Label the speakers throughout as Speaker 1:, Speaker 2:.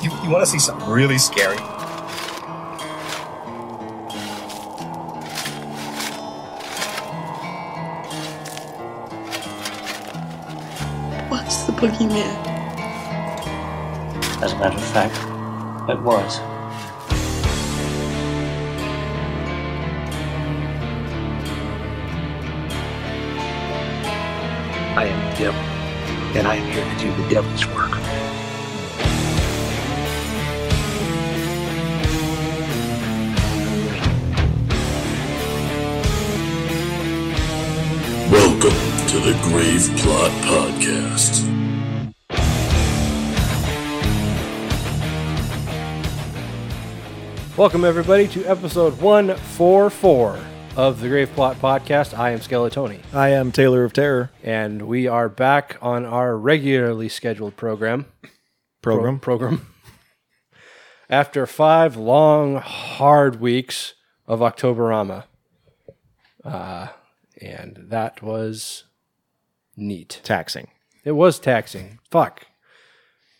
Speaker 1: You, you want to see something really scary?
Speaker 2: What's the boogeyman?
Speaker 3: As a matter of fact, it was.
Speaker 4: I am the devil, and I am here to do the devil's work.
Speaker 5: Welcome to the Grave Plot Podcast.
Speaker 6: Welcome, everybody, to episode 144 of the Grave Plot Podcast. I am Skeletoni,
Speaker 7: I am Taylor of Terror
Speaker 6: and we are back on our regularly scheduled program.
Speaker 7: program.
Speaker 6: Pro- program. After five long, hard weeks of Octoberama. Uh, and that was neat.
Speaker 7: Taxing.
Speaker 6: It was taxing. Fuck.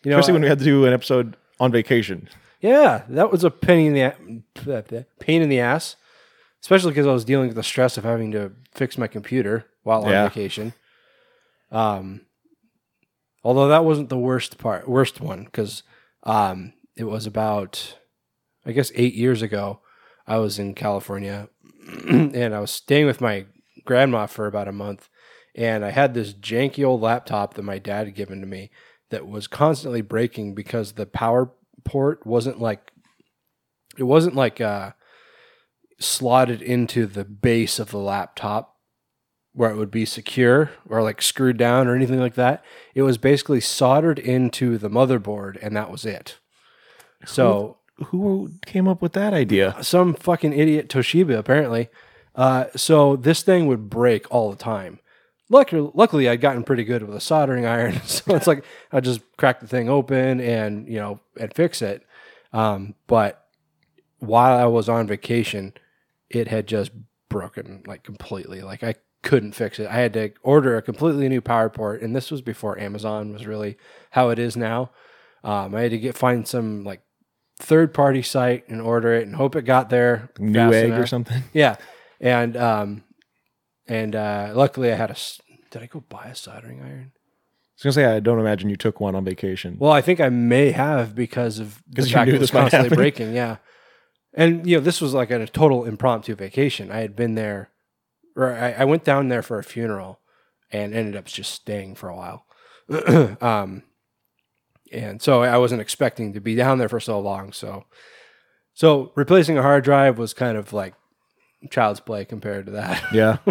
Speaker 6: You know,
Speaker 7: Especially when we had to do an episode on vacation.
Speaker 6: Yeah, that was a pain in the pain in the ass, especially because I was dealing with the stress of having to fix my computer while on
Speaker 7: Yeah.
Speaker 6: vacation. Um, although that wasn't the worst part, worst one because um, it was about, I guess, eight years ago. I was in California, and I was staying with my grandma for about a month, and I had this janky old laptop that my dad had given to me that was constantly breaking because the power port wasn't like it wasn't like uh slotted into the base of the laptop where it would be secure or like screwed down or anything like that. It was basically soldered into the motherboard and that was it. So
Speaker 7: Who came up with that idea?
Speaker 6: some fucking idiot Toshiba apparently. Uh, so this thing would break all the time. Luckily, luckily, I'd gotten pretty good with a soldering iron, so it's like I just crack the thing open and you know and fix it. Um, but while I was on vacation, it had just broken like completely. Like I couldn't fix it. I had to order a completely new power port, and this was before Amazon was really how it is now. Um, I had to get find some like third party site and order it and hope it got there. fast
Speaker 7: Newegg or something?
Speaker 6: Yeah, and um, and uh, luckily I had a. s- Did I go buy a soldering iron?
Speaker 7: I was gonna say I don't imagine you took one on vacation.
Speaker 6: Well, I think I may have because of the
Speaker 7: 'Cause you
Speaker 6: fact
Speaker 7: knew
Speaker 6: it was
Speaker 7: this might
Speaker 6: constantly
Speaker 7: happen.
Speaker 6: breaking. Yeah, and you know this was like a total impromptu vacation. I had been there, or I, I went down there for a funeral, and ended up just staying for a while. um, and so I wasn't expecting to be down there for so long. So, so replacing a hard drive was kind of like child's play compared to that.
Speaker 7: yeah.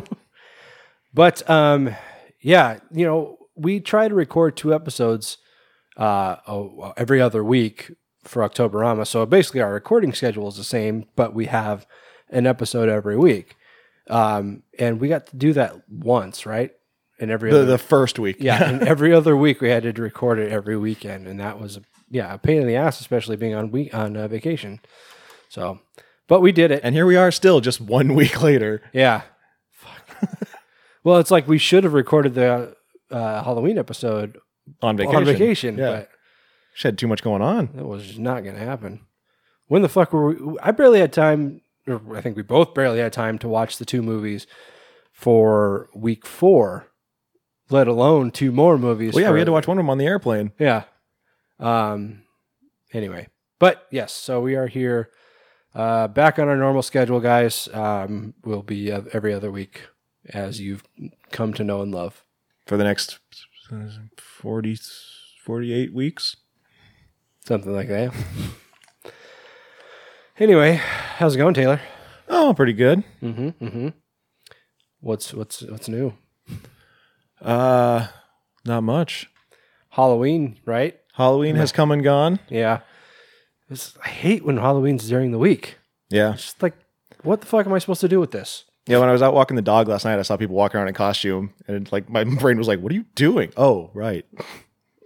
Speaker 6: But um, yeah, you know, we try to record two episodes uh, oh, every other week for Octoberama. So basically, our recording schedule is the same, but we have an episode every week. Um, and we got to do that once, right? And every
Speaker 7: The
Speaker 6: other,
Speaker 7: the first week.
Speaker 6: yeah, and every other week we had to record it every weekend, and that was yeah a pain in the ass, especially being on week on uh, vacation. So, but we did it.
Speaker 7: And here we are still just one week later.
Speaker 6: Yeah. Fuck. well, it's like we should have recorded the uh, Halloween episode
Speaker 7: On vacation.
Speaker 6: on vacation,
Speaker 7: Yeah.
Speaker 6: but
Speaker 7: She had too much going on.
Speaker 6: that was just not going to happen. When the fuck were we? I barely had time, or I think we both barely had time to watch the two movies for week four, let alone two more movies.
Speaker 7: Well, yeah, we had to watch one of them on the airplane.
Speaker 6: Yeah. Um. Anyway, but yes, so we are here, uh, back on our normal schedule, guys. Um, we'll be uh, every other week, as you've come to know and love.
Speaker 7: for the next 40, 48 weeks.
Speaker 6: Something like that. anyway, how's it going, Taylor?
Speaker 7: Oh, pretty good.
Speaker 6: Mm-hmm. Mm-hmm. What's what's what's new?
Speaker 7: Uh, not much.
Speaker 6: Halloween, right?
Speaker 7: Halloween has come and gone.
Speaker 6: Yeah. It's, I hate when Halloween's during the week.
Speaker 7: Yeah.
Speaker 6: It's just like, what the fuck am I supposed to do with this?
Speaker 7: Yeah, when I was out walking the dog last night, I saw people walking around in costume, and it, like my brain was like, "What are you doing?" Oh, right.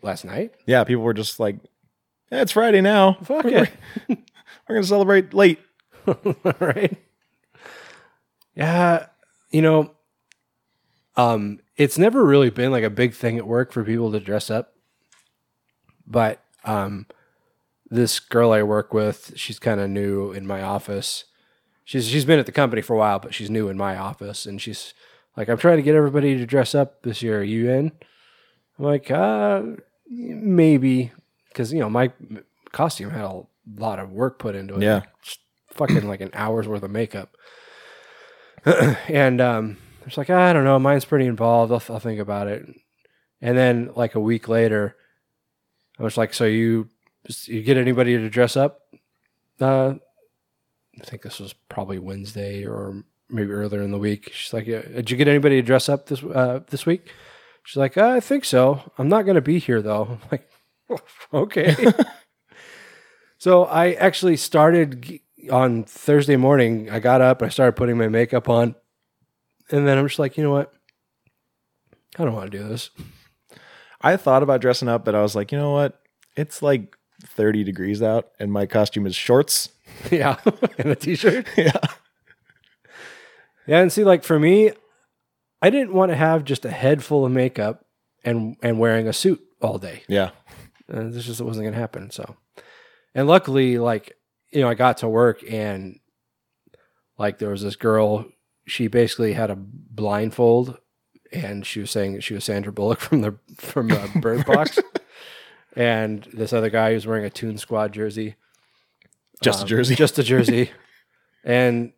Speaker 6: Last night?
Speaker 7: Yeah, people were just like, eh, "It's Friday now.
Speaker 6: Fuck
Speaker 7: we're,
Speaker 6: it.
Speaker 7: we're gonna celebrate late."
Speaker 6: right? Yeah, you know, um, it's never really been like a big thing at work for people to dress up, but um, this girl I work with, she's kind of new in my office. She's she's been at the company for a while, but she's new in my office, and she's like, "I'm trying to get everybody to dress up this year. Are you in?" I'm like, "Uh, maybe," because you know my costume had a lot of work put into it.
Speaker 7: Yeah.
Speaker 6: Like, fucking like an hour's worth of makeup. and um, it's like I don't know, mine's pretty involved. I'll, I'll think about it. And then like a week later, I was like, "So you you get anybody to dress up?" Uh, I think this was probably Wednesday or maybe earlier in the week. She's like, "Yeah, "Did you get anybody to dress up this uh, this week?" She's like, "I think so. I'm not going to be here though." I'm like, "Okay." so I actually started on Thursday morning. I got up, I started putting my makeup on, and then I'm just like, you know what? I don't want to do this.
Speaker 7: I thought about dressing up, but I was like, you know what? It's like 30 degrees out, and my costume is shorts.
Speaker 6: yeah, and a t-shirt.
Speaker 7: Yeah.
Speaker 6: Yeah, and see, like for me, I didn't want to have just a head full of makeup and and wearing a suit all day.
Speaker 7: Yeah.
Speaker 6: Uh, this just wasn't gonna happen. So, and luckily, like you know, I got to work and like there was this girl. She basically had a blindfold, and she was saying that she was Sandra Bullock from the from the Bird Box. And this other guy was wearing a Toon Squad jersey,
Speaker 7: Just a
Speaker 6: Um,
Speaker 7: jersey.
Speaker 6: just a jersey. and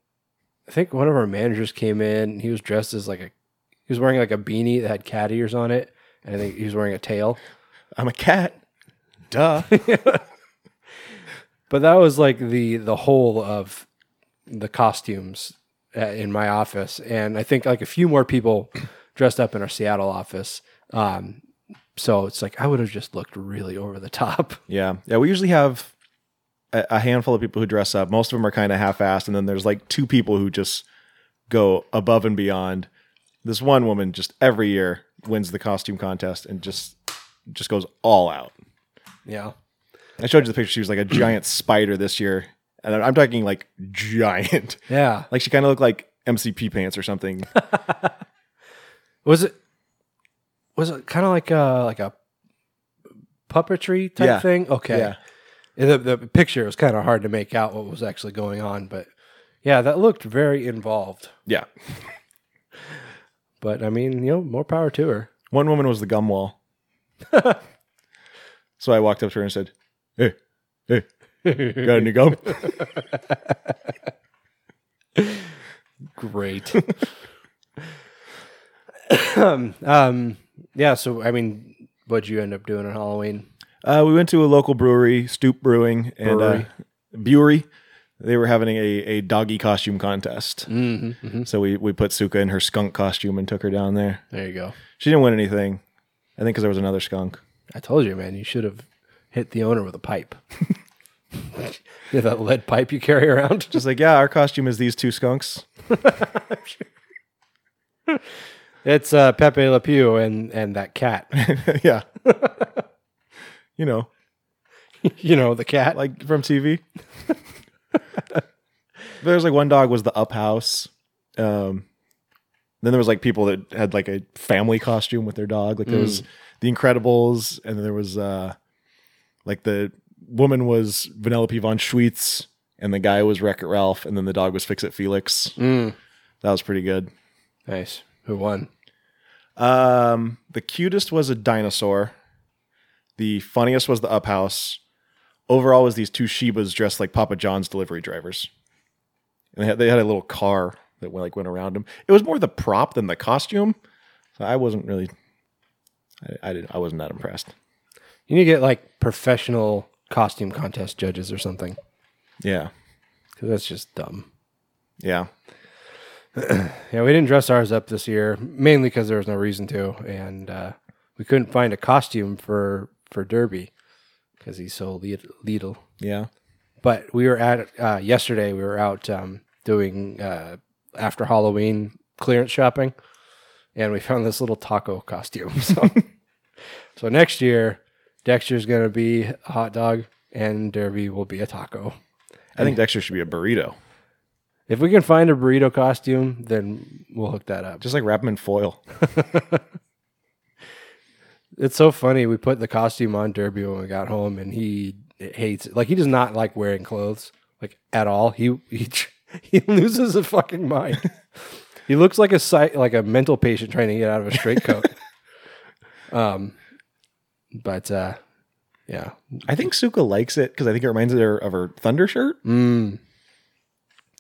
Speaker 6: I think one of our managers came in. And he was dressed as like a, he was wearing like a beanie that had cat ears on it, and I think he was wearing a tail.
Speaker 7: I'm a cat. Duh.
Speaker 6: But that was like the the whole of the costumes uh, in my office, and I think like a few more people dressed up in our Seattle office. Um, so it's like I would have just looked really over the top.
Speaker 7: yeah. Yeah. We usually have a, a handful of people who dress up. Most of them are kind of half assed. And then there's like two people who just go above and beyond. This one woman just every year wins the costume contest and just just goes all out.
Speaker 6: Yeah,
Speaker 7: I showed you the picture. She was like a giant spider this year. And I'm talking like giant.
Speaker 6: yeah.
Speaker 7: Like she kind of looked like MCP pants or something.
Speaker 6: Was it? Was it kind of like a like a puppetry type
Speaker 7: Yeah.
Speaker 6: thing? Okay.
Speaker 7: Yeah.
Speaker 6: The, the picture was kind of hard to make out what was actually going on, but yeah, that looked very involved.
Speaker 7: Yeah.
Speaker 6: But I mean, you know, more power to her.
Speaker 7: One woman was the gum wall. so I walked up to her and said, Hey, hey, got any gum?
Speaker 6: Great. um, um, yeah. So I mean, what'd you end up doing on Halloween?
Speaker 7: Uh, we went to a local brewery, Stoop Brewing, and
Speaker 6: Brewery.
Speaker 7: uh, Brewery. They were having a, a doggy costume contest.
Speaker 6: Mm-hmm,
Speaker 7: So we, we put Suka in her skunk costume and took her down there.
Speaker 6: There you go.
Speaker 7: She didn't win anything. I think because there was another skunk.
Speaker 6: I told you, man. You should have hit the owner with a pipe. yeah, that lead pipe you carry around.
Speaker 7: Just like, yeah, our costume is these two skunks.
Speaker 6: It's uh, Pepe Le Pew and and that cat.
Speaker 7: yeah. you know,
Speaker 6: you know the cat.
Speaker 7: like from TV. There's like one dog was the up house. Um, then there was like people that had like a family costume with their dog. Like there was the Incredibles, and then there was uh, like the woman was Vanellope von Schweetz, and the guy was Wreck It Ralph, and then the dog was Fix It Felix.
Speaker 6: Mm,
Speaker 7: That was pretty good.
Speaker 6: nice. Who won?
Speaker 7: Um, the cutest was a dinosaur. The funniest was the up house. Overall, was these two Shibas dressed like Papa John's delivery drivers, and they had, they had a little car that went like went around them. It was more the prop than the costume. So I wasn't really, I, I didn't, I wasn't that impressed.
Speaker 6: You need to get like professional costume contest judges or something
Speaker 7: Yeah,
Speaker 6: because that's just dumb.
Speaker 7: yeah,
Speaker 6: Yeah, we didn't dress ours up this year mainly because there was no reason to, and uh, we couldn't find a costume for for Derby because he's so lit- little.
Speaker 7: yeah.
Speaker 6: But we were at uh, yesterday. We were out um, doing uh, after Halloween clearance shopping, and we found this little taco costume. So, so next year, Dexter's gonna be a hot dog, and Derby will be a taco.
Speaker 7: I think Dexter should be a burrito.
Speaker 6: If we can find a burrito costume, then we'll hook that up.
Speaker 7: Just like wrap them in foil.
Speaker 6: It's so funny. We put the costume on Derby when we got home, and he hates it. Like he does not like wearing clothes like at all. He he he loses his fucking mind. he looks like a psych, like a mental patient trying to get out of a straight coat. um, but uh, yeah,
Speaker 7: I think Suka likes it because I think it reminds her of her thunder shirt.
Speaker 6: mm.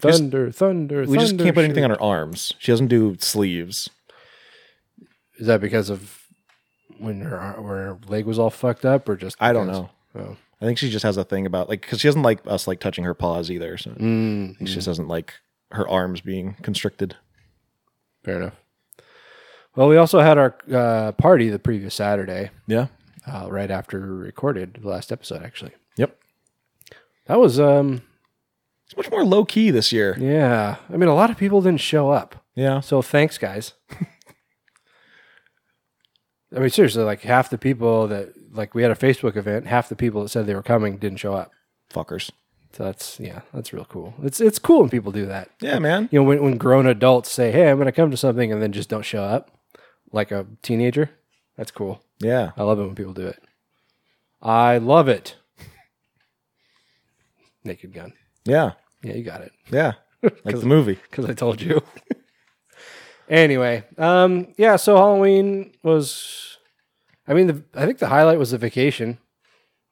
Speaker 7: Just-
Speaker 6: thunder, thunder.
Speaker 7: we just can't put anything
Speaker 6: shirt.
Speaker 7: on her arms. She doesn't do sleeves.
Speaker 6: Is that because of when her ar- where her leg was all fucked up, or just
Speaker 7: I don't
Speaker 6: because-
Speaker 7: know.
Speaker 6: Oh.
Speaker 7: I think she just has a thing about like because she doesn't like us like touching her paws either. So
Speaker 6: Mm,
Speaker 7: I think she just doesn't like her arms being constricted.
Speaker 6: fair enough. Well, we also had our uh, party the previous Saturday,
Speaker 7: Yeah.
Speaker 6: uh, right after we recorded the last episode. Actually,
Speaker 7: Yep.
Speaker 6: that was um,
Speaker 7: It's much more low key this year.
Speaker 6: yeah. I mean, a lot of people didn't show up,
Speaker 7: Yeah.
Speaker 6: so thanks, guys. I mean, seriously, like half the people that like we had a Facebook event, half the people that said they were coming didn't show up.
Speaker 7: Fuckers.
Speaker 6: So that's yeah, that's real cool. It's it's cool when people do that.
Speaker 7: Yeah, man.
Speaker 6: You know, when when grown adults say, "Hey, I'm going to come to something," and then just don't show up, like a teenager, that's cool.
Speaker 7: Yeah.
Speaker 6: I love it when people do it. I love it. Naked Gun.
Speaker 7: Yeah.
Speaker 6: Yeah, you got it.
Speaker 7: Yeah. Like the movie.
Speaker 6: Because I told you. anyway, um, yeah. So Halloween was. I mean, the, I think the highlight was the vacation.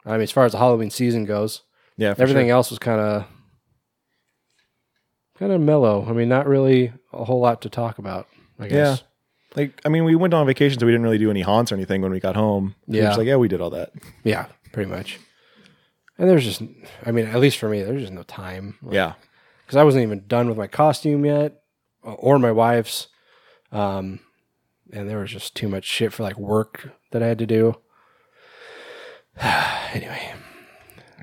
Speaker 6: I mean, as far as the Halloween season goes,
Speaker 7: Yeah. for
Speaker 6: everything
Speaker 7: sure.
Speaker 6: else was kind of kind of mellow. I mean, not really a whole lot to talk about. I guess.
Speaker 7: Like, I mean, we went on vacation, so we didn't really do any haunts or anything when we got home. We were
Speaker 6: Yeah.
Speaker 7: just like, yeah, we did all that.
Speaker 6: Yeah, pretty much. And there's just, I mean, at least for me, there's just no time.
Speaker 7: Yeah.
Speaker 6: Because I wasn't even done with my costume yet, or my wife's. Um, and there was just too much shit for like work that I had to do. anyway,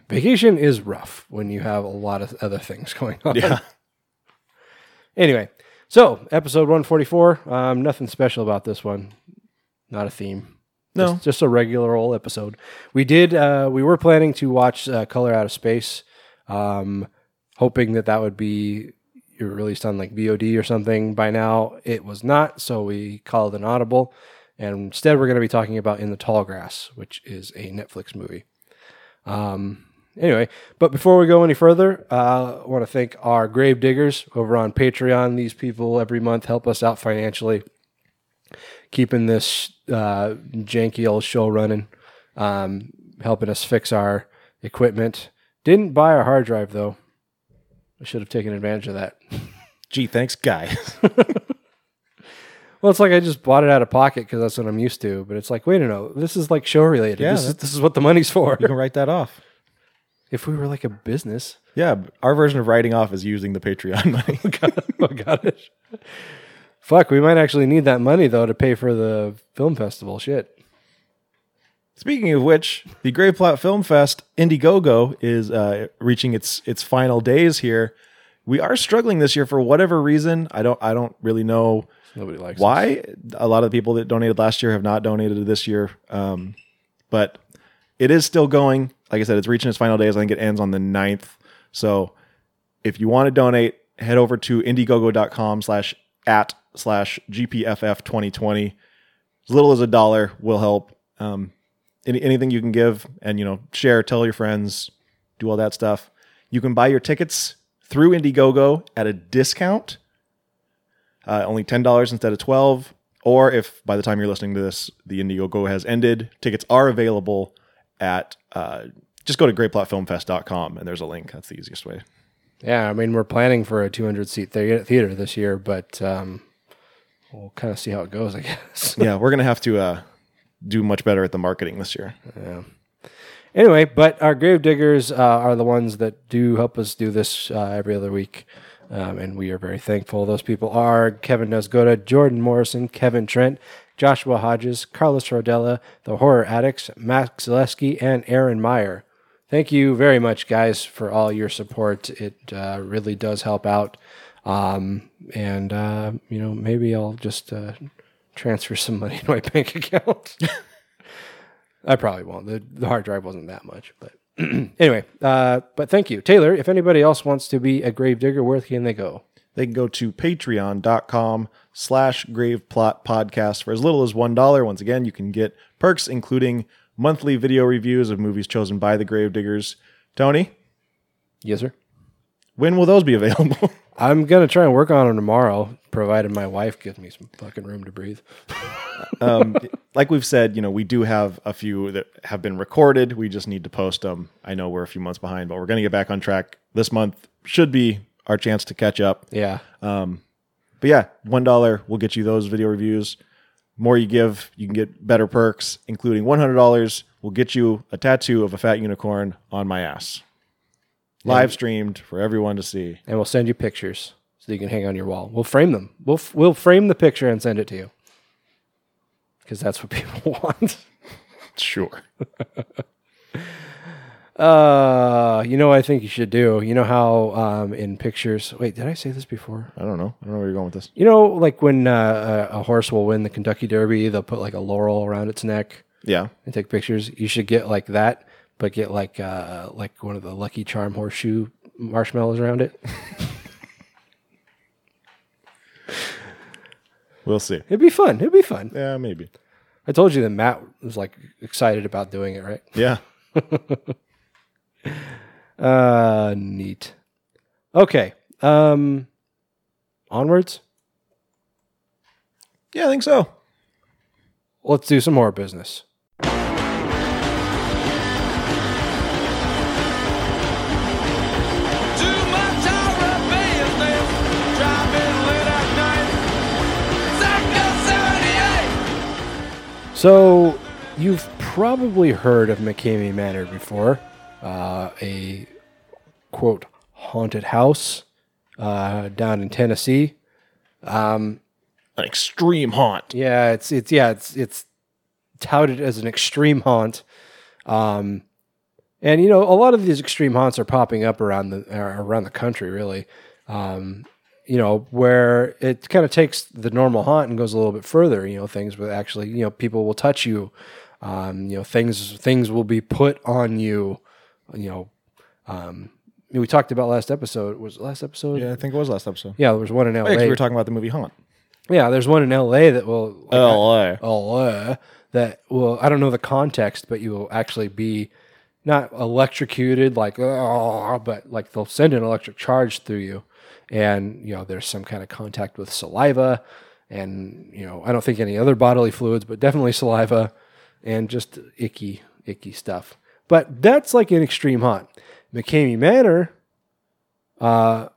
Speaker 6: vacation is rough when you have a lot of other things going on.
Speaker 7: Yeah.
Speaker 6: Anyway, so episode 144. Um, nothing special about this one. Not a theme.
Speaker 7: No.
Speaker 6: Just, just a regular old episode. We did. Uh, we were planning to watch uh, Color Out of Space, um, hoping that that would be released on like VOD or something by now. It was not, so we called an audible, and instead we're going to be talking about In the Tall Grass, which is a Netflix movie. Um, anyway, but before we go any further, uh, I want to thank our grave diggers over on Patreon. These people every month help us out financially, keeping this uh, janky old show running, um, helping us fix our equipment. Didn't buy our hard drive though. I should have taken advantage of that.
Speaker 7: Gee, thanks, guy.
Speaker 6: Well, it's like I just bought it out of pocket because that's what I'm used to. But it's like, wait a minute, this is like show related.
Speaker 7: Yeah,
Speaker 6: this, is, this is what the money's for.
Speaker 7: you can write that off.
Speaker 6: if we were like a business,
Speaker 7: Yeah. Our version of writing off is using the Patreon money.
Speaker 6: oh, got it. Fuck, we might actually need that money though to pay for the film festival. Shit.
Speaker 7: Speaking of which, the Grave Plot Film Fest Indiegogo is uh, reaching its its final days here. We are struggling this year for whatever reason. I don't I don't really know
Speaker 6: Nobody likes
Speaker 7: why. A lot of the people that donated last year have not donated this year, um, but it is still going. Like I said, it's reaching its final days. I think it ends on the 9th. So if you want to donate, head over to indiegogo.com slash at slash GPFF 2020. As little as a dollar will help. Um, any, anything you can give and, you know, share, tell your friends, do all that stuff. You can buy your tickets through Indiegogo at a discount, uh, only $10 instead of 12 Or if by the time you're listening to this, the Indiegogo has ended, tickets are available at, uh, just go to graveplotfilmfest.com and there's a link. That's the easiest way.
Speaker 6: Yeah, I mean, we're planning for a 200 seat theater this year, but um, we'll kind of see how it goes, I guess.
Speaker 7: yeah, we're going to have to uh, do much better at the marketing this year.
Speaker 6: Yeah. Anyway, but our grave diggers uh, are the ones that do help us do this uh, every other week. Um, and we are very thankful. Those people are Kevin Nosgoda, Jordan Morrison, Kevin Trent, Joshua Hodges, Carlos Rodella, The Horror Addicts, Max Zaleski, and Aaron Meyer. Thank you very much, guys, for all your support. It uh, really does help out. Um, and, uh, you know, maybe I'll just uh, transfer some money to my bank account. I probably won't. The, the hard drive wasn't that much, but anyway. Uh, but thank you, Taylor. If anybody else wants to be a grave digger, where can they go?
Speaker 7: They can go to patreon.com slash graveplot podcast for as little as $1. Once again, you can get perks including monthly video reviews of movies chosen by the Gravediggers. Tony,
Speaker 6: Yes, sir.
Speaker 7: When will those be available?
Speaker 6: I'm gonna try and work on them tomorrow, provided my wife gives me some fucking room to breathe.
Speaker 7: um, like we've said, you know, we do have a few that have been recorded. We just need to post them. I know we're a few months behind, but we're going to get back on track. This month should be our chance to catch up.
Speaker 6: Yeah.
Speaker 7: But yeah, one dollar will get you those video reviews. More you give, you can get better perks, including one hundred dollars will get you a tattoo of a fat unicorn on my ass, live streamed for everyone to see.
Speaker 6: and we'll send you pictures so you can hang on your wall. We'll frame them. We'll f- we'll frame the picture and send it to you because that's what people want.
Speaker 7: Sure.
Speaker 6: Uh, you know, what I think you should do. You know how um, in pictures. Wait, did I say this before?
Speaker 7: I don't know. I don't know where you're going with this.
Speaker 6: You know, like when uh, a, a horse will win the Kentucky Derby, they'll put like a laurel around its neck
Speaker 7: Yeah.
Speaker 6: and take pictures. You should get like that, but get like uh, like one of the Lucky Charm horseshoe marshmallows around it.
Speaker 7: We'll see.
Speaker 6: It'd be fun. It'd be fun.
Speaker 7: Yeah, maybe.
Speaker 6: I told you that Matt was like excited about doing it, right?
Speaker 7: Yeah.
Speaker 6: Uh, neat. Okay. Um, onwards.
Speaker 7: Yeah, I think so.
Speaker 6: Let's do some more business. So, you've probably heard of McKamey Manor before, uh, a quote haunted house uh, down in Tennessee.
Speaker 7: An extreme haunt.
Speaker 6: Yeah, it's it's yeah, it's it's touted as an extreme haunt. Um and you know, a lot of these extreme haunts are popping up around the uh, around the country really. Um you know, where it kind of takes the normal haunt and goes a little bit further, you know, things with actually, you know, people will touch you. Um, you know, things things will be put on you, you know, um we talked about last episode. Was it last episode?
Speaker 7: Yeah, I think it was last episode.
Speaker 6: Yeah, there was one in LA.
Speaker 7: Oh, we were talking about the movie Haunt.
Speaker 6: yeah, there's one in LA that will like,
Speaker 7: LA.
Speaker 6: uh, that will I don't know the context, but you will actually be not electrocuted like oh, but like they'll send an electric charge through you, and you know there's some kind of contact with saliva, and you know I don't think any other bodily fluids, but definitely saliva, and just icky icky stuff. But that's like an extreme haunt. McKamey Manor, uh,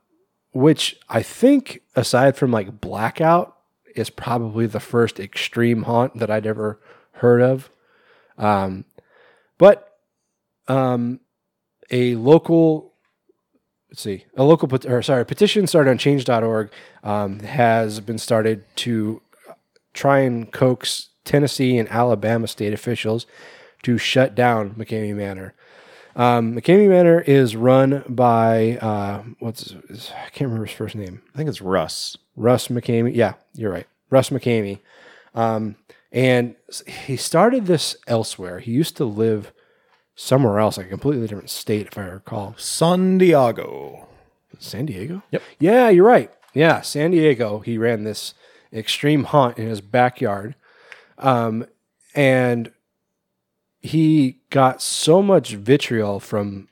Speaker 6: which I think aside from like blackout is probably the first extreme haunt that I'd ever heard of. Um, but um, a local, let's see, a local, pet- or sorry, petition started on change.org um, has been started to try and coax Tennessee and Alabama state officials to shut down McKamey Manor. Um, McKamey Manor is run by, uh, what's his, his- I can't remember his first name.
Speaker 7: I think it's Russ.
Speaker 6: Russ McKamey. Yeah, you're right. Russ McKamey. Um, and he started this elsewhere. He used to live somewhere else, like a completely different state, if I recall.
Speaker 7: San Diego.
Speaker 6: San Diego?
Speaker 7: Yep.
Speaker 6: Yeah, you're right. Yeah, San Diego. He ran this extreme haunt in his backyard. Um, and he got so much vitriol from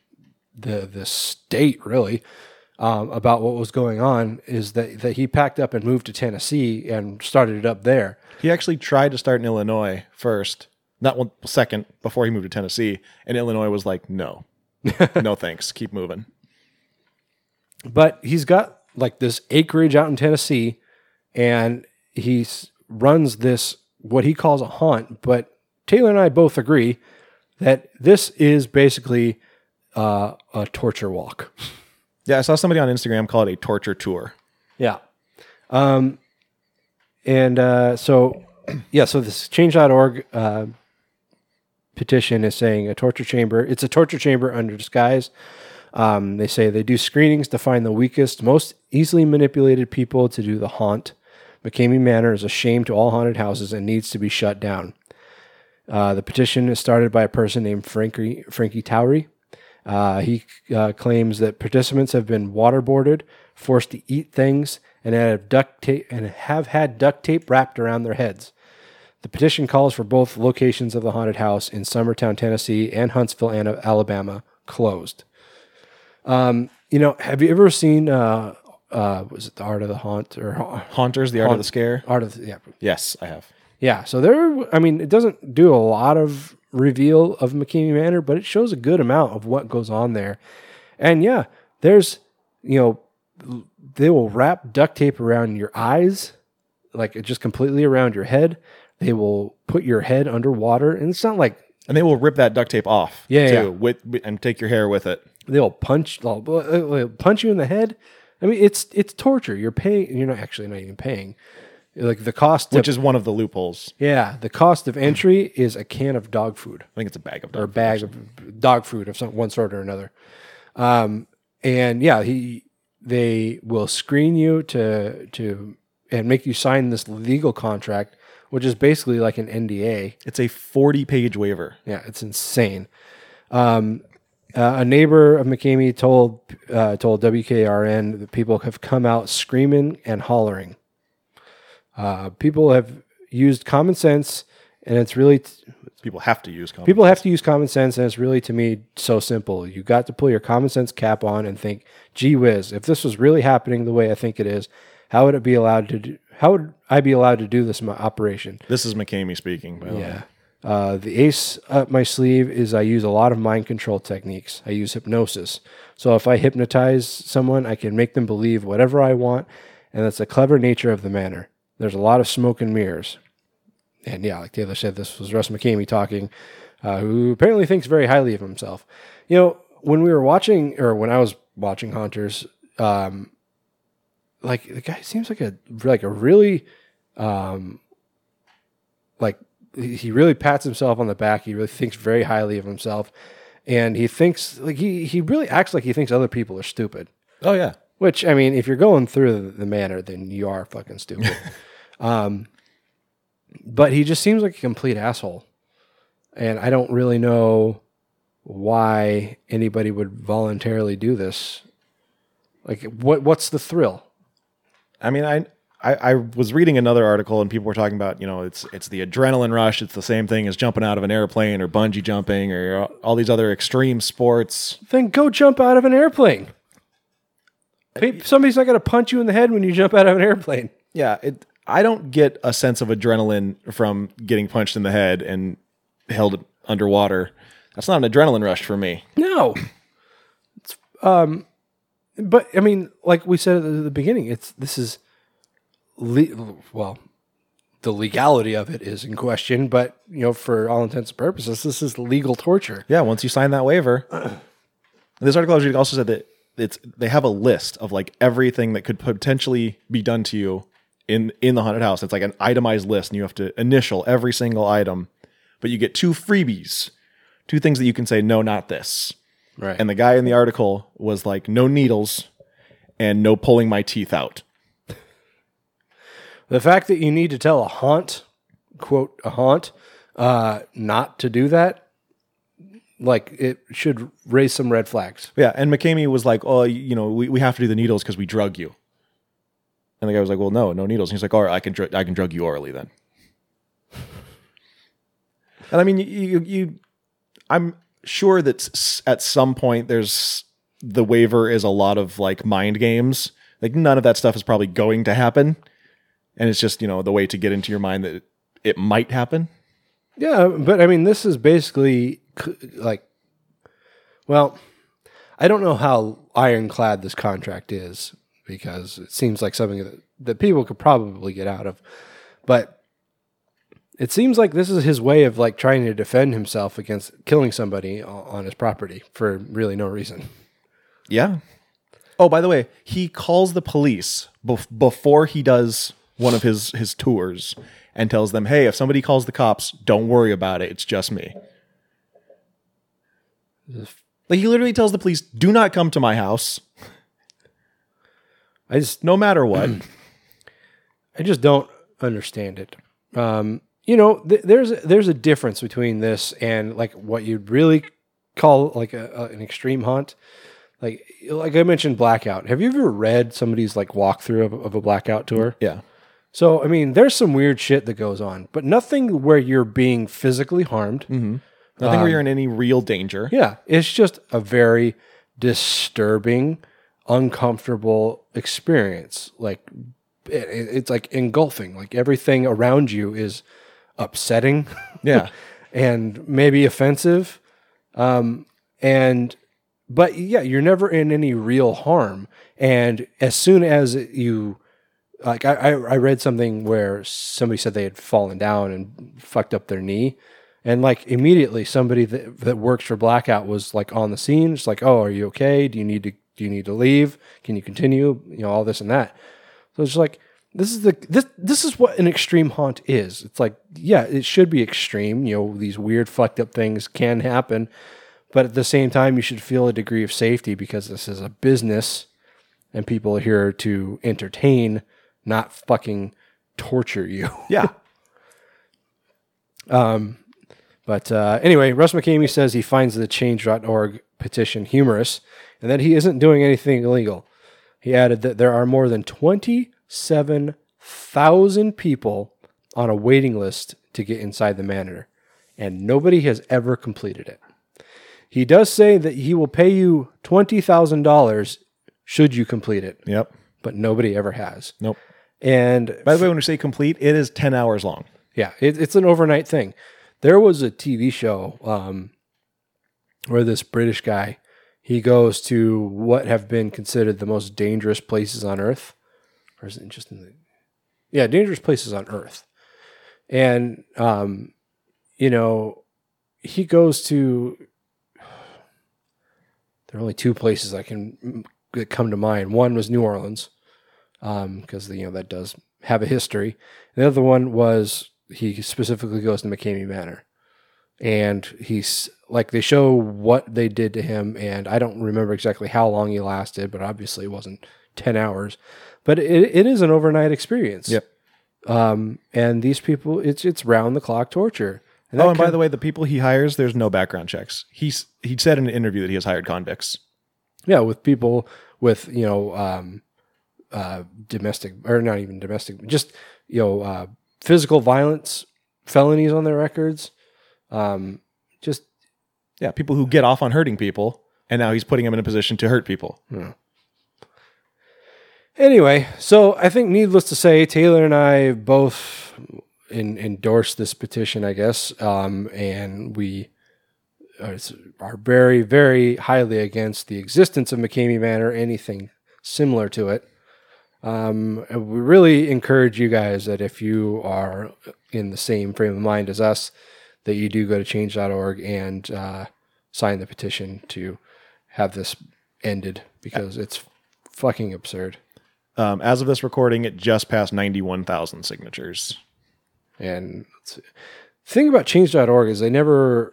Speaker 6: the the state, really, um, about what was going on, is that, that he packed up and moved to Tennessee and started it up there.
Speaker 7: He actually tried to start in Illinois first, not one second before he moved to Tennessee, and Illinois was like, "No, no thanks, keep moving."
Speaker 6: but he's got like this acreage out in Tennessee, and he runs this what he calls a haunt. But Taylor and I both agree that this is basically uh, a torture walk.
Speaker 7: Yeah, I saw somebody on Instagram call it a torture tour.
Speaker 6: Yeah. Um, and uh, so, yeah, so this change.org uh, petition is saying a torture chamber, it's a torture chamber under disguise. Um, they say they do screenings to find the weakest, most easily manipulated people to do the haunt. McKamey Manor is a shame to all haunted houses and needs to be shut down. Uh, the petition is started by a person named Frankie, Frankie Towery. Uh, he uh, claims that participants have been waterboarded, forced to eat things, and have duct tape and have had duct tape wrapped around their heads. The petition calls for both locations of the haunted house in Summertown, Tennessee, and Huntsville, Alabama, closed. Um, you know, have you ever seen uh, uh, was it the Art of the Haunt or Ha-
Speaker 7: Haunters, the art of the scare.
Speaker 6: Art of the, yeah,
Speaker 7: Yes, I have.
Speaker 6: yeah. So there, I mean, it doesn't do a lot of reveal of McKamey Manor, but it shows a good amount of what goes on there. And yeah, there's, you know, they will wrap duct tape around your eyes, like just completely around your head. They will put your head underwater, and it's not like
Speaker 7: And they will rip that duct tape off.
Speaker 6: Yeah,
Speaker 7: too,
Speaker 6: yeah.
Speaker 7: With, and take your hair with it.
Speaker 6: they'll punch, they'll, they'll punch you in the head. I mean, it's it's torture. You're paying. You're not actually not even paying. Like the cost,
Speaker 7: Which
Speaker 6: of,
Speaker 7: is one of the loopholes.
Speaker 6: yeah, the cost of entry is a can of dog food.
Speaker 7: I think it's a bag of
Speaker 6: or a
Speaker 7: dog.
Speaker 6: bag of dog food of some one sort or another. Um, and yeah, he they will screen you to to and make you sign this legal contract, which is basically like an NDA.
Speaker 7: It's a 40 page waiver.
Speaker 6: Yeah, it's insane. Um, uh, a neighbor of McKamey told uh, told WKRN that people have come out screaming and hollering. Uh, people have used common sense, and it's really t-
Speaker 7: People have to use common
Speaker 6: People have to use common sense, and it's really to me so simple. You got to pull your common sense cap on and think, "Gee whiz, if this was really happening the way I think it is, how would it be allowed to? Do, how would I be allowed to do this operation?"
Speaker 7: This is McKamey speaking, by the way.
Speaker 6: Yeah. Uh, the ace up my sleeve is I use a lot of mind control techniques. I use hypnosis. So if I hypnotize someone, I can make them believe whatever I want, and that's the clever nature of the manor. There's a lot of smoke and mirrors. And yeah, like Taylor said, this was Russ McKamey talking, uh, who apparently thinks very highly of himself. You know, when we were watching, or when I was watching Haunters, um, like the guy seems like a like a really, um, like he really pats himself on the back. He really thinks very highly of himself, and he thinks like he he really acts like he thinks other people are stupid.
Speaker 7: Oh, yeah.
Speaker 6: Which I mean, if you're going through the, the manor, then you are fucking stupid. um, but he just seems like a complete asshole, and I don't really know why anybody would voluntarily do this. Like, what what's the thrill?
Speaker 7: I mean, I, I I was reading another article and people were talking about, you know, it's it's the adrenaline rush. It's the same thing as jumping out of an airplane or bungee jumping or all these other extreme sports.
Speaker 6: Then go jump out of an airplane. Somebody's not going to punch you in the head when you jump out of an airplane.
Speaker 7: Yeah, it. I don't get a sense of adrenaline from getting punched in the head and held underwater. That's not an adrenaline rush for me.
Speaker 6: No. It's, um, but I mean, like we said at the, beginning, it's this is le- well, the legality of it is in question, but you know, for all intents and purposes, this is legal torture.
Speaker 7: Yeah, once you sign that waiver. this article I was reading also said that it's they have a list of like everything that could potentially be done to you in in the haunted house. It's like an itemized list, and you have to initial every single item. But you get two freebies, two things that you can say no, not this.
Speaker 6: Right.
Speaker 7: And the guy in the article was like, no needles and no pulling my teeth out.
Speaker 6: the fact that you need to tell a haunt, quote a haunt, uh, not to do that, like it should raise some red flags.
Speaker 7: Yeah, and McKamey was like, "Oh, you know, we, we have to do the needles because we drug you." And the guy was like, "Well, no, no needles." And he's like, "All right, I can dr- I can drug you orally then." and I mean, you, you, you I'm sure that at some point there's the waiver is a lot of like mind games. Like none of that stuff is probably going to happen, and it's just you know the way to get into your mind that it might happen.
Speaker 6: Yeah, but I mean, this is basically like, well, I don't know how ironclad this contract is because it seems like something that, that people could probably get out of, but it seems like this is his way of like trying to defend himself against killing somebody on his property for really no reason.
Speaker 7: Yeah. Oh, by the way, he calls the police bef- before he does one of his his tours and tells them, "Hey, if somebody calls the cops, don't worry about it. It's just me." Like he literally tells the police, "Do not come to my house,
Speaker 6: I just
Speaker 7: no matter what."
Speaker 6: I just don't understand it. Um, you know, th- there's there's a difference between this and like what you'd really call like a, a, an extreme hunt. Like like I mentioned, blackout. Have you ever read somebody's like walkthrough of, of a blackout tour?
Speaker 7: Mm, yeah.
Speaker 6: So I mean, there's some weird shit that goes on, but nothing where you're being physically harmed. Mm-hmm.
Speaker 7: Nothing where um, you're in any real danger.
Speaker 6: Yeah, it's just a very disturbing, uncomfortable experience. Like it, it's like engulfing. Like everything around you is upsetting.
Speaker 7: Yeah.
Speaker 6: and maybe offensive. Um, and but yeah, you're never in any real harm. And as soon as you like, I, I read something where somebody said they had fallen down and fucked up their knee. And like immediately, somebody that, that works for Blackout was like on the scene. It's like, oh, are you okay? Do you need to do you need to leave? Can you continue? You know, all this and that. So it's like this is the this this is what an extreme haunt is. It's like, yeah, it should be extreme. You know, these weird fucked up things can happen, but at the same time, you should feel a degree of safety because this is a business, and people are here to entertain, not fucking torture you.
Speaker 7: Yeah.
Speaker 6: um, But uh, anyway, Russ McKamey says he finds the change.org petition humorous and that he isn't doing anything illegal. He added that there are more than 27,000 people on a waiting list to get inside the manor, and nobody has ever completed it. He does say that he will pay you $20,000 should you complete it,
Speaker 7: Yep.
Speaker 6: but nobody ever has.
Speaker 7: Nope.
Speaker 6: And
Speaker 7: By the way, when we say complete, it is 10 hours long.
Speaker 6: yeah, it, it's an overnight thing. There was a TV show um, where this British guy he goes to what have been considered the most dangerous places on Earth, or is it just in the yeah dangerous places on Earth, and um, you know he goes to there are only two places I can that come to mind. One was New Orleans, because you know that does have a history. The other one was he specifically goes to McKamey Manor, and he's like they show what they did to him, and I don't remember exactly how long he lasted, but obviously it wasn't ten hours. But it, it is an overnight experience.
Speaker 7: Yep.
Speaker 6: Um, and these people, it's it's round the clock torture. And
Speaker 7: Oh, and by the way, the people he hires, there's no background checks. He's he said in an interview that he has hired convicts.
Speaker 6: yeah, with people with you know um, uh, domestic or not even domestic, just you know uh, physical violence felonies on their records. Um, just
Speaker 7: Yeah, people who get off on hurting people, and now he's putting them in a position to hurt people.
Speaker 6: Anyway, so I think needless to say, Taylor and I both in, endorse this petition, I guess, um, and we are, very, very highly against the existence of McKamey Manor, anything similar to it. Um, we really encourage you guys that if you are in the same frame of mind as us, that you do go to change.org and uh, sign the petition to have this ended because it's fucking absurd.
Speaker 7: Um, as of this recording, it just passed 91,000 signatures.
Speaker 6: And let's see. the thing about change.org is they never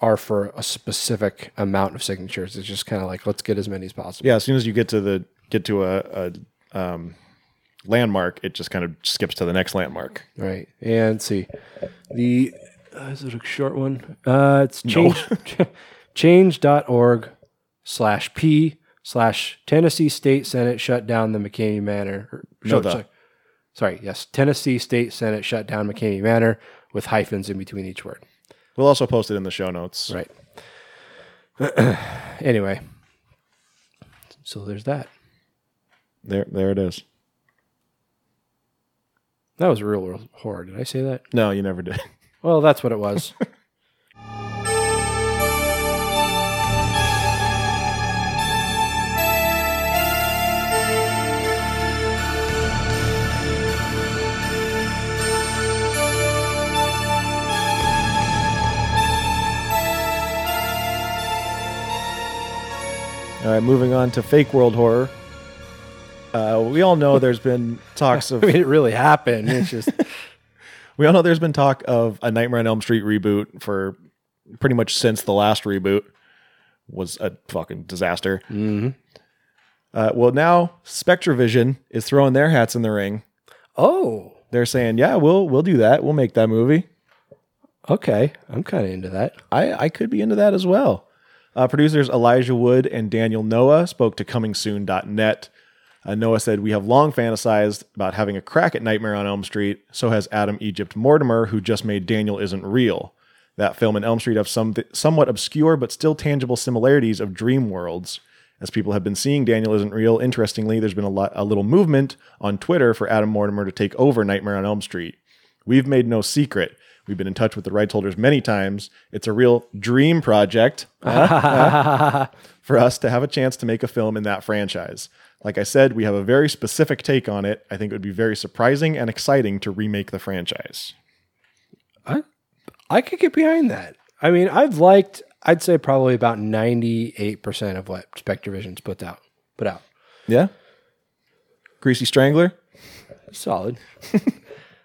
Speaker 6: are for a specific amount of signatures. It's just kind of like, let's get as many as possible.
Speaker 7: Yeah, as soon as you get to the get to a, a um, landmark, it just kind of skips to the next landmark.
Speaker 6: Right. And see. The, uh, is it a short one? Uh, it's change, change.org slash P slash Tennessee State Senate shut down the McKamey Manor. or-
Speaker 7: No,
Speaker 6: sorry, sorry, yes. Tennessee State Senate shut down McKamey Manor with hyphens in between each word.
Speaker 7: We'll also post it in the show notes.
Speaker 6: Right. anyway, so there's that.
Speaker 7: There, there it is.
Speaker 6: That was real, real horror. Did I say that?
Speaker 7: No, you never did.
Speaker 6: Well, that's what it was.
Speaker 7: All right, moving on to fake world horror. Uh, we all know there's been talks of
Speaker 6: I mean, it really happened. It's just
Speaker 7: we all know there's been talk of a Nightmare on Elm Street reboot for pretty much since the last reboot was a fucking disaster. Mm-hmm. Uh, well, now SpectreVision is throwing their hats in the ring.
Speaker 6: oh,
Speaker 7: They're saying, "Yeah, we'll we'll do that. We'll make that movie."
Speaker 6: okay. I'm kind of into that.
Speaker 7: I I could be into that as well. Uh, producers Elijah Wood and Daniel Noah spoke to ComingSoon.net. Uh, Noah said, We have long fantasized about having a crack at Nightmare on Elm Street. So has Adam Egypt Mortimer, who just made Daniel Isn't Real. That film and Elm Street have some somewhat obscure but still tangible similarities of dream worlds. As people have been seeing Daniel Isn't Real, interestingly, there's been a, lot, a little movement on Twitter for Adam Mortimer to take over Nightmare on Elm Street. We've made no secret. We've been in touch with the rights holders many times. It's a real dream project uh-huh, uh-huh, for us to have a chance to make a film in that franchise. Like I said, we have a very specific take on it. I think it would be very surprising and exciting to remake the franchise.
Speaker 6: I I could get behind that. I mean, I've liked I'd say probably about 98% of what SpectreVision's put out. Put out.
Speaker 7: Yeah? Greasy Strangler?
Speaker 6: Solid.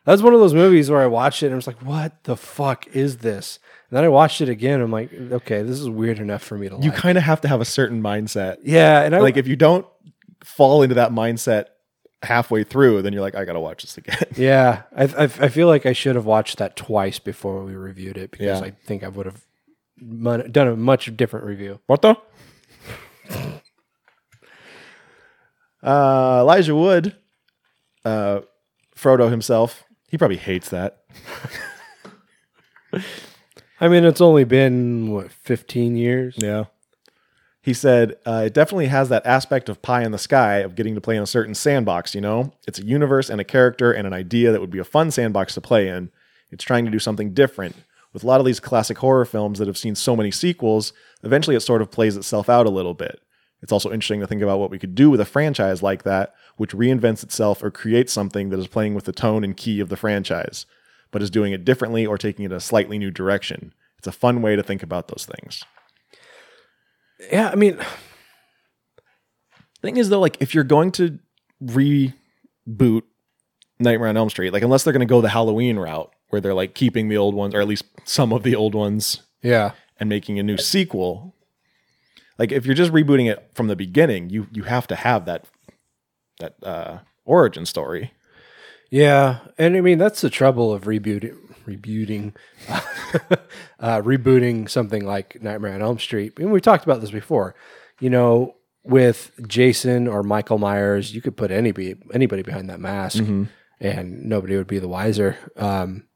Speaker 6: That's one of those movies where I watched it and I was like, what the fuck is this? And then I watched it again. I'm like, okay, this is weird enough for me to
Speaker 7: You
Speaker 6: like.
Speaker 7: kind of have to have a certain mindset.
Speaker 6: yeah, and I
Speaker 7: Like if you don't fall into that mindset halfway through, then you're like, I gotta watch this again.
Speaker 6: Yeah, I, I I feel like I should have watched that twice before we reviewed it because
Speaker 7: Yeah.
Speaker 6: I think I would have done a much different review.
Speaker 7: What the? uh, Elijah Wood, uh, Frodo himself, he probably hates that.
Speaker 6: I mean, it's only been what 15 years.
Speaker 7: Yeah. He said, uh, it definitely has that aspect of pie in the sky of getting to play in a certain sandbox, you know? It's a universe and a character and an idea that would be a fun sandbox to play in. It's trying to do something different. With a lot of these classic horror films that have seen so many sequels, eventually it sort of plays itself out a little bit. It's also interesting to think about what we could do with a franchise like that, which reinvents itself or creates something that is playing with the tone and key of the franchise, but is doing it differently or taking it a slightly new direction. It's a fun way to think about those things.
Speaker 6: Yeah, I mean,
Speaker 7: Thing is though, like if you're going to reboot Nightmare on Elm Street, like unless they're going to go the Halloween route where they're like keeping the old ones or at least some of the old ones
Speaker 6: yeah,
Speaker 7: and making a new sequel. Like if you're just rebooting it from the beginning, you you have to have that that uh origin story.
Speaker 6: yeah, and I mean that's the trouble of rebooting, rebooting, uh, rebooting something like Nightmare on Elm Street. And we talked about this before. You know, with Jason or Michael Myers, you could put anybody anybody behind that mask, and nobody would be the wiser. Um,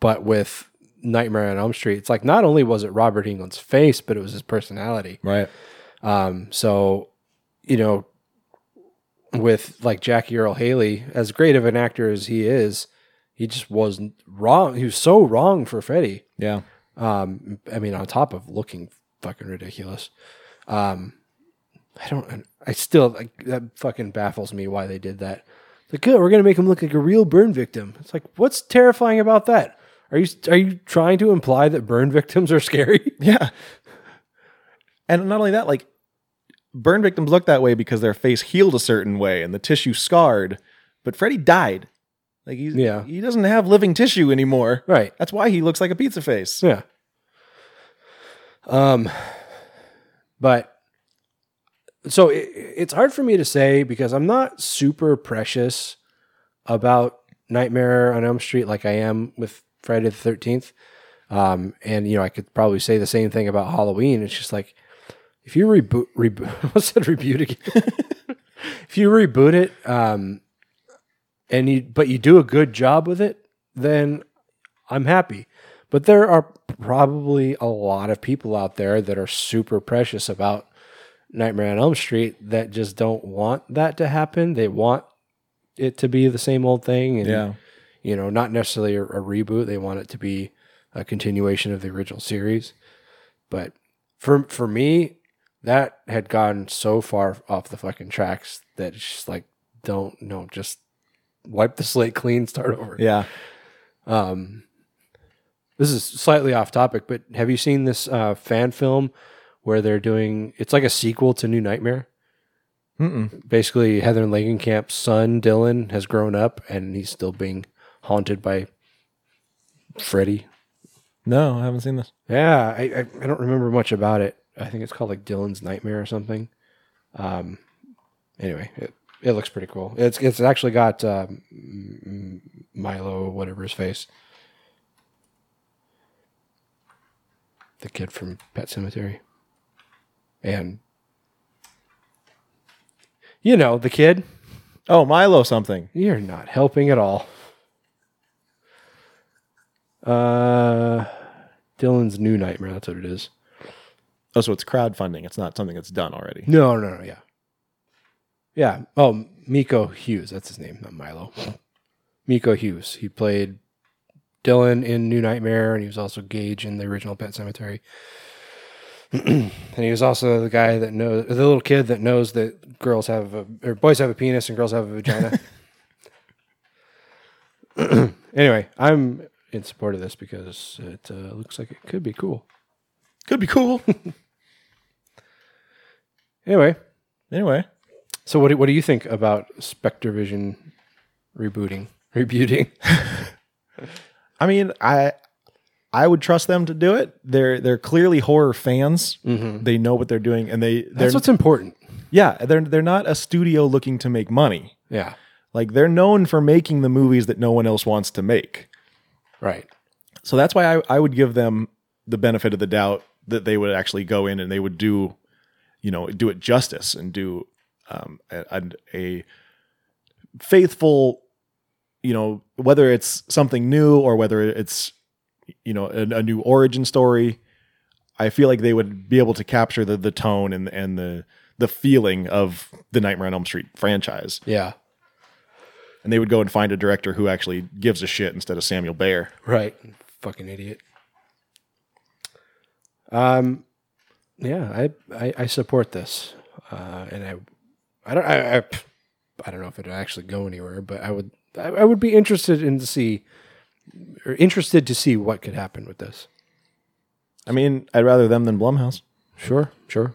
Speaker 6: but with Nightmare on Elm Street, it's like not only was it Robert Englund's face, but it was his personality.
Speaker 7: Right.
Speaker 6: Um, so, you know, with like Jackie Earle Haley, as great of an actor as he is, he just wasn't wrong. He was so wrong for Freddy.
Speaker 7: Yeah.
Speaker 6: Um, I mean, on top of looking fucking ridiculous. Um, I don't, I still, like, that fucking baffles me why they did that. Like, good, we're going to make him look like a real burn victim. It's like, what's terrifying about that? Are you, are you trying to imply that burn victims are scary?
Speaker 7: Yeah. And not only that, like burn victims look that way because their face healed a certain way and the tissue scarred, but Freddy died. Like he's
Speaker 6: Yeah.
Speaker 7: he doesn't have living tissue anymore.
Speaker 6: Right.
Speaker 7: That's why he looks like a pizza face.
Speaker 6: Yeah. Um, but so it, it's hard for me to say because I'm not super precious about Nightmare on Elm Street like I am with Friday the Thirteenth. Um, and you know I could probably say the same thing about Halloween. It's just like if you reboot, reboot, what's that reboot again? if you reboot it, um, and you but you do a good job with it, then I'm happy. But there are probably a lot of people out there that are super precious about Nightmare on Elm Street that just don't want that to happen. They want it to be the same old thing. And,
Speaker 7: Yeah.
Speaker 6: You know, not necessarily a, a reboot. They want it to be a continuation of the original series. But for for me, that had gone so far off the fucking tracks that it's just like, don't no, just wipe the slate clean, start over.
Speaker 7: Yeah.
Speaker 6: Um, this is slightly off topic, but have you seen this uh, fan film where they're doing? It's like a sequel to New Nightmare.
Speaker 7: Mm-mm.
Speaker 6: Basically, Heather and Langenkamp's son Dylan has grown up, and he's still being haunted by Freddy.
Speaker 7: No, I haven't seen this.
Speaker 6: Yeah, I, I I don't remember much about it. I think it's called like Dylan's Nightmare or something. Um, anyway, it, it looks pretty cool. It's it's actually got M- Milo, whatever his face, the kid from Pet Sematary, and you know the kid.
Speaker 7: Oh, Milo something.
Speaker 6: You're not helping at all. Uh, Dylan's new nightmare. That's what it is.
Speaker 7: Oh, so it's crowdfunding. It's not something that's done already.
Speaker 6: No, no, no. Yeah, yeah. Oh, Miko Hughes. That's his name, not Milo. Miko Hughes. He played Dylan in New Nightmare, and he was also Gage in the original Pet Sematary. and he was also the guy that knows the little kid that knows that girls have a, or boys have a penis and girls have a vagina. anyway, I'm in support of this because it uh, looks like it could be cool.
Speaker 7: Could be cool.
Speaker 6: Anyway,
Speaker 7: anyway,
Speaker 6: so what do, what do you think about SpectreVision rebooting, rebooting?
Speaker 7: I mean, I I would trust them to do it. They're they're clearly horror fans. They know what they're doing, and they they're
Speaker 6: That's what's important.
Speaker 7: yeah they're they're not a studio looking to make money.
Speaker 6: Yeah,
Speaker 7: Like they're known for making the movies that no one else wants to make.
Speaker 6: Right.
Speaker 7: So that's why I, I would give them the benefit of the doubt that they would actually go in and they would do, you know, do it justice and do um, a, a, faithful, you know, whether it's something new or whether it's, you know, a, a new origin story. I feel like they would be able to capture the the tone and and the the feeling of the Nightmare on Elm Street franchise,
Speaker 6: Yeah,
Speaker 7: and they would go and find a director who actually gives a shit instead of Samuel Bayer.
Speaker 6: right. Fucking idiot. Um, yeah, I I, I support this, uh, and I I don't I, I I don't know if it'll actually go anywhere, but I would I, I would be interested in to see or interested to see what could happen with this.
Speaker 7: I mean, I'd rather them than Blumhouse.
Speaker 6: Sure, sure.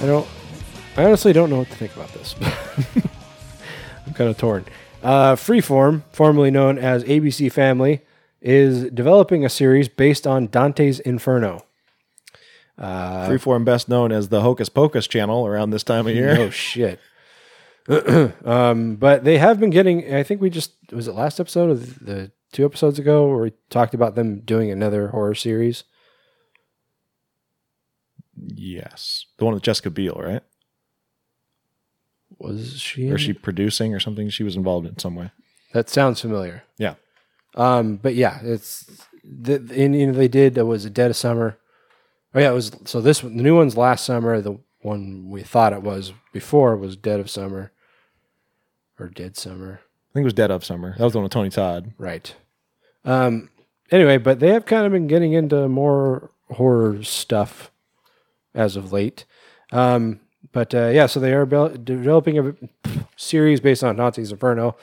Speaker 6: I don't. I honestly don't know what to think about this. I'm kind of torn. Uh, Freeform, formerly known as ABC Family, is developing a series based on Dante's Inferno.
Speaker 7: Freeform, best known as the Hocus Pocus channel around this time of year.
Speaker 6: Oh shit. um, but they have been getting. I think we just was it last episode of the two episodes ago where we talked about them doing another horror series.
Speaker 7: Yes, the one with Jessica Biel, right?
Speaker 6: Was she?
Speaker 7: Or
Speaker 6: in-
Speaker 7: she producing or something? She was involved in some way.
Speaker 6: That sounds familiar.
Speaker 7: Yeah,
Speaker 6: Um, but yeah, it's the and, you know they did uh, was it Dead of Summer. Oh yeah, it was so this one, the new one's last summer. The one we thought it was before was Dead of Summer or Dead Summer,
Speaker 7: I think it was Dead of Summer. That was the one with Tony Todd.
Speaker 6: right? Um, anyway, but they have kind of been getting into more horror stuff as of late. Um, but uh, yeah, so they are bel- developing a series based on Dante's Inferno.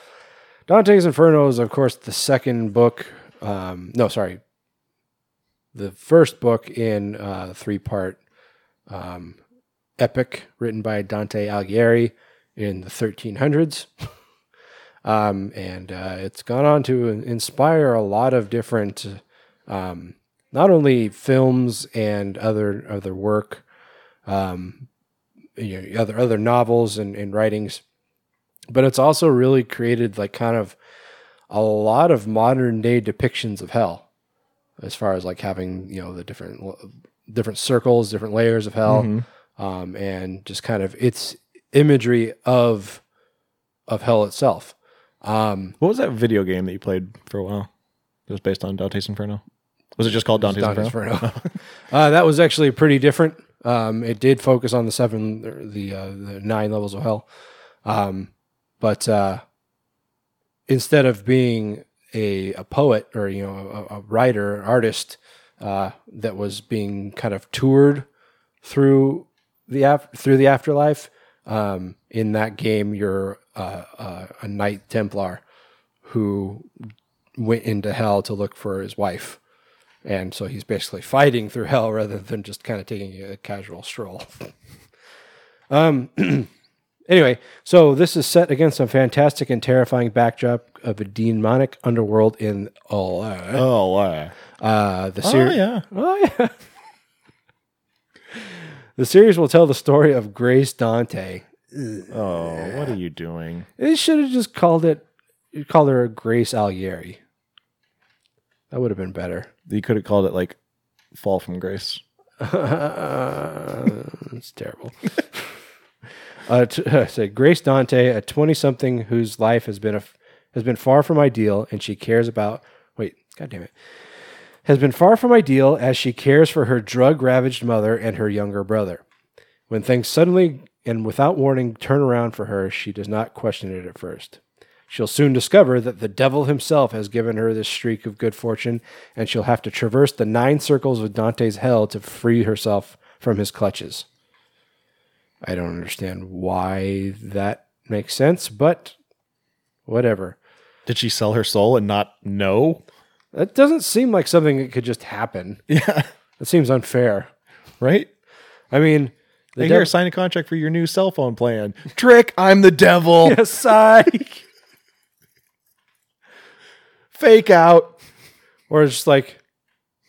Speaker 6: Dante's Inferno is, of course, the second book. Um, no, sorry, the first book in uh, three part um, epic written by Dante Alighieri in the 1300s. um, and uh, it's gone on to inspire a lot of different, um, not only films and other other work, um, you know, other other novels and, and writings, but it's also really created like kind of a lot of modern day depictions of hell, as far as like having you know the different different circles, different layers of hell, um, and just kind of its imagery of of hell itself. Um,
Speaker 7: What was that video game that you played for a while? It was based on Dante's Inferno. Was it just called Dante's,
Speaker 6: Dante's
Speaker 7: Inferno?
Speaker 6: Inferno. uh, that was actually pretty different. Um, it did focus on the seven, the uh, the nine levels of hell, um, but uh, instead of being a, a poet or you know a, a writer, an artist uh, that was being kind of toured through the af- through the afterlife, um, in that game, you're uh, uh, a knight Templar who went into hell to look for his wife. And so he's basically fighting through hell rather than just kind of taking a casual stroll. um, anyway, so this is set against a fantastic and terrifying backdrop of a demonic underworld in all
Speaker 7: Oh, uh,
Speaker 6: the
Speaker 7: oh
Speaker 6: series.
Speaker 7: yeah.
Speaker 6: Oh yeah. The series will tell the story of Grace Dante.
Speaker 7: Oh, what are you doing?
Speaker 6: It should have just called it. You called her Grace Algieri. That would have been better.
Speaker 7: You could have called it like Fall from Grace.
Speaker 6: it's terrible. uh, t- uh, say Grace Dante, a twenty-something whose life has been a f- has been far from ideal, and she cares about. Wait, god damn it, has been far from ideal as she cares for her drug-ravaged mother and her younger brother. When things suddenly and without warning turn around for her, she does not question it at first. She'll soon discover that the devil himself has given her this streak of good fortune, and she'll have to traverse the nine circles of Dante's hell to free herself from his clutches. I don't understand why that makes sense, but whatever.
Speaker 7: Did she sell her soul and not know?
Speaker 6: That doesn't seem like something that could just happen.
Speaker 7: Yeah.
Speaker 6: That seems unfair.
Speaker 7: Right?
Speaker 6: I mean, the
Speaker 7: Hey, here, sign a contract for your new cell phone plan. Trick, I'm the devil.
Speaker 6: Yeah, psych.
Speaker 7: Fake out.
Speaker 6: or it's just like,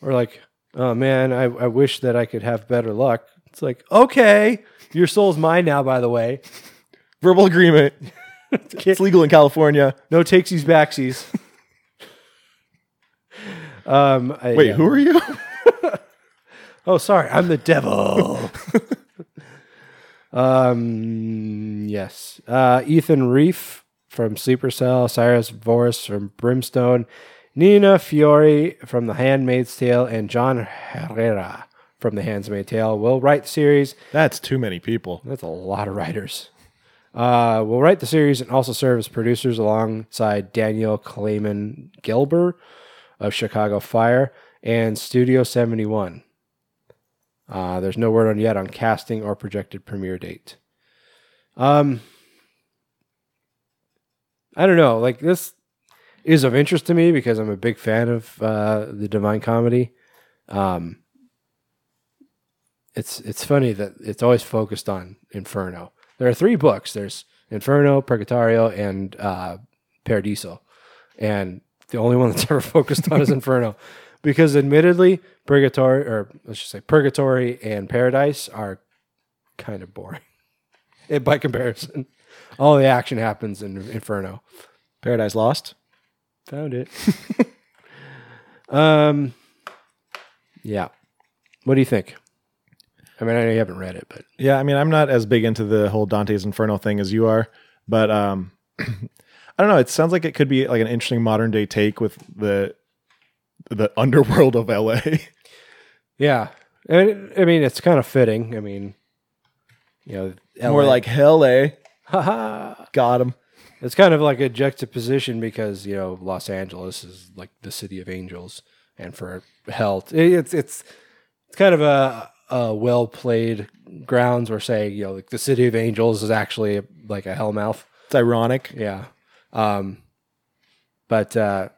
Speaker 6: or like, oh man, I, I wish that I could have better luck. It's like, okay, your soul's mine now, by the way.
Speaker 7: Verbal agreement. it's legal in California.
Speaker 6: No takesies backsies. um, I-
Speaker 7: Wait,
Speaker 6: yeah.
Speaker 7: who are you?
Speaker 6: Oh, sorry, I'm the devil. um, yes. Uh, Ethan Reiff from Sleeper Cell, Cyrus Voris from Brimstone, Nina Fiore from The Handmaid's Tale, and John Herrera from The Handmaid's Tale will write the series.
Speaker 7: That's too many people.
Speaker 6: That's a lot of writers. Uh, will write the series and also serve as producers alongside Daniel Clayman Gilber of Chicago Fire and Studio 71. Uh, there's no word on yet on casting or projected premiere date. Um, I don't know. Like this is of interest to me because I'm a big fan of uh, the Divine Comedy. Um, it's it's funny that it's always focused on Inferno. There are three books. There's Inferno, Purgatorio, and uh, Paradiso, and the only one that's ever focused on is Inferno, because admittedly, Purgatory or let's just say Purgatory and Paradise are kind of boring by comparison. All the action happens in Inferno.
Speaker 7: Paradise Lost.
Speaker 6: Found it. um, yeah. What do you think? I mean, I know you haven't read it, but
Speaker 7: Yeah, I mean, I'm not as big into the whole Dante's Inferno thing as you are, but um, I don't know. It sounds like it could be like an interesting modern day take with the the underworld of LA.
Speaker 6: yeah. And I mean, it's kind of fitting. I mean, you know,
Speaker 7: More
Speaker 6: LA
Speaker 7: like hell, eh? Got him.
Speaker 6: It's kind of like a juxtaposition because you know Los Angeles is like the city of angels, and for hell, it's it's it's kind of a, a well played grounds where saying you know like the city of angels is actually like a hellmouth.
Speaker 7: It's ironic.
Speaker 6: Yeah. Um, but uh,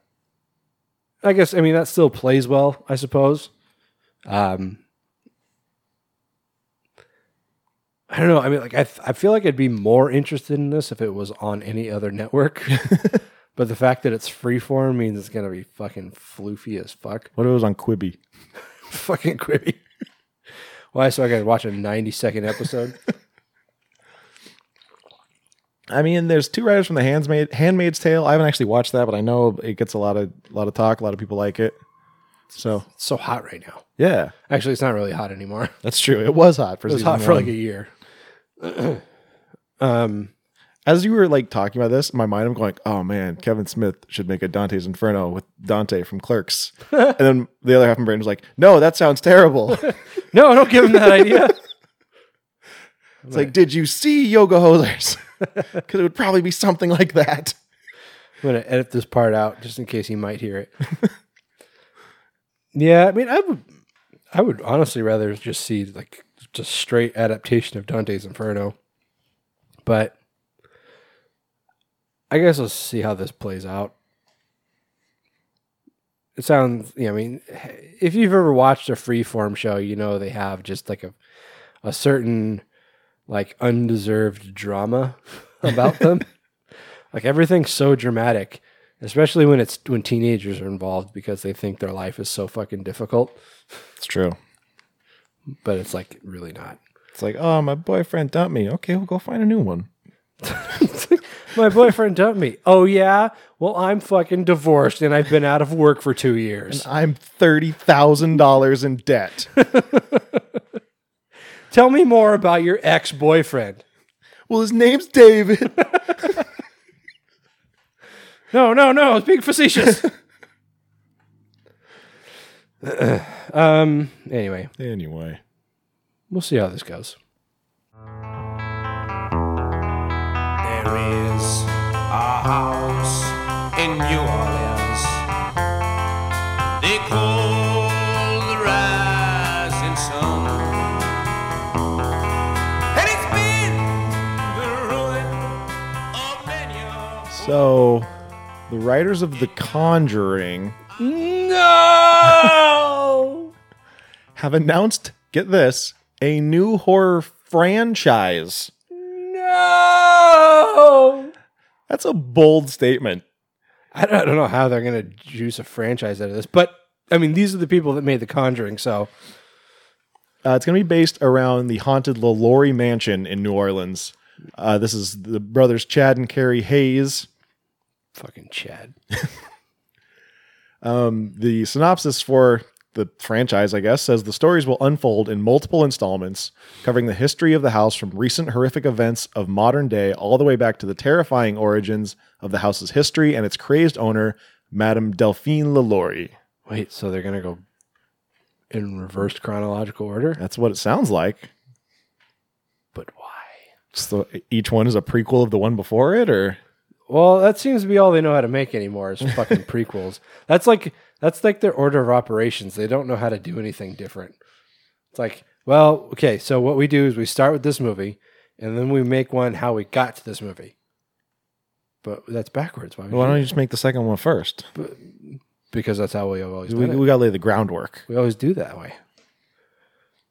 Speaker 6: I guess I mean that still plays well, I suppose. Um, I don't know. I mean, like I, th- I feel like I'd be more interested in this if it was on any other network. but the fact that it's freeform means it's gonna be fucking floofy as fuck.
Speaker 7: What if it was on Quibi?
Speaker 6: fucking Quibi. Why? So I gotta watch a ninety second episode.
Speaker 7: I mean, there's two writers from the Handmaid Handmaid's Tale. I haven't actually watched that, but I know it gets a lot of a lot of talk. A lot of people like it. So
Speaker 6: it's so hot right now.
Speaker 7: yeah,
Speaker 6: Actually, it's not really hot anymore.
Speaker 7: that's true. It was hot for
Speaker 6: It was hot for like a year. um,
Speaker 7: As you were like talking about this, in my mind, I'm going, "Oh man, Kevin Smith should make a Dante's Inferno with Dante from Clerks." and then the other half of my brain was like, "No, that sounds terrible."
Speaker 6: no, don't give him that idea.
Speaker 7: it's like, did you see Yoga Hosers? Because it would probably be something like that.
Speaker 6: I'm gonna edit this part out just in case he might hear it. yeah, I mean, I would, I would honestly rather just see like just straight adaptation of Dante's Inferno, but I guess let's see how this plays out. It sounds, yeah. I mean, if you've ever watched a freeform show, you know they have just like a a certain like undeserved drama about them. like everything's so dramatic, especially when it's when teenagers are involved because they think their life is so fucking difficult,
Speaker 7: It's true.
Speaker 6: But it's like really not.
Speaker 7: It's like, oh, my boyfriend dumped me. Okay, we'll go find a new one.
Speaker 6: My boyfriend dumped me. Oh yeah. Well, I'm fucking divorced and I've been out of work for two years.
Speaker 7: I'm thirty thousand dollars in debt.
Speaker 6: Tell me more about your ex boyfriend.
Speaker 7: well, his name's David.
Speaker 6: No, no, no. It's being facetious. um. Anyway,
Speaker 7: anyway,
Speaker 6: we'll see how this goes.
Speaker 8: There is a house in New Orleans. They call the rising sun. And it's been the ruin of many a
Speaker 7: so the writers of The Conjuring
Speaker 6: No.
Speaker 7: Have announced, get this, a new horror franchise.
Speaker 6: no.
Speaker 7: That's a bold statement.
Speaker 6: I don't, I don't know how they're gonna juice a franchise out of this, but I mean, these are the people that made The Conjuring, so
Speaker 7: Uh, it's going to be based around the haunted LaLaurie Mansion in New Orleans. Uh, this is the brothers Chad and Carey Hayes.
Speaker 6: fucking Chad.
Speaker 7: Um, the synopsis for the franchise, I guess, says the stories will unfold in multiple installments, covering the history of the house from recent horrific events of modern day all the way back to the terrifying origins of the house's history and its crazed owner, Madame Delphine LaLaurie.
Speaker 6: Wait, so they're gonna go in reversed chronological order?
Speaker 7: That's what it sounds like.
Speaker 6: But why?
Speaker 7: So each one is a prequel of the one before it, or
Speaker 6: Well, that seems to be all they know how to make anymore is fucking prequels. That's like that's like their order of operations. They don't know how to do anything different. It's like, well, okay, so what we do is we start with this movie, and then we make one how we got to this movie. But that's backwards. Why? would
Speaker 7: why don't you just make the second one first?
Speaker 6: Because that's how we always
Speaker 7: We, we got to lay the groundwork.
Speaker 6: We always do that way.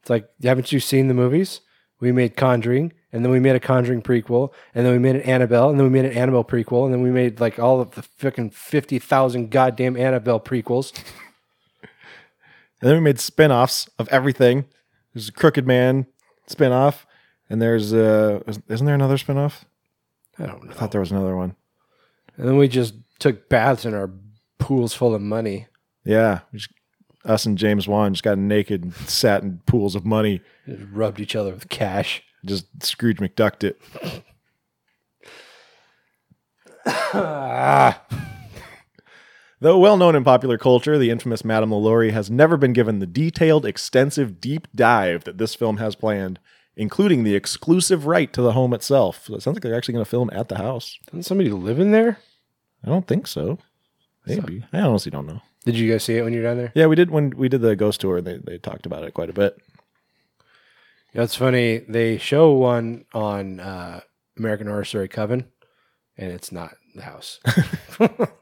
Speaker 6: It's like, haven't you seen the movies? We made Conjuring, and then we made a Conjuring prequel, and then we made an Annabelle, and then we made an Annabelle prequel, and then we made like all of the fucking fifty thousand goddamn Annabelle prequels.
Speaker 7: And then we made spin-offs of everything. There's a Crooked Man spin-off, and there's uh isn't there another spin-off?
Speaker 6: I don't know.
Speaker 7: I thought there was another one.
Speaker 6: And then we just took baths in our pools full of money.
Speaker 7: Yeah, we just, us and James Wan just got naked and sat in pools of money.
Speaker 6: Just rubbed each other with cash.
Speaker 7: Just Scrooge McDucked it.
Speaker 6: Ah,
Speaker 7: Though well known in popular culture, the infamous Madame LaLaurie has never been given the detailed, extensive, deep dive that this film has planned, including the exclusive right to the home itself. So it sounds like they're actually going to film at the house.
Speaker 6: doesn't somebody live in there?
Speaker 7: I don't think so. Maybe. I honestly don't know.
Speaker 6: Did you guys see it when you were down there?
Speaker 7: Yeah, we did when we did the ghost tour. They they talked about it quite a bit.
Speaker 6: That's funny. They show one on uh, American Horror Story Coven, and it's not the house.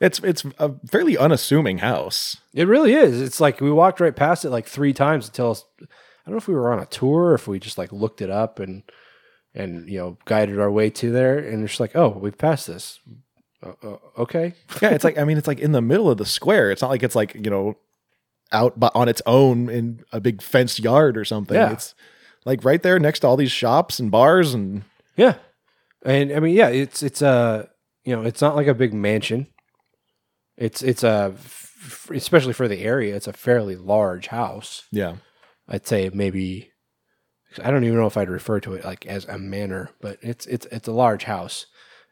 Speaker 7: It's it's a fairly unassuming house.
Speaker 6: It really is. It's like we walked right past it like three times until I don't know if we were on a tour or if we just like looked it up and and you know guided our way to there and it's like oh we've passed this. Uh, uh, okay.
Speaker 7: Yeah, it's like I mean, it's like in the middle of the square. It's not like it's like you know out but on its own in a big fenced yard or something.
Speaker 6: Yeah.
Speaker 7: It's like right there next to all these shops and bars and
Speaker 6: Yeah. And I mean yeah it's it's a you know it's not like a big mansion. It's it's a f- especially for the area it's a fairly large house.
Speaker 7: yeah.
Speaker 6: I'd say maybe I don't even know if I'd refer to it like as a manor, but it's it's it's a large house,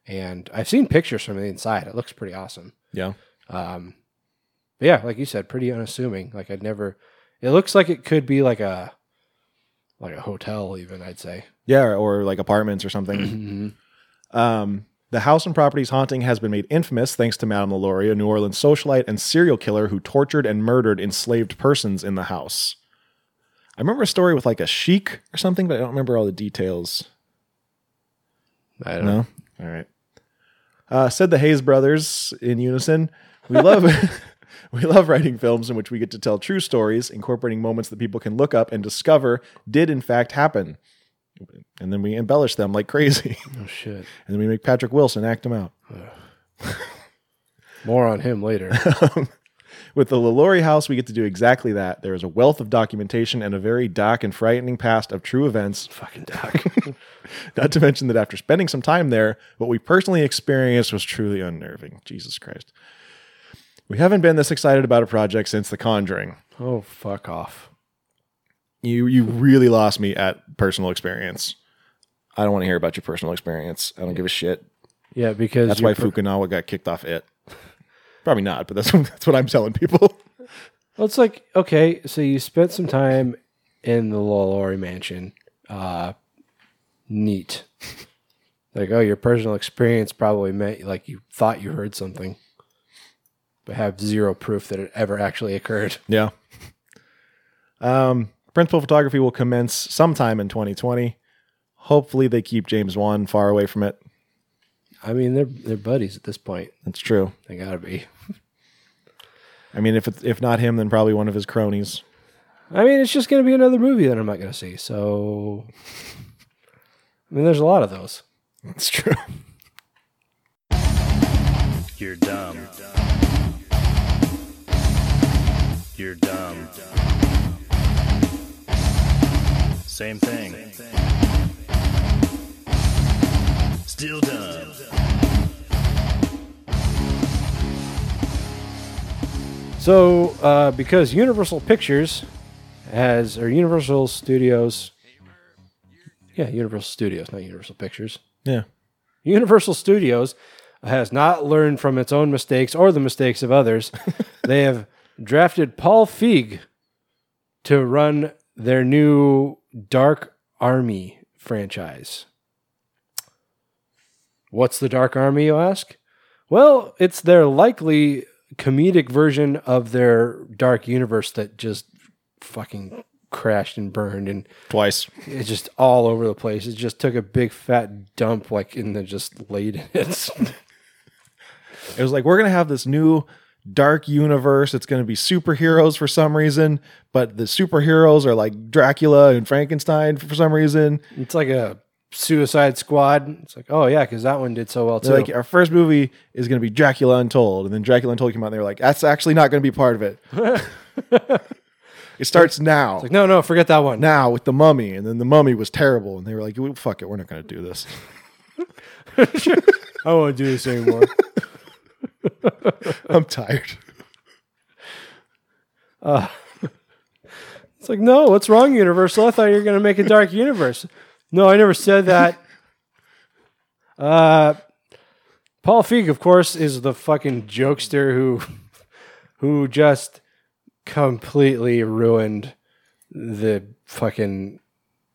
Speaker 6: and I've seen pictures from the inside. It looks pretty awesome.
Speaker 7: Yeah.
Speaker 6: Um, but yeah, like you said, pretty unassuming. Like I'd never. It looks like it could be like a like a hotel, even I'd say.
Speaker 7: Yeah, or like apartments or something.
Speaker 6: Mhm.
Speaker 7: Um, the house and property's haunting has been made infamous thanks to Madame LaLaurie, a New Orleans socialite and serial killer who tortured and murdered enslaved persons in the house. I remember a story with like a sheik or something, but I don't remember all the details.
Speaker 6: I don't know.
Speaker 7: All right. Uh, said the Hayes brothers in unison. We love we love writing films in which we get to tell true stories, incorporating moments that people can look up and discover did in fact happen. And then we embellish them like crazy.
Speaker 6: Oh shit!
Speaker 7: and then we make Patrick Wilson act them out.
Speaker 6: More on him later.
Speaker 7: With the LaLaurie house, we get to do exactly that. There is a wealth of documentation and a very dark and frightening past of true events.
Speaker 6: Fucking doc.
Speaker 7: Not to mention that after spending some time there, what we personally experienced was truly unnerving. Jesus Christ. We haven't been this excited about a project since The Conjuring.
Speaker 6: oh, fuck off.
Speaker 7: You you really lost me at personal experience. I don't want to hear about your personal experience. I don't give a shit.
Speaker 6: Yeah, because
Speaker 7: That's why
Speaker 6: you're per-
Speaker 7: Fukunaga got kicked off it. Probably not, but that's that's what I'm telling people.
Speaker 6: Well, it's like okay, so you spent some time in the LaLaurie mansion. Uh, neat. Like, oh, your personal experience probably meant like you thought you heard something, but have zero proof that it ever actually occurred.
Speaker 7: Yeah. Um, principal photography will commence sometime in 2020. Hopefully, they keep James Wan far away from it.
Speaker 6: I mean, they're they're buddies at this point.
Speaker 7: That's true.
Speaker 6: They gotta be.
Speaker 7: I mean, if it's, if not him, then probably one of his cronies.
Speaker 6: I mean, it's just gonna be another movie that I'm not gonna see. So, I mean, there's a lot of those.
Speaker 7: That's true.
Speaker 9: You're dumb. You're dumb. same thing Same thing. Still dumb.
Speaker 6: So, uh, because Universal Pictures has, or Universal Studios, yeah, Universal Studios, not Universal Pictures.
Speaker 7: Yeah.
Speaker 6: Universal Studios has not learned from its own mistakes or the mistakes of others. they have drafted Paul Feig to run their new Dark Army franchise. What's the Dark Army, you ask? Well, it's their likely comedic version of their dark universe that just fucking crashed and burned and
Speaker 7: Twice.
Speaker 6: it's just all over the place. It just took a big fat dump like and then just laid in it.
Speaker 7: It was like, we're going to have this new dark universe. It's going to be superheroes for some reason, but the superheroes are like Dracula and Frankenstein for some reason.
Speaker 6: it's like a Suicide Squad. It's like, oh yeah, because that one did so well too.
Speaker 7: They're like, our first movie is going to be Dracula Untold. And then Dracula Untold came out and they were like, that's actually not going to be part of it. it starts now.
Speaker 6: like, no, no, forget that one.
Speaker 7: now with the mummy. And then the mummy was terrible. And they were like, "Well, fuck it. We're not going to do this.
Speaker 6: I don't want to do this anymore.
Speaker 7: I'm tired.
Speaker 6: Uh, it's like, no, what's wrong, Universal? I thought you were going to make a dark universe. No, I never said that. Uh, Paul Feig, of course, is the fucking jokester who, who just completely ruined the fucking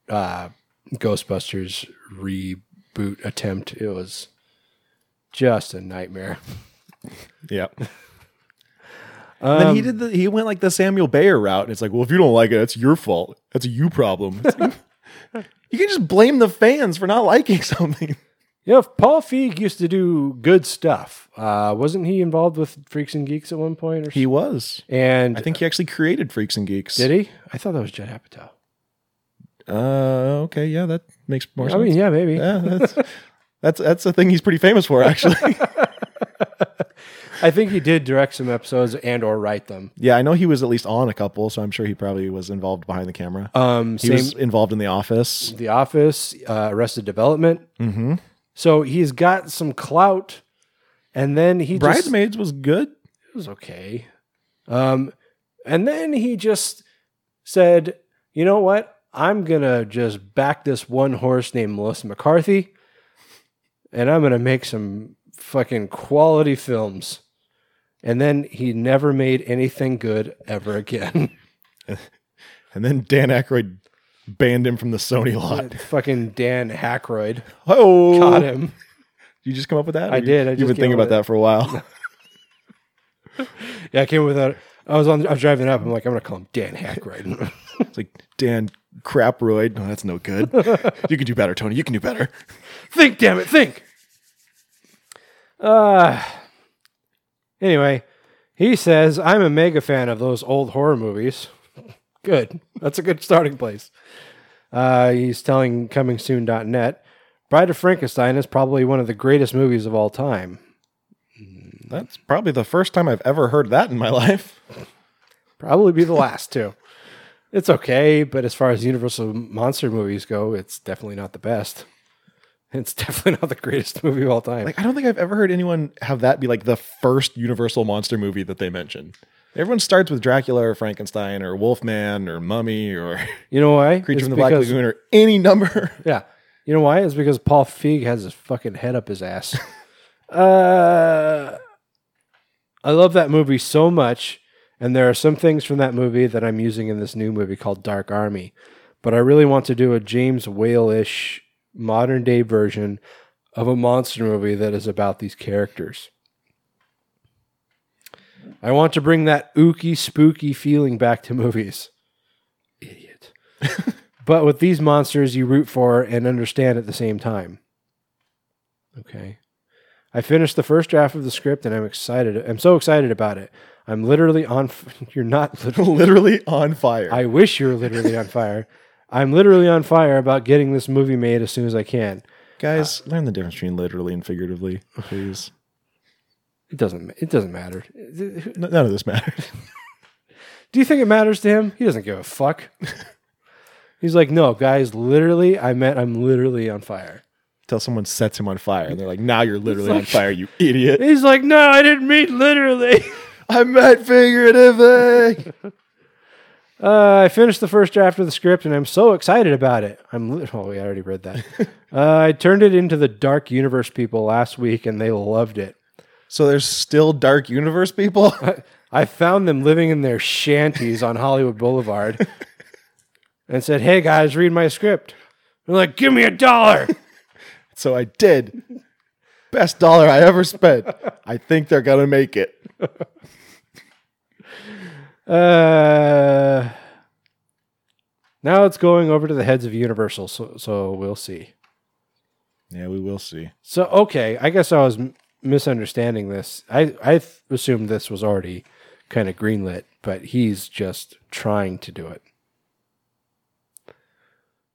Speaker 6: uh, Ghostbusters reboot attempt. It was just a nightmare.
Speaker 7: Yep. and then he did the he went like the Samuel Bayer route, and it's like, well, if you don't like it, that's your fault. That's a you problem. Like, you can just blame the fans for not liking something.
Speaker 6: Yeah, Paul Feig used to do good stuff. Uh, wasn't he involved with Freaks and Geeks at one point? Or
Speaker 7: He was.
Speaker 6: and
Speaker 7: I think he actually created Freaks and Geeks.
Speaker 6: did he? I thought that was Judd Apatow.
Speaker 7: Uh, okay, yeah, that makes more
Speaker 6: I
Speaker 7: sense.
Speaker 6: I mean, yeah, maybe.
Speaker 7: yeah, that's that's that's a thing he's pretty famous for, actually.
Speaker 6: I think he did direct some episodes and or write them.
Speaker 7: yeah, I know he was at least on a couple, so I'm sure he probably was involved behind the camera.
Speaker 6: Um,
Speaker 7: he
Speaker 6: same
Speaker 7: was involved in The Office.
Speaker 6: The Office, uh, Arrested Development. Mm-hmm. So he's got some clout, and then he just
Speaker 7: Bridesmaids was good.
Speaker 6: it was okay. Um, and then he just said, "You know what? I'm gonna just back this one horse named Melissa McCarthy, and I'm gonna make some fucking quality films." And then he never made anything good ever again.
Speaker 7: And then Dan Aykroyd banned him from the Sony lot.
Speaker 6: fucking Dan Hackroyd
Speaker 7: Oh,
Speaker 6: caught him.
Speaker 7: You just come up with that?
Speaker 6: I
Speaker 7: you-
Speaker 6: did. I
Speaker 7: You've
Speaker 6: just
Speaker 7: been thinking about that for a while.
Speaker 6: Yeah, I came up with that. I was on. I was driving up. I'm like, I'm gonna call him Dan Hackroyd.
Speaker 7: it's like Dan Craproyd. No, that's no good. you can do better, Tony. You can do better.
Speaker 6: think, damn it, think. Uh anyway, he says, I'm a mega fan of those old horror movies. Good. That's a good starting place. Uh, he's telling comingsoon.net, Bride of Frankenstein is probably one of the greatest movies of all time.
Speaker 7: That's probably the first time I've ever heard that in my life.
Speaker 6: Probably be the last too. It's okay, but as far as Universal monster movies go, it's definitely not the best. It's definitely not the greatest movie of all time.
Speaker 7: Like, I don't think I've ever heard anyone have that be like the first Universal monster movie that they mention. Everyone starts with Dracula or Frankenstein or Wolfman or Mummy or
Speaker 6: you know why?
Speaker 7: Creature
Speaker 6: It's
Speaker 7: from the Black
Speaker 6: because-
Speaker 7: Lagoon or any number.
Speaker 6: Yeah. You know why? It's because Paul Feig has his fucking head up his ass. uh, I love that movie so much, and there are some things from that movie that I'm using in this new movie called Dark Army. But I really want to do a James Whale ish modern day version of a monster movie that is about these characters. I want to bring that ooky, spooky feeling back to movies. Idiot. but with these monsters, you root for and understand at the same time. Okay. I finished the first draft of the script and I'm excited. I'm so excited about it. I'm literally on. F- you're not literally.
Speaker 7: Literally on fire.
Speaker 6: I wish you were literally on fire. I'm literally on fire about getting this movie made as soon as I can.
Speaker 7: Guys, learn the difference between literally and figuratively, please.
Speaker 6: It doesn't. It doesn't matter.
Speaker 7: None of this matters.
Speaker 6: Do you think it matters to him? He doesn't give a fuck. He's like, no, guys. Literally, I meant I'm literally on fire.
Speaker 7: Till someone sets him on fire and they're like, now you're literally
Speaker 6: like-
Speaker 7: on fire, you idiot.
Speaker 6: He's like, no, I didn't mean literally.
Speaker 7: I meant figuratively.
Speaker 6: Uh, I finished the first draft of the script and I'm so excited about it. I'm li- oh, we already read that. uh, I turned it into the Dark Universe people last week and they loved it.
Speaker 7: so there's still Dark Universe people?
Speaker 6: I found them living in their shanties on Hollywood Boulevard and said, "Hey guys, read my script." They're like, "Give me a dollar."
Speaker 7: so I did. Best dollar I ever spent. I think they're going to make it.
Speaker 6: Uh, now it's going over to the heads of Universal, so so we'll see.
Speaker 7: Yeah, we will see.
Speaker 6: So okay, I guess I was m- misunderstanding this. I I th- assumed this was already kind of greenlit, but he's just trying to do it.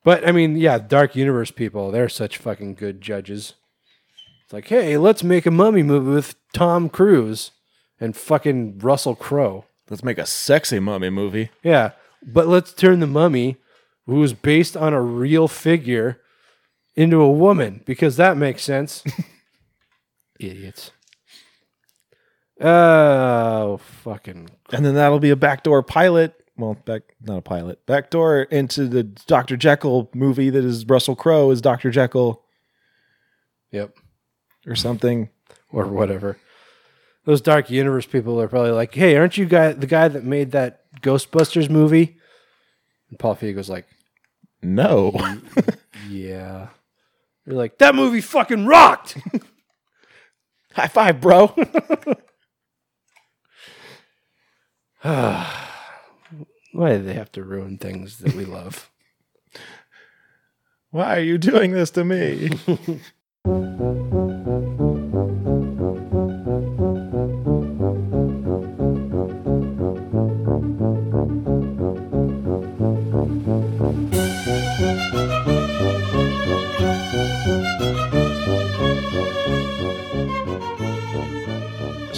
Speaker 6: But I mean, yeah, Dark Universe people, they're such fucking good judges. It's like, hey, let's make a mummy movie with Tom Cruise and fucking Russell Crowe.
Speaker 7: Let's make a sexy mummy movie.
Speaker 6: Yeah, but let's turn the mummy, who is based on a real figure, into a woman because that makes sense. Idiots. Oh, fucking.
Speaker 7: And then that'll be a backdoor pilot. Well, back not a pilot. Backdoor into the Dr. Jekyll movie that is Russell Crowe is Dr. Jekyll
Speaker 6: Yep.
Speaker 7: or something.
Speaker 6: Or whatever. Those Dark Universe people are probably like, hey, aren't you guy the guy that made that Ghostbusters movie? And Paul Feig was like,
Speaker 7: No.
Speaker 6: yeah. You're like, that movie fucking rocked.
Speaker 7: High five, bro.
Speaker 6: Why do they have to ruin things that we love?
Speaker 7: Why are you doing this to me?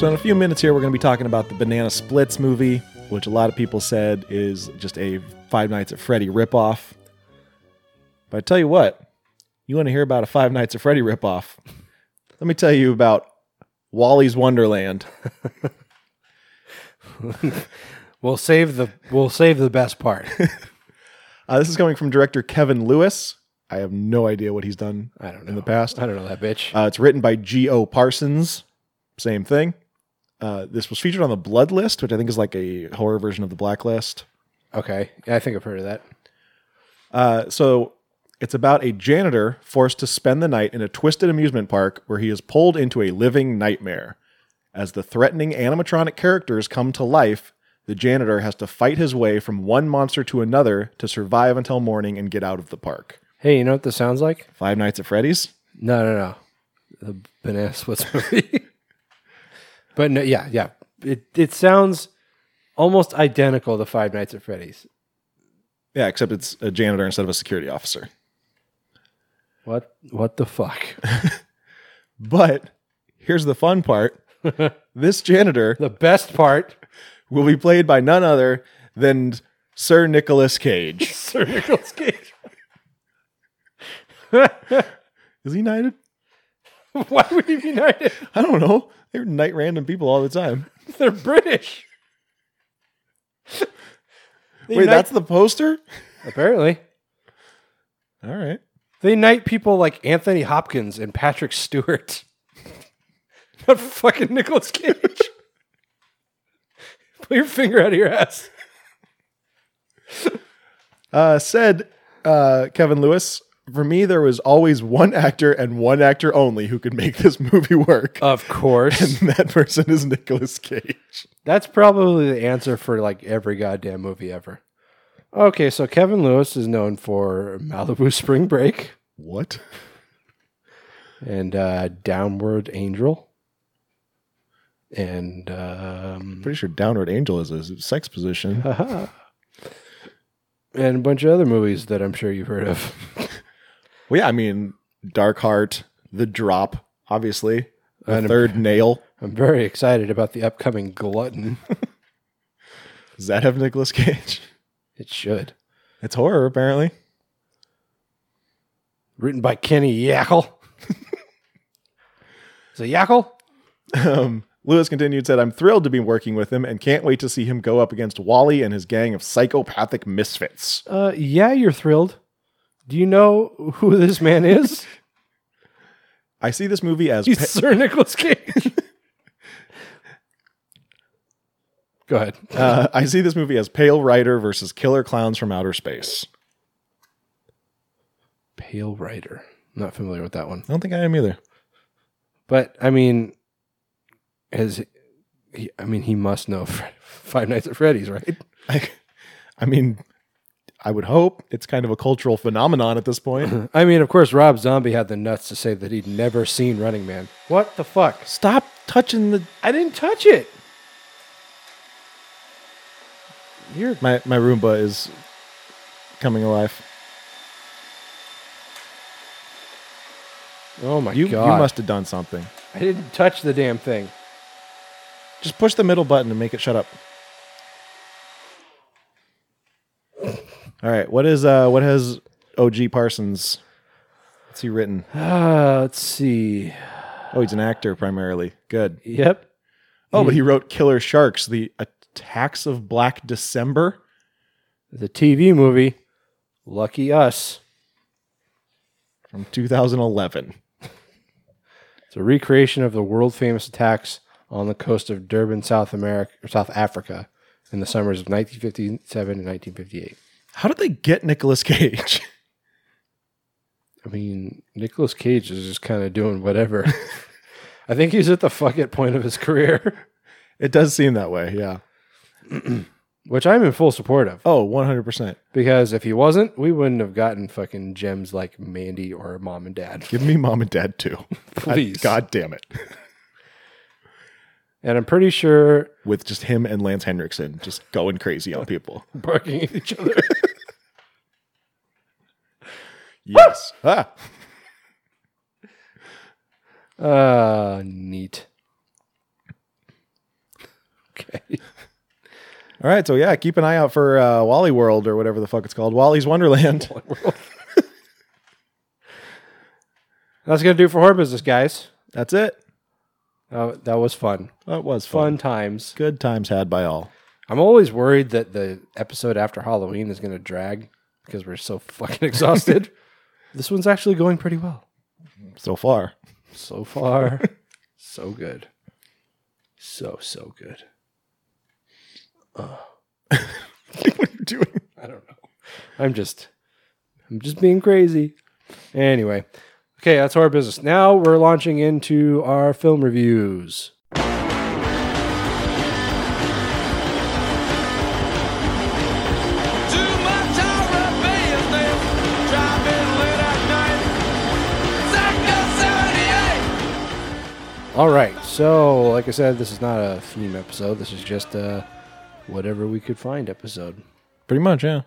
Speaker 7: So, in a few minutes here, we're going to be talking about the Banana Splits movie, which a lot of people said is just a Five Nights at Freddy ripoff. But I tell you what, you want to hear about a Five Nights at Freddy ripoff? Let me tell you about Wally's Wonderland.
Speaker 6: We'll save the we'll save the best part.
Speaker 7: Uh, this is coming from director Kevin Lewis. I have no idea what he's done
Speaker 6: I don't know.
Speaker 7: in the past.
Speaker 6: I don't know that bitch.
Speaker 7: Uh, it's written by G.O. Parsons. Same thing. Uh, this was featured on the Blood List, which I think is like a horror version of the Blacklist.
Speaker 6: Okay. Yeah, I think I've heard of that.
Speaker 7: Uh, so it's about a janitor forced to spend the night in a twisted amusement park where he is pulled into a living nightmare. As the threatening animatronic characters come to life, the janitor has to fight his way from one monster to another to survive until morning and get out of the park.
Speaker 6: Hey, you know what this sounds like?
Speaker 7: Five Nights at Freddy's?
Speaker 6: No, no, no. The Banana Splits movie. but no, yeah, yeah. It it sounds almost identical to Five Nights at Freddy's.
Speaker 7: Yeah, except it's a janitor instead of a security officer.
Speaker 6: What what the fuck?
Speaker 7: But here's the fun part this janitor
Speaker 6: The best part,
Speaker 7: will be played by none other than Sir Nicolas Cage.
Speaker 6: Sir Nicolas Cage.
Speaker 7: Is he knighted?
Speaker 6: Why would he be knighted?
Speaker 7: I don't know. They knight random people all the time.
Speaker 6: They're British. They
Speaker 7: Wait,
Speaker 6: knight-
Speaker 7: that's the poster?
Speaker 6: apparently
Speaker 7: All right.
Speaker 6: they knight people like Anthony Hopkins and Patrick Stewart. Not fucking Nicolas Cage. Put your finger out of your ass.
Speaker 7: Uh, said uh, Kevin Lewis, for me, there was always one actor and one actor only who could make this movie work.
Speaker 6: Of course.
Speaker 7: and that person is Nicolas Cage.
Speaker 6: That's probably the answer for like every goddamn movie ever. Okay, so Kevin Lewis is known for Malibu Spring Break
Speaker 7: What?
Speaker 6: and uh, Downward Angel. And um,
Speaker 7: Pretty sure Downward Angel is a sex position.
Speaker 6: and a bunch of other movies that I'm sure you've heard of.
Speaker 7: Well, yeah, I mean, Dark Heart, The Drop, obviously, The
Speaker 6: And-
Speaker 7: Third Nail.
Speaker 6: I'm very excited about the upcoming Glutton.
Speaker 7: Does that have Nicolas Cage?
Speaker 6: It should.
Speaker 7: It's horror, apparently.
Speaker 6: Written by Kenny Yackle. Is it Yackle?
Speaker 7: Um, Lewis continued, said, I'm thrilled to be working with him and can't wait to see him go up against Wally and his gang of psychopathic misfits.
Speaker 6: Uh, yeah, you're thrilled. Do you know who this man is?
Speaker 7: I see this movie as
Speaker 6: He's
Speaker 7: pa-
Speaker 6: Sir Nicolas Cage. Go ahead.
Speaker 7: uh, I see this movie as Pale Rider versus Killer Clowns from Outer Space.
Speaker 6: Pale Rider. Not familiar with that one.
Speaker 7: I don't think I am either.
Speaker 6: But I mean, as he, I mean, he must know Fre- Five Nights at Freddy's, right?
Speaker 7: I, I mean, I would hope it's kind of a cultural phenomenon at this point.
Speaker 6: I mean, of course, Rob Zombie had the nuts to say that he'd never seen Running Man. What the fuck?
Speaker 7: Stop touching the
Speaker 6: I didn't touch it. You're
Speaker 7: my my Roomba is coming alive.
Speaker 6: oh my
Speaker 7: You
Speaker 6: god!
Speaker 7: you must have done something.
Speaker 6: I didn't touch the damn thing.
Speaker 7: Just push the middle button to make it shut up. All right, what is uh what has OG Parsons? What's he written?
Speaker 6: Uh, let's see.
Speaker 7: Oh, he's an actor primarily. Good.
Speaker 6: Yep.
Speaker 7: Oh, but he wrote Killer Sharks: The Attacks of Black December.
Speaker 6: The TV movie, Lucky Us.
Speaker 7: from 2011.
Speaker 6: It's a recreation of the world famous attacks on the coast of Durban, South America, or South Africa, in the summers of 1957 and 1958.
Speaker 7: How did they get Nicolas Cage?
Speaker 6: I mean, Nicolas Cage is just kind of doing whatever. I think he's at the fuck it point of his career,
Speaker 7: It does seem that way, yeah.
Speaker 6: which I'm in full support of.
Speaker 7: Oh, 100%.
Speaker 6: Because if he wasn't, we wouldn't have gotten fucking gems like Mandy or Mom and Dad.
Speaker 7: Give me mom and dad too.
Speaker 6: Please.
Speaker 7: God damn it.
Speaker 6: And I'm pretty sure
Speaker 7: With just him and Lance Henriksen just going crazy on people.
Speaker 6: barking at each other.
Speaker 7: Yes. ah.
Speaker 6: Uh, neat. Okay.
Speaker 7: All right, so yeah, keep an eye out for uh, Wally World or whatever the fuck it's called. Wally's Wonderland.
Speaker 6: That's going to do for horror business, guys.
Speaker 7: That's it.
Speaker 6: Uh, that was fun.
Speaker 7: That was
Speaker 6: Fun
Speaker 7: fun.
Speaker 6: times.
Speaker 7: Good times had by all.
Speaker 6: I'm always worried that the episode after Halloween is going to drag because we're so fucking exhausted. this one's actually going pretty well.
Speaker 7: So far.
Speaker 6: So far, so good. So, so good.
Speaker 7: what are you doing?
Speaker 6: I don't know. I'm just, I'm just being crazy. Anyway, okay, that's our business. Now we're launching into our film reviews.
Speaker 8: Too much Arabian nails, driving late at night. Sector 78.
Speaker 6: All right, so like I said, this is not a theme episode. This is just a whatever we could find episode.
Speaker 7: Pretty much, yeah.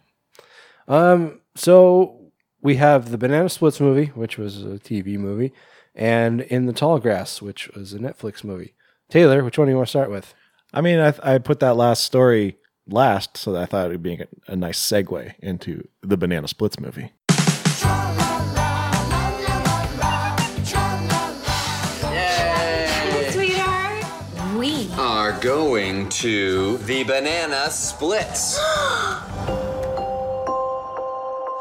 Speaker 6: Um, so we have the Banana Splits movie, which was a TV movie, and In the Tall Grass, which was a Netflix movie. Taylor, which one do you want to start with?
Speaker 7: I mean, I, I put that last story last, so that I thought it would be a, a nice segue into the Banana Splits movie.
Speaker 10: Sweetheart. We
Speaker 11: are going to the banana splits.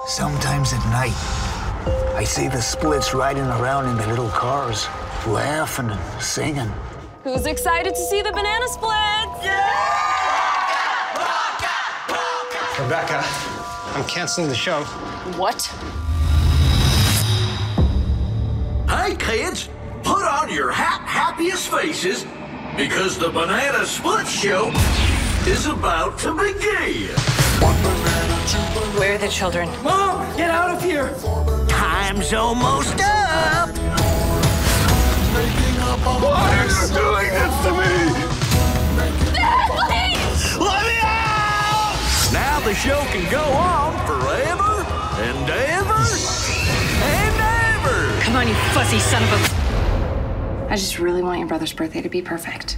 Speaker 4: Sometimes at night, I see the splits riding around in the little cars, laughing and singing.
Speaker 10: Who's excited to see the banana splits? Yeah!
Speaker 12: Rebecca, I'm canceling the show.
Speaker 10: What?
Speaker 13: Hey, kids, put on your ha- happiest faces because the Banana Split Show is about to begin.
Speaker 10: Where are the children?
Speaker 13: Mom, get out of here!
Speaker 4: Time's almost up.
Speaker 13: Why are you doing this to me?
Speaker 10: Dad, Please!
Speaker 13: Let me out! Now the show can go on forever and ever and ever.
Speaker 10: Come on, you fuzzy son of a. I just really want your brother's birthday to be perfect.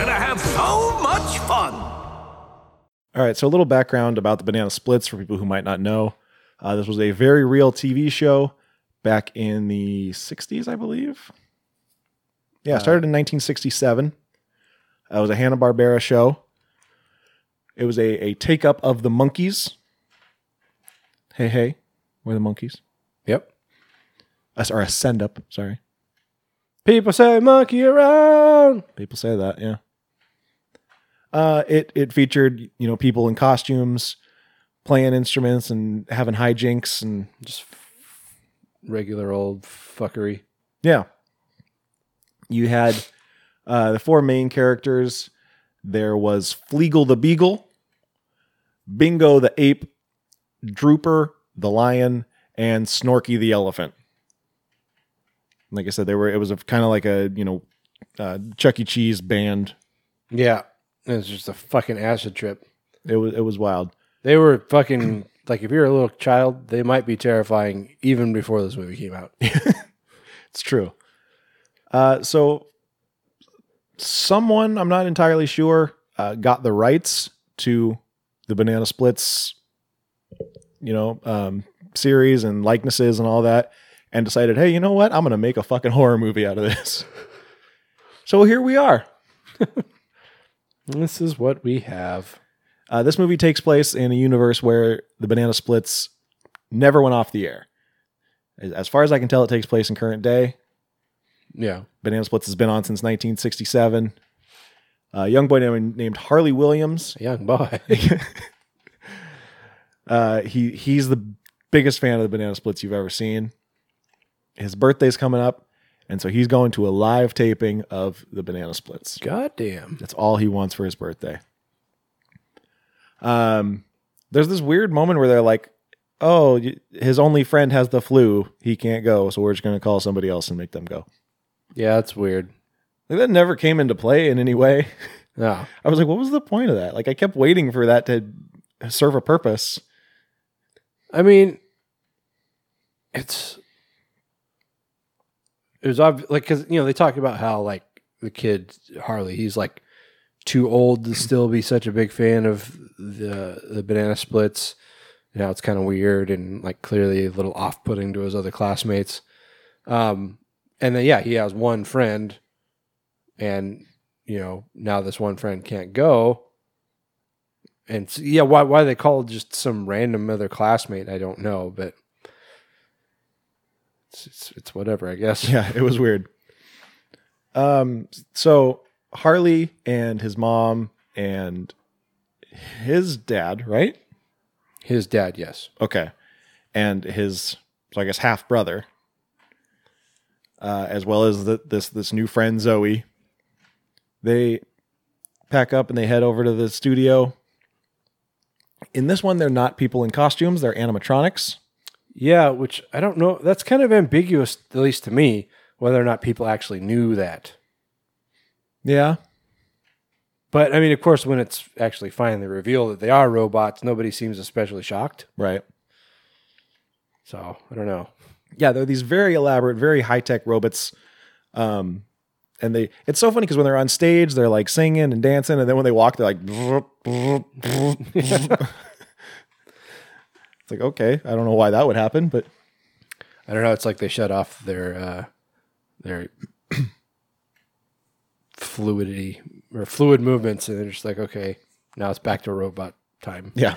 Speaker 13: Gonna have so much fun.
Speaker 7: All right, so a little background about the Banana Splits for people who might not know. Uh, this was a very real TV show back in the 60s, I believe. Yeah, it started in 1967. Uh, it was a Hanna-Barbera show. It was a, a take up of the Monkees. Hey, hey, we're the Monkees.
Speaker 6: Yep.
Speaker 7: Uh, or a send up, sorry.
Speaker 6: People say monkey around.
Speaker 7: People say that, yeah. Uh, it it featured you know people in costumes, playing instruments and having hijinks and
Speaker 6: Just regular old fuckery.
Speaker 7: yeah. You had uh, the four main characters. There was Fleegle the Beagle, Bingo the Ape, Drooper the Lion, and Snorky the Elephant. Like I said, they were. It was a kind of like a you know, uh, Chuck E. Cheese band.
Speaker 6: Yeah. It was just a fucking acid trip.
Speaker 7: It was it was wild.
Speaker 6: They were fucking like if you're a little child, they might be terrifying even before this movie came out.
Speaker 7: It's true. Uh, so someone, I'm not entirely sure, uh, got the rights to the Banana Splits, you know, um, series and likenesses and all that, and decided, hey, you know what? I'm going to make a fucking horror movie out of this. so here we are.
Speaker 6: This is what we have.
Speaker 7: Uh, this movie takes place in a universe where the Banana Splits never went off the air. As- far as I can tell, it takes place in current day.
Speaker 6: Yeah.
Speaker 7: Banana Splits has been on since 1967. A young boy named, named Harley Williams.
Speaker 6: A young boy.
Speaker 7: uh, he he's the biggest fan of the Banana Splits you've ever seen. His birthday's coming up, and so he's going to a live taping of the Banana Splits.
Speaker 6: Goddamn.
Speaker 7: That's all he wants for his birthday. Um, there's this weird moment where they're like, "Oh, his only friend has the flu. He can't go, so we're just going to call somebody else and make them go."
Speaker 6: Yeah, that's weird.
Speaker 7: Like, that never came into play in any way.
Speaker 6: No.
Speaker 7: I was like, what was the point of that? Like, I kept waiting for that to serve a purpose.
Speaker 6: I mean, it's it was like because you know they talk about how like the kid Harley, he's like too old to still be such a big fan of the the banana splits. You know, it's kind of weird and like clearly a little off putting to his other classmates. Um, and then yeah, he has one friend, and you know now this one friend can't go. And yeah, why why they called just some random other classmate, I don't know, but it's it's, it's whatever, I guess.
Speaker 7: Yeah, it was weird. Um, so Harley and his mom and his dad, right?
Speaker 6: His dad, yes.
Speaker 7: Okay, and his so I guess half brother, uh, as well as the, this this new friend Zoe. They pack up and they head over to the studio. In this one, they're not people in costumes; they're animatronics.
Speaker 6: Yeah, which I don't know. That's kind of ambiguous, at least to me, whether or not people actually knew that.
Speaker 7: Yeah,
Speaker 6: But I mean, of course, when it's actually finally revealed that they are robots, nobody seems especially shocked.
Speaker 7: right.
Speaker 6: So I don't know.
Speaker 7: Yeah, they're these very elaborate, very high tech robots. Um, and they it's so funny because when they're on stage, they're like singing and dancing, and then when they walk, they're like. it's like okay, I don't know why that would happen, but
Speaker 6: I don't know. It's like they shut off their uh, their fluidity or fluid movements, and they're just like, okay, now it's back to robot time.
Speaker 7: yeah.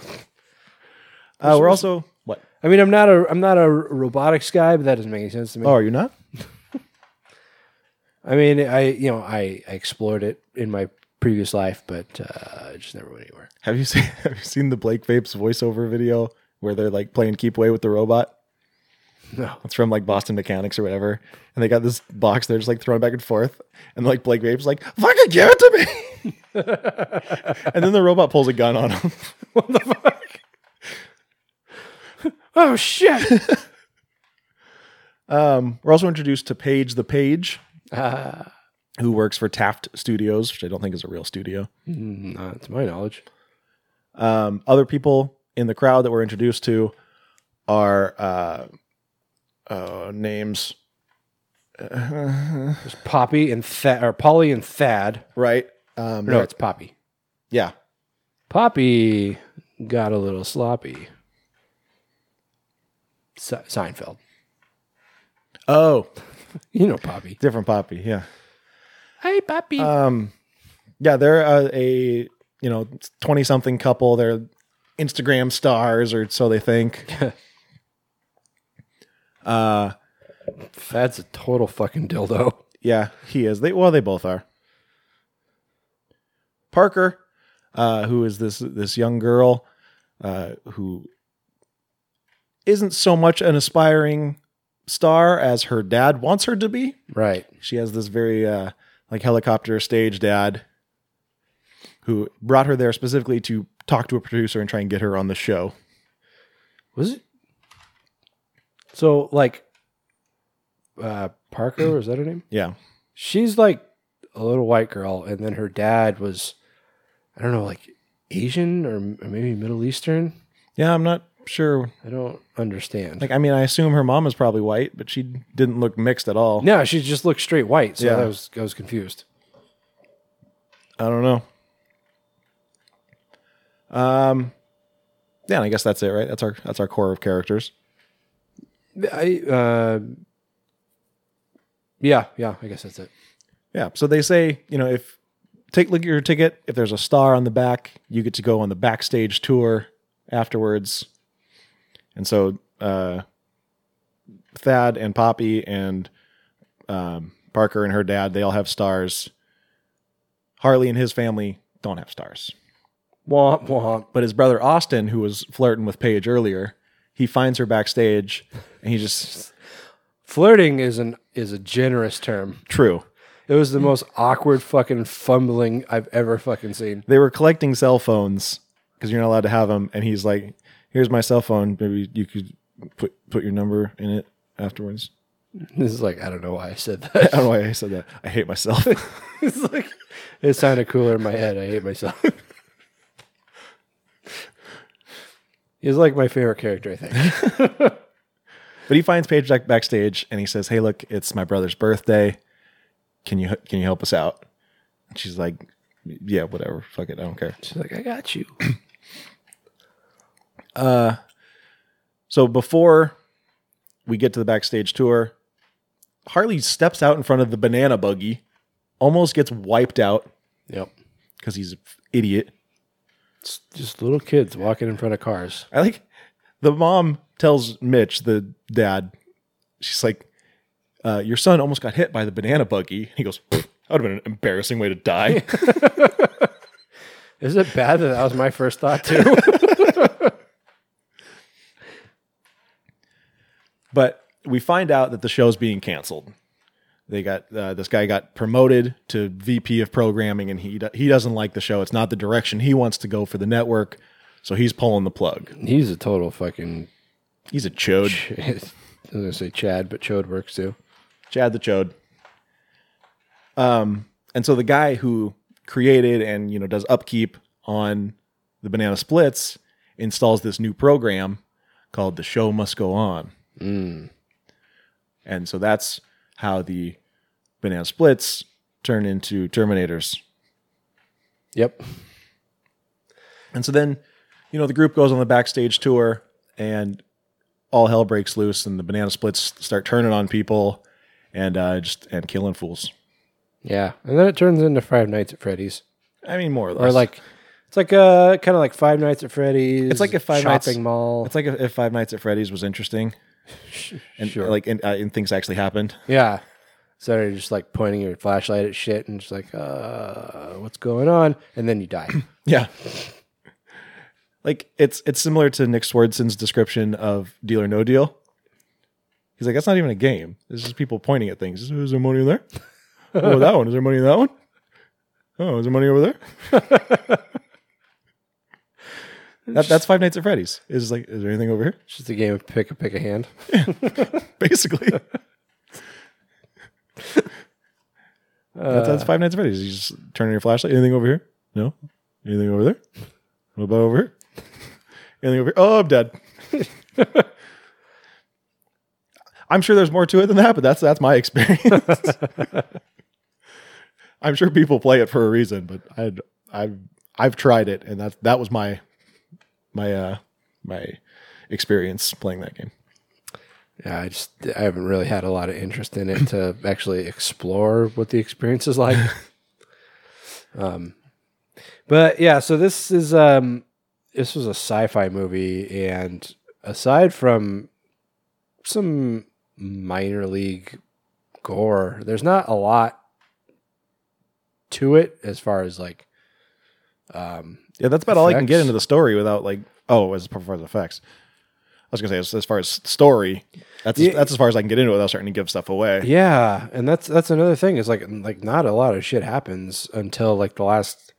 Speaker 7: Uh, we're also what?
Speaker 6: I mean, I'm not a I'm not a robotics guy, but that doesn't make any sense to me.
Speaker 7: Oh, are you not?
Speaker 6: I mean, I you know I, I explored it in my previous life, but uh, I just never went anywhere.
Speaker 7: Have you seen Have you seen the Blake Vapes voiceover video where they're like playing Keep Away with the robot?
Speaker 6: No.
Speaker 7: It's from like Boston Mechanics or whatever, and they got this box. They're just like throwing back and forth, and like Blake Vapes like fucking give it to me, and then the robot pulls a gun on him. What the fuck?
Speaker 6: oh shit!
Speaker 7: Um, we're also introduced to Paige the Page,
Speaker 6: uh,
Speaker 7: who works for Taft Studios, which I don't think is a real studio.
Speaker 6: not to my knowledge.
Speaker 7: Um, other people in the crowd that we're introduced to are uh, uh, names.
Speaker 6: There's Poppy and Thad, or Polly and Thad.
Speaker 7: Right. Um,
Speaker 6: No, it's Poppy.
Speaker 7: yeah.
Speaker 6: Poppy got a little sloppy. Se- Seinfeld.
Speaker 7: Oh,
Speaker 6: You know Poppy.
Speaker 7: different Poppy. Yeah.
Speaker 6: Hey, Poppy.
Speaker 7: Um, yeah, they're uh, a you know twenty something couple. They're Instagram stars, or so they think. uh,
Speaker 6: Thad's a total fucking dildo.
Speaker 7: yeah, he is. They well, they both are. Parker, uh, who is this this young girl, uh, who isn't so much an aspiring star as her dad wants her to be.
Speaker 6: Right.
Speaker 7: She has this very uh, like helicopter stage dad who brought her there specifically to talk to a producer and try and get her on the show.
Speaker 6: Was it? So like, uh, Parker was that her name?
Speaker 7: Yeah.
Speaker 6: She's like a little white girl, and then her dad was, I don't know, like Asian or or maybe Middle Eastern.
Speaker 7: Yeah, I'm not sure.
Speaker 6: I don't understand.
Speaker 7: Like, I mean, I assume her mom is probably white, but she didn't look mixed at all.
Speaker 6: no, she just looked straight white. So
Speaker 7: Yeah.
Speaker 6: I was I was confused.
Speaker 7: I don't know. Um, yeah, and I guess that's it, right? That's our that's our core of characters.
Speaker 6: I uh, yeah, yeah. I guess that's it.
Speaker 7: Yeah. So they say, you know, if take look at your ticket, if there's a star on the back, you get to go on the backstage tour afterwards. And so uh Thad and Poppy and um Parker and her dad, they all have stars. Harley and his family don't have stars.
Speaker 6: Womp womp.
Speaker 7: But his brother Austin, who was flirting with Paige earlier, he finds her backstage and he just
Speaker 6: Flirting is an is a generous term.
Speaker 7: true.
Speaker 6: It was the most awkward fucking fumbling I've ever fucking seen.
Speaker 7: they were collecting cell phones because you're not allowed to have them. And he's like, "Here's my cell phone. Maybe you could put put your number in it afterwards."
Speaker 6: This is like I don't know why I said that.
Speaker 7: I don't know why I said that. I hate myself.
Speaker 6: it's like it sounded cooler in my head. I hate myself. He's like my favorite character, I think.
Speaker 7: but he finds Paige back backstage and he says, "Hey, look, it's my brother's birthday. Can you can you help us out?" And she's like, "Yeah, whatever. Fuck it. I don't care."
Speaker 6: She's like, I got you.
Speaker 7: Uh, so before we get to the backstage tour, Harley steps out in front of the banana buggy, almost gets wiped out
Speaker 6: Yep.
Speaker 7: because he's an idiot.
Speaker 6: It's just little kids walking in front of cars.
Speaker 7: I like the mom tells Mitch, the dad, she's like, uh, "Your son almost got hit by the banana buggy." He goes, "That would have been an embarrassing way to die."
Speaker 6: Is it bad that that was my first thought too?
Speaker 7: but we find out that the show's being canceled. They got uh, this guy got promoted to VP of programming, and he he doesn't like the show. It's not the direction he wants to go for the network, so he's pulling the plug.
Speaker 6: He's a total fucking.
Speaker 7: He's a chode,
Speaker 6: I was gonna say Chad, but Chode works too.
Speaker 7: Chad the chode. Um, and so the guy who created and you know does upkeep on the banana splits installs this new program called "The Show Must Go On."
Speaker 6: Mm.
Speaker 7: And so that's how the banana splits turn into Terminators.
Speaker 6: Yep.
Speaker 7: And so then, you know, the group goes on the backstage tour and all hell breaks loose and the banana splits start turning on people and uh just and killing fools.
Speaker 6: Yeah, and then it turns into Five Nights at Freddy's.
Speaker 7: I mean more or less.
Speaker 6: Or like it's like uh kind of like Five Nights at Freddy's.
Speaker 7: It's like if Five
Speaker 6: shopping
Speaker 7: Nights
Speaker 6: mall.
Speaker 7: It's like if, if Five Nights at Freddy's was interesting, and
Speaker 6: Sure.
Speaker 7: like and, uh, and things actually happened.
Speaker 6: Yeah. So you're just like pointing your flashlight at shit and just like, uh, what's going on? And then you die.
Speaker 7: Yeah, like it's it's similar to Nick Swardson's description of Deal or No Deal. He's like, that's not even a game. This is people pointing at things. Is there money in there? oh, that one. Is there money in that one? Oh, is there money over there? that, that's Five Nights at Freddy's. Is like, is there anything over here?
Speaker 6: It's just a game of pick a pick a hand.
Speaker 7: Basically. That's, that's Five Nights at Freddy's. You just turn on your flashlight. Anything over here? No. Anything over there? What about over here? Anything over here? Oh, I'm dead. I'm sure there's more to it than that, but that's that's my experience. I'm sure people play it for a reason, but I I've I've tried it, and that that was my my uh my experience playing that game.
Speaker 6: Yeah, I just I haven't really had a lot of interest in it to actually explore what the experience is like. um, but yeah, so this is um, this was a Syfy movie, and aside from some minor league gore, there's not a lot to it as far as like um
Speaker 7: Yeah, that's about all I can get into the story without like oh, as far as effects. I was gonna say as, as far as story, that's
Speaker 6: Yeah.
Speaker 7: that's as far as I can get into it without starting to give stuff away.
Speaker 6: Yeah, and that's that's another thing. Is like like not a lot of shit happens until like the last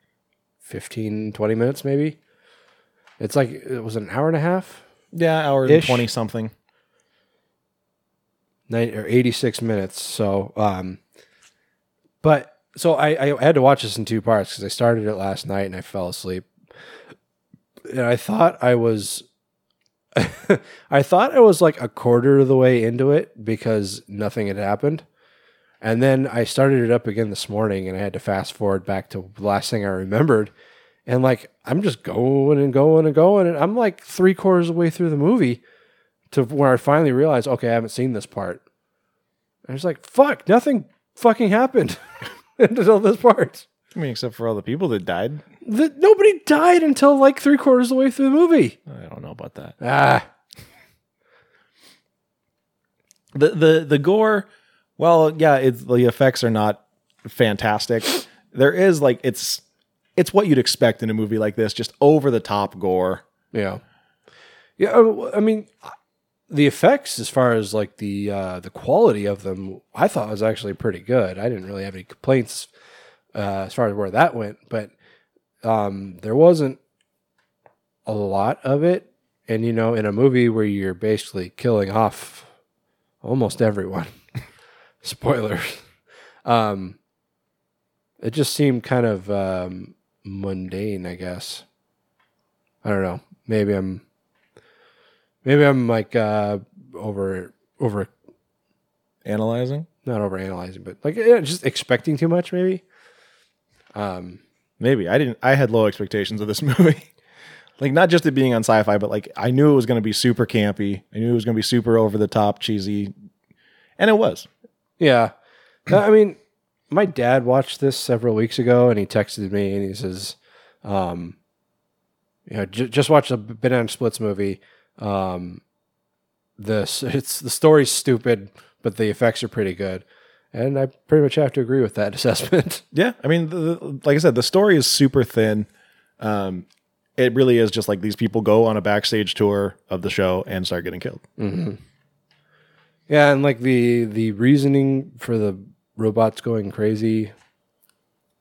Speaker 6: 15, 20 minutes maybe. It's like it was an hour and a half,
Speaker 7: Yeah, hour and twenty something.
Speaker 6: nine or eighty six minutes. So, um, but so I I had to watch this in two parts because I started it last night and I fell asleep, and I thought I was. I thought I was like a quarter of the way into it because nothing had happened. And then I started it up again this morning and I had to fast forward back to the last thing I remembered. And like, I'm just going and going and going. And I'm like three quarters of the way through the movie to where I finally realized, okay, I haven't seen this part. I was like, fuck, nothing fucking happened until this part.
Speaker 7: I mean, except for all the people that died.
Speaker 6: The, nobody died until like three quarters of the way through the movie.
Speaker 7: I don't know about that.
Speaker 6: Ah,
Speaker 7: The the the gore, well, yeah, it's the effects are not fantastic. There is like it's it's what you'd expect in a movie like this, just over the top gore.
Speaker 6: Yeah. Yeah, uh, I mean, the effects as far as like the uh, the quality of them, I thought was actually pretty good. I didn't really have any complaints uh, as far as where that went, but um, there wasn't a lot of it. And you know, in a movie where you're basically killing off almost everyone, spoilers. Um, it just seemed kind of um, mundane, I guess. I don't know. Maybe I'm maybe I'm like uh over over
Speaker 7: Analyzing,
Speaker 6: not over analyzing, but like yeah, just expecting too much maybe. Um
Speaker 7: maybe I didn't. I had low expectations of this movie. like not just it being on Syfy, but like I knew it was going to be super campy. I knew it was going to be super over the top, cheesy, and it was.
Speaker 6: yeah. Uh, I mean, my dad watched this several weeks ago and he texted me and he says um you know, j- just watch the Banana Splits movie. Um this it's the story's stupid, but the effects are pretty good. And I pretty much have to agree with that assessment.
Speaker 7: Yeah, I mean, the, the- like I said, the story is super thin. Um, it really is just like these people go on a backstage tour of the show and start getting killed.
Speaker 6: Mm-hmm. Yeah, and like the the reasoning for the robots going crazy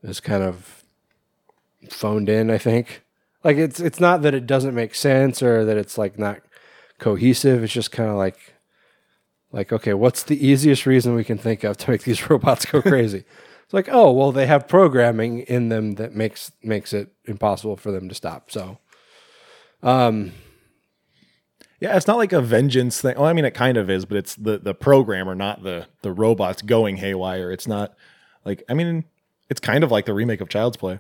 Speaker 6: is kind of phoned in. I think like it's it's not that it doesn't make sense or that it's like not cohesive. It's just kind of like like okay, what's the easiest reason we can think of to make these robots go crazy? it's like oh well, they have programming in them that makes makes it impossible for them to stop. So, um,
Speaker 7: Yeah, it's not like a vengeance thing. Well, I mean, it kind of is, but it's the the programmer, not the the robots going haywire. It's not like I mean, it's kind of like the remake of Child's Play.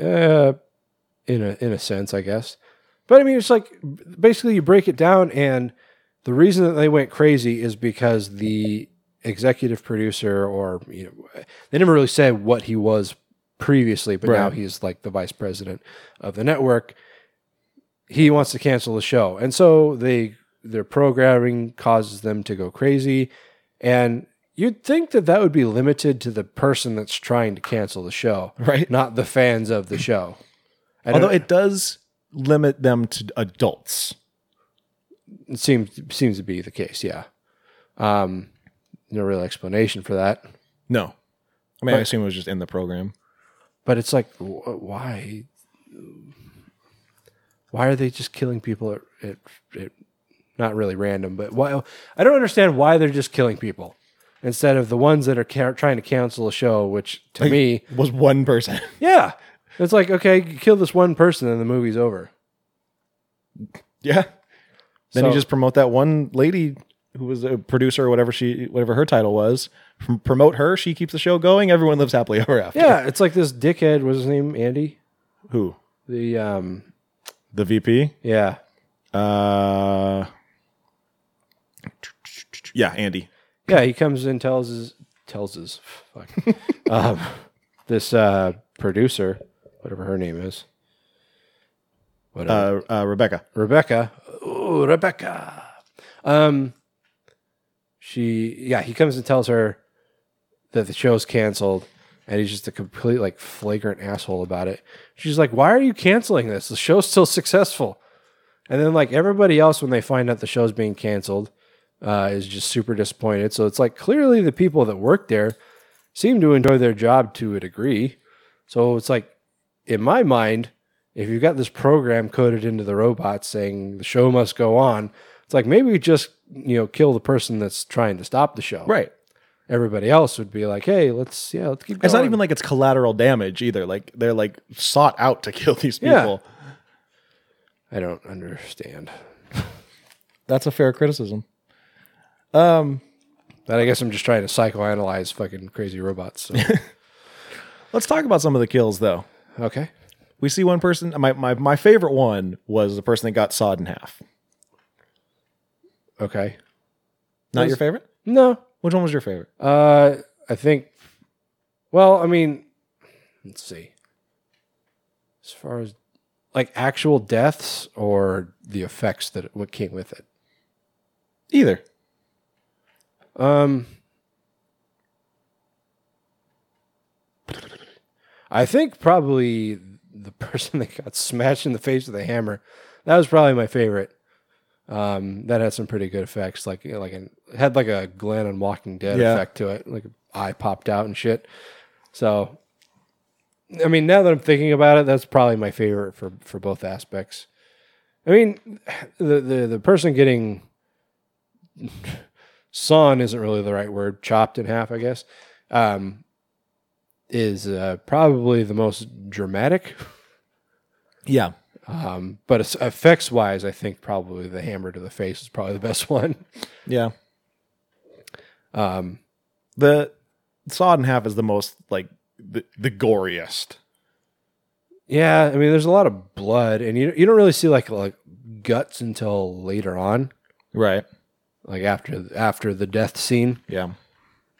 Speaker 6: Uh, in a in a sense, I guess. But I mean, it's like basically you break it down, and the reason that they went crazy is because the executive producer, or you know, they never really said what he was previously, but now he's like the vice president of the network. He wants to cancel the show, and so they their programming causes them to go crazy, and you'd think that that would be limited to the person that's trying to cancel the show,
Speaker 7: Right.
Speaker 6: Not the fans of the show.
Speaker 7: Although it does limit them to adults.
Speaker 6: It seems seems to be the case, yeah. Um, no real explanation for that,
Speaker 7: No, I mean, I assume it was just in the program.
Speaker 6: but it's like, wh- why? Why are they just killing people at, at, at not really random, but why? I don't understand why they're just killing people instead of the ones that are ca- trying to cancel a show, which to
Speaker 7: Like,
Speaker 6: me,
Speaker 7: was one person.
Speaker 6: yeah, it's like okay, you kill this one person and the movie's over.
Speaker 7: yeah. Then you just promote that one lady who was a producer or whatever she whatever her title was. Prom- Promote her. She keeps the show going. Everyone lives happily ever after.
Speaker 6: Yeah, it's like this dickhead. Was his name Andy?
Speaker 7: Who?
Speaker 6: The um,
Speaker 7: The VP.
Speaker 6: yeah,
Speaker 7: Uh. Yeah, Andy.
Speaker 6: Yeah, he comes and tells his tells his fuck, um, this uh, producer, whatever her name is, whatever
Speaker 7: Uh, uh, Rebecca.
Speaker 6: Rebecca. Ooh, Rebecca. Um, she yeah, he comes and tells her that the show's canceled, and he's just a complete like flagrant asshole about it. She's like, "Why are you canceling this? The show's still successful." And then like everybody else, when they find out the show's being canceled, uh, is just super disappointed. So it's like clearly the people that work there seem to enjoy their job to a degree. So it's like, in my mind, if you've got this program coded into the robot saying the show must go on, it's like maybe we just you know kill the person that's trying to stop the show.
Speaker 7: Right.
Speaker 6: Everybody else would be like, hey, let's yeah, let's keep. Going.
Speaker 7: It's not even like it's collateral damage either. Like they're like sought out to kill these
Speaker 6: Yeah.
Speaker 7: people.
Speaker 6: I don't understand.
Speaker 7: That's a fair criticism. Um,
Speaker 6: But I guess I'm just trying to psychoanalyze fucking crazy robots. So.
Speaker 7: let's talk about some of the kills though.
Speaker 6: okay.
Speaker 7: We see one person. My my my favorite one was the person that got sawed in half.
Speaker 6: Okay.
Speaker 7: Not
Speaker 6: Was-
Speaker 7: your favorite?
Speaker 6: No.
Speaker 7: Which one was your favorite?
Speaker 6: Uh, I think. Well, I mean, let's see. As far as like actual deaths or the effects that what came with it.
Speaker 7: Either.
Speaker 6: Um, I think probably the person that got smashed in the face with a hammer. That was probably my favorite. Um, that had some pretty good effects, like you know, like an had like a Glenn on Walking Dead
Speaker 7: Yeah.
Speaker 6: effect to it, like eye popped out and shit. So, I mean, now that I'm thinking about it, that's probably my favorite for for both aspects. I mean, the the the person getting sawn isn't really the right word. Chopped in half, I guess, um, is uh, probably the most dramatic.
Speaker 7: Yeah.
Speaker 6: Um, but effects wise, I think probably the hammer to the face is probably the best one.
Speaker 7: Yeah.
Speaker 6: Um,
Speaker 7: The sawed in half is the most like the, the goriest.
Speaker 6: yeah, I mean, there's a lot of blood, and you you don't really see like like guts until later on,
Speaker 7: Right.
Speaker 6: like after after the death scene.
Speaker 7: Yeah.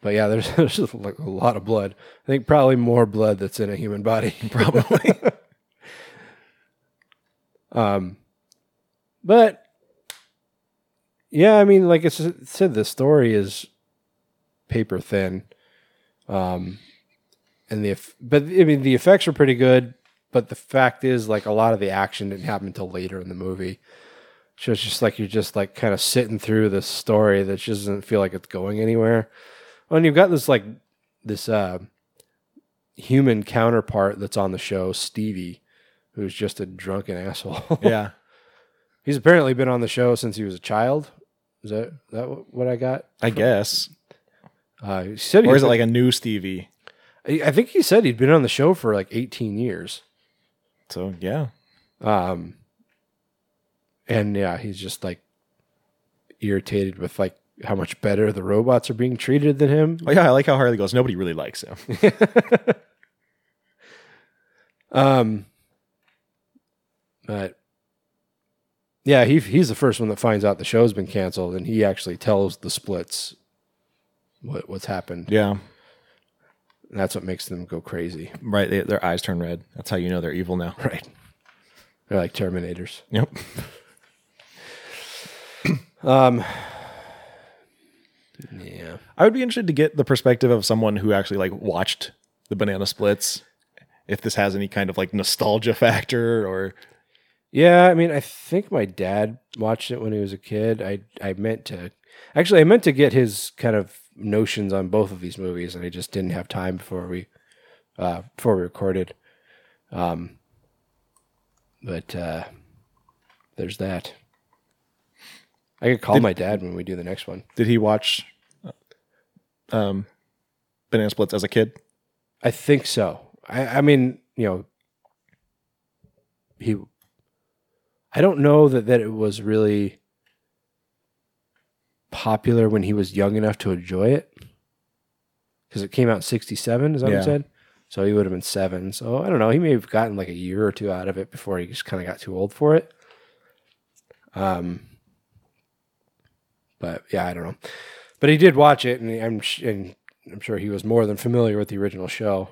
Speaker 6: But yeah, there's, there's a lot of blood. I think probably more blood that's in a human body.
Speaker 7: Probably.
Speaker 6: um, but yeah, I mean, like I said, the story is paper thin. Um, and the but I mean, the effects are pretty good. But the fact is, like a lot of the action didn't happen until later in the movie. So it's just like you're just like kind of sitting through this story that just doesn't feel like it's going anywhere. And you've got this like this uh, human counterpart that's on the show, Stevie, who's just a drunken asshole.
Speaker 7: yeah.
Speaker 6: He's apparently been on the show since he was a child. Is that that what I got?
Speaker 7: I guess.
Speaker 6: Uh, he said,
Speaker 7: Or
Speaker 6: he'd
Speaker 7: is it like a new Stevie?
Speaker 6: I I think he said he'd been on the show for like 18 years.
Speaker 7: So yeah.
Speaker 6: Um, and yeah, he's just like irritated with like how much better the robots are being treated than him.
Speaker 7: Oh yeah, I like how Harley goes. Nobody really likes him.
Speaker 6: Um, but yeah, he he's the first one that finds out the show's been canceled, and he actually tells the splits what what's happened.
Speaker 7: yeah,
Speaker 6: And that's what makes them go crazy.
Speaker 7: right. They, their eyes turn red. That's how you know they're evil now.
Speaker 6: Right. They're like Terminators.
Speaker 7: Yep.
Speaker 6: Um. Yeah.
Speaker 7: I would be interested to get the perspective of someone who actually like watched the banana splits. If this has any kind of like nostalgia factor or
Speaker 6: Yeah, I mean, I think my dad watched it when he was a kid. I I meant to actually I meant to get his kind of notions on both of these movies, and I just didn't have time before we uh, before we recorded. Um, but uh, there's that. I could call
Speaker 7: Did-
Speaker 6: my dad when we do the next one.
Speaker 7: did he watch um banana splits as a kid?
Speaker 6: I think so. I, I mean, you know, he. I don't know that that it was really popular when he was young enough to enjoy it, because it came out in '67. Is that what
Speaker 7: Yeah.
Speaker 6: you said? So he would have been seven. So I don't know. He may have gotten like a year or two out of it before he just kind of got too old for it. Um. But yeah, I don't know. But he did watch it, and I'm sh- and I'm sure he was more than familiar with the original show.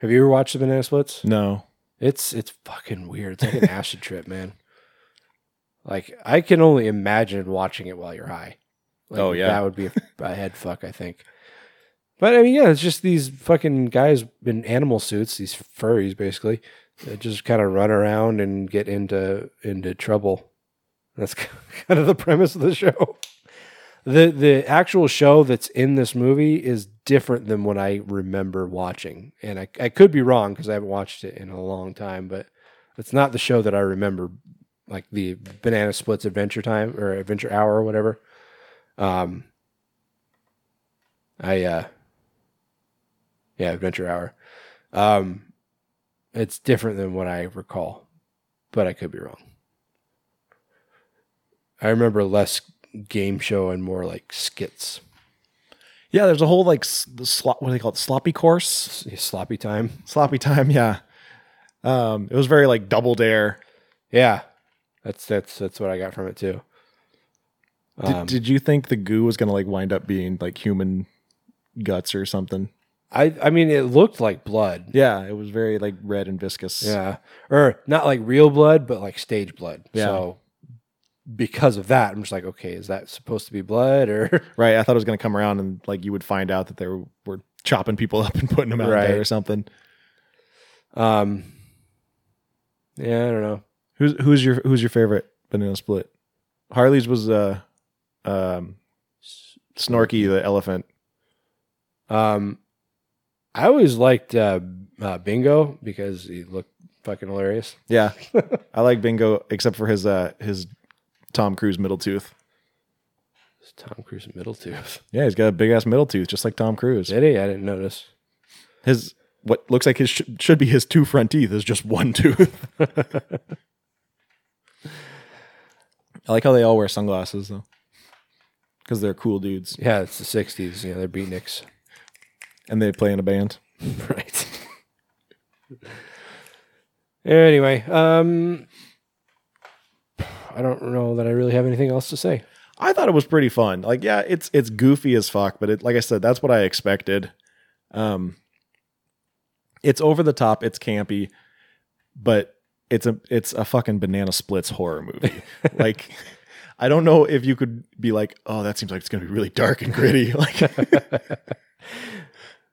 Speaker 6: Have you ever watched the Banana Splits?
Speaker 7: No.
Speaker 6: It's it's fucking weird. It's like an acid trip, man. Like I can only imagine watching it while you're high. Like,
Speaker 7: Oh, yeah.
Speaker 6: that would be a, a head fuck, I think. But I mean, yeah, it's just these fucking guys in animal suits, these furries, basically, that just kind of run around and get into into trouble. That's kind of the premise of the show. The the actual show that's in this movie is different than what I remember watching. And I, I could be wrong because I haven't watched it in a long time, but it's not the show that I remember like the Banana Splits Adventure Time or Adventure Hour or whatever. Um I uh yeah, Adventure Hour. Um it's different than what I recall, but I could be wrong. I remember less game show and more like skits.
Speaker 7: Yeah, there's a whole like s- the slop. What do they call it? Sloppy course.
Speaker 6: Sloppy time.
Speaker 7: Sloppy time. Yeah. Um, it was very like double dare.
Speaker 6: Yeah, that's that's that's what I got from it too.
Speaker 7: Did,
Speaker 6: Um,
Speaker 7: did you think the goo was gonna like wind up being like human guts or something?
Speaker 6: I I mean, it looked like blood.
Speaker 7: Yeah, it was very like red and viscous.
Speaker 6: Yeah, or not like real blood, but like stage blood.
Speaker 7: Yeah.
Speaker 6: So because of that, I'm just like, okay, is that supposed to be blood or?
Speaker 7: Right. I thought it was gonna come around and like you would find out that they were, were chopping people up and putting them out
Speaker 6: Right.
Speaker 7: there or something.
Speaker 6: Um. Yeah, I don't know.
Speaker 7: Who's who's your who's your favorite banana split? Harley's was uh um Snorky the elephant.
Speaker 6: Um, I always liked uh, uh, Bingo because he looked fucking hilarious.
Speaker 7: Yeah. I like Bingo except for his uh his Tom Cruise middle tooth.
Speaker 6: It's Tom Cruise middle tooth.
Speaker 7: Yeah, he's got a big ass middle tooth just like Tom Cruise.
Speaker 6: Did he? I didn't notice.
Speaker 7: His what looks like his sh- should be his two front teeth is just one tooth. I like how they all wear sunglasses though, because they're cool dudes
Speaker 6: Yeah, it's the '60s. Yeah, they're beatniks.
Speaker 7: and they play in a band.
Speaker 6: right. anyway, um, I don't know that I really have anything else to say.
Speaker 7: I thought it was pretty fun. Like, yeah, it's it's goofy as fuck, but it like I said, that's what I expected. Um, it's over the top, it's campy, but it's a it's a fucking banana splits horror movie. like, I don't know if you could be like, oh, that seems like it's gonna be really dark and gritty. Like,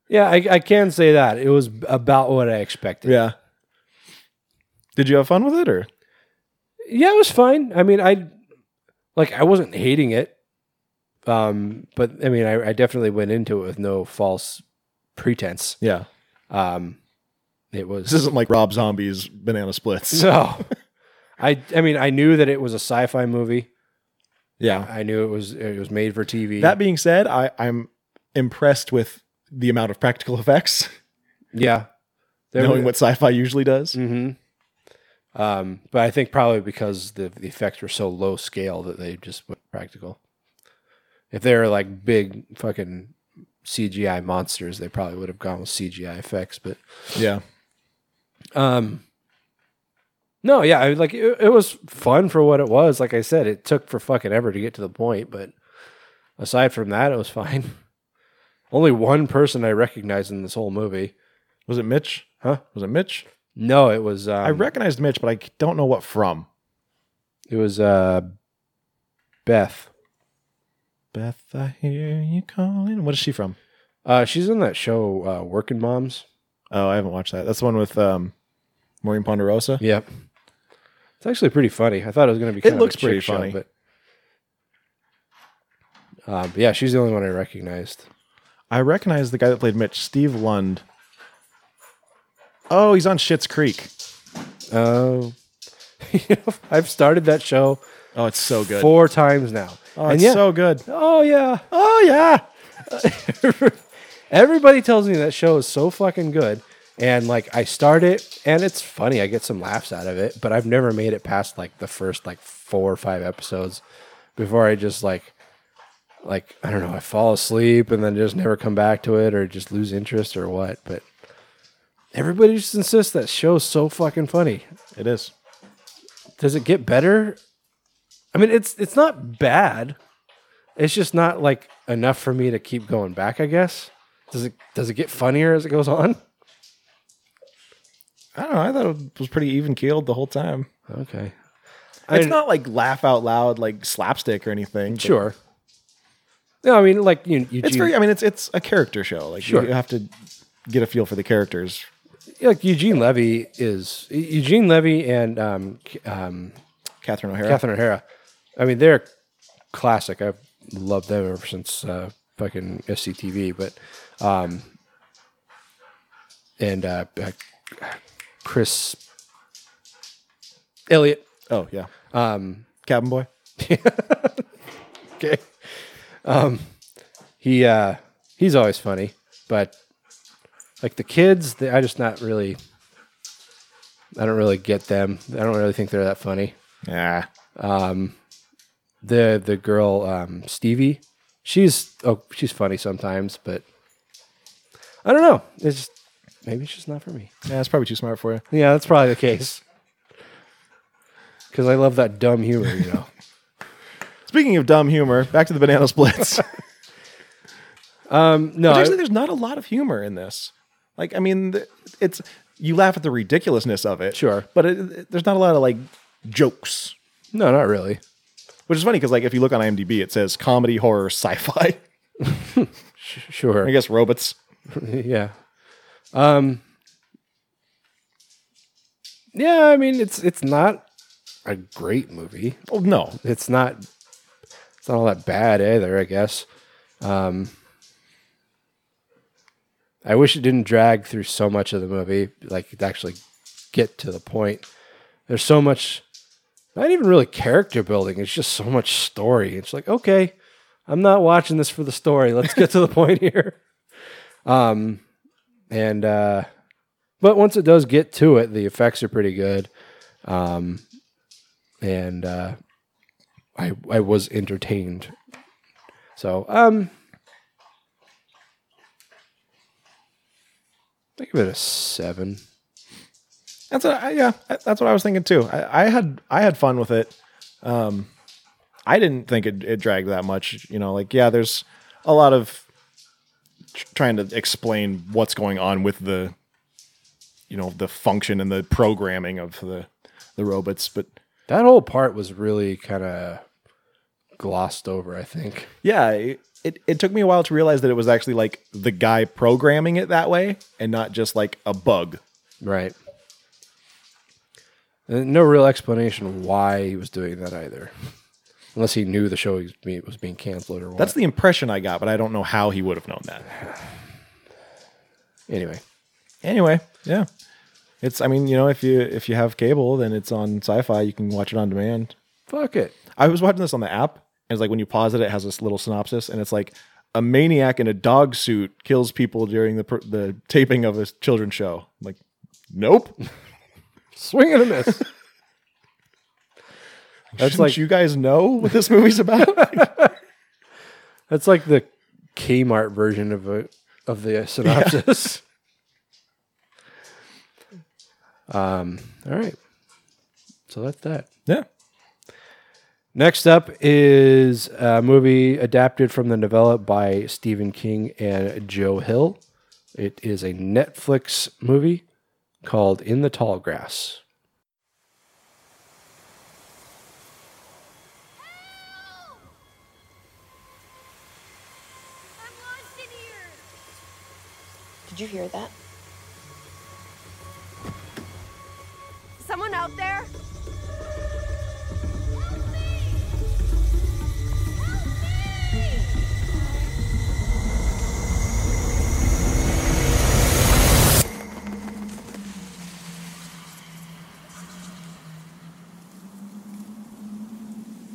Speaker 6: Yeah, I, I can say that it was about what I expected.
Speaker 7: yeah. Did you have fun with it or?
Speaker 6: Yeah, it was fine. I mean, I like I wasn't hating it, um, but I mean, I, I definitely went into it with no false pretense.
Speaker 7: Yeah.
Speaker 6: Um, it was
Speaker 7: This isn't like Rob Zombie's Banana Splits.
Speaker 6: no. I I mean, I knew that it was a Syfy movie.
Speaker 7: Yeah.
Speaker 6: I knew it was it was made for TV.
Speaker 7: That being said, I, I'm impressed with the amount of practical effects,
Speaker 6: yeah, There
Speaker 7: knowing
Speaker 6: were-
Speaker 7: what Syfy usually does.
Speaker 6: hmm Um, but I think probably because the, the effects were so low scale that they just went practical. If they were like big fucking CGI monsters, they probably would have gone with CGI effects. But
Speaker 7: Yeah.
Speaker 6: um, no, yeah, I, like it, it was fun for what it was. Like I said, it took for fucking ever to get to the point, but aside from that, it was fine. Only one person I recognized in this whole movie.
Speaker 7: Was it Mitch?
Speaker 6: Huh?
Speaker 7: Was it Mitch?
Speaker 6: No, it was. Um,
Speaker 7: I recognized Mitch, but I don't know what from.
Speaker 6: It was uh, Beth.
Speaker 7: Beth, I hear you calling. What is she from?
Speaker 6: Uh, she's in that show, uh, Working Moms.
Speaker 7: Oh, I haven't watched that. That's the one with um, Maureen Ponderosa.
Speaker 6: Yep. It's actually pretty funny. I thought it was going to be.
Speaker 7: It
Speaker 6: Kind
Speaker 7: looks
Speaker 6: of a chick
Speaker 7: pretty
Speaker 6: show,
Speaker 7: funny.
Speaker 6: but, uh, but yeah, she's the only one I recognized.
Speaker 7: I recognize the guy that played Mitch, Steve Lund. Oh, he's on Schitt's Creek.
Speaker 6: Oh, I've started that show.
Speaker 7: Oh, it's so good.
Speaker 6: four times now.
Speaker 7: Oh,
Speaker 6: And
Speaker 7: it's
Speaker 6: yeah,
Speaker 7: so good.
Speaker 6: Oh yeah.
Speaker 7: Oh yeah.
Speaker 6: Everybody tells me that show is so fucking good. And like I start it and it's funny. I get some laughs out of it, but I've never made it past like the first like four or five episodes before I just like like I don't know, I fall asleep and then just never come back to it or just lose interest or what. But everybody just insists that show's so fucking funny.
Speaker 7: It is.
Speaker 6: Does it get better? I mean, it's it's not bad. It's just not like enough for me to keep going back. I guess. Does it does it get funnier as it goes on?
Speaker 7: I don't know. I thought it was pretty even keeled the whole time.
Speaker 6: Okay.
Speaker 7: it's not like laugh out loud, like slapstick or anything.
Speaker 6: Sure. No, I mean like you. Eugene,
Speaker 7: It's very. I mean, it's it's a character show. Like
Speaker 6: Sure.
Speaker 7: you have to get a feel for the characters.
Speaker 6: Like Eugene Levy is Eugene Levy and um, um,
Speaker 7: Catherine O'Hara.
Speaker 6: Catherine O'Hara. I mean, they're classic. I've loved them ever since uh, fucking SCTV. But um, and uh, uh, Chris Elliott.
Speaker 7: Oh yeah.
Speaker 6: Um,
Speaker 7: Cabin Boy.
Speaker 6: okay. Um, he uh, he's always funny, but like the kids, they, I just not really. I don't really get them. I don't really think they're that funny.
Speaker 7: Yeah.
Speaker 6: Um, the the girl um, Stevie, she's oh she's funny sometimes, but I don't know. It's just, maybe it's just not for me.
Speaker 7: Yeah, it's probably too smart for you.
Speaker 6: Yeah, that's probably the case. Because I love that dumb humor, you know.
Speaker 7: Speaking of dumb humor, back to the banana splits.
Speaker 6: um, no,
Speaker 7: actually,
Speaker 6: I-
Speaker 7: there's not a lot of humor in this. Like, I mean, it's you laugh at the ridiculousness of it,
Speaker 6: Sure.
Speaker 7: but it, it- there's not a lot of like jokes.
Speaker 6: No, not really.
Speaker 7: Which is funny because, like, if you look on IMDb, it says comedy, horror, sci-fi.
Speaker 6: sure.
Speaker 7: I guess robots.
Speaker 6: yeah. Um. Yeah, I mean it's it's not a great movie.
Speaker 7: Oh no,
Speaker 6: it's not. It's not all that bad either. I guess. Um. I wish it didn't drag through so much of the movie, like to actually get to the point. There's so much, not even really character building. It's just so much story. It's like, okay, I'm not watching this for the story. Let's get to the point here. Um, and uh, but once it does get to it, the effects are pretty good. Um, and uh, I I was entertained. So um, I give it a seven.
Speaker 7: That's what I, yeah, that's what I was thinking too. I, I had I had fun with it. Um, I didn't think it, it dragged that much. You know, like yeah, there's a lot of trying to explain what's going on with the, you know, the function and the programming of the the robots, but
Speaker 6: That whole part was really kind of glossed over. I think.
Speaker 7: yeah, it, it it took me a while to realize that it was actually like the guy programming it that way and not just like a bug.
Speaker 6: Right. And no real explanation why he was doing that either, unless he knew the show was being, was being canceled or what.
Speaker 7: That's the impression I got, but I don't know how he would have known that.
Speaker 6: anyway.
Speaker 7: Anyway, yeah. It's I mean, you know, if you if you have cable, then it's on Syfy, you can watch it on demand.
Speaker 6: Fuck it.
Speaker 7: I was watching this on the app, it's like when you pause it, it has this little synopsis, and it's like a maniac in a dog suit kills people during the the taping of a children's show. I'm like, nope.
Speaker 6: Swing and a miss. That's
Speaker 7: Shouldn't
Speaker 6: like
Speaker 7: you guys know what this movie's about.
Speaker 6: that's like the Kmart version of a of the synopsis. um. All right. So that's that.
Speaker 7: yeah.
Speaker 6: Next up is a movie adapted from the novella by Stephen King and Joe Hill. It is a Netflix movie called In the Tall Grass.
Speaker 14: Did you hear that?
Speaker 15: Someone out there?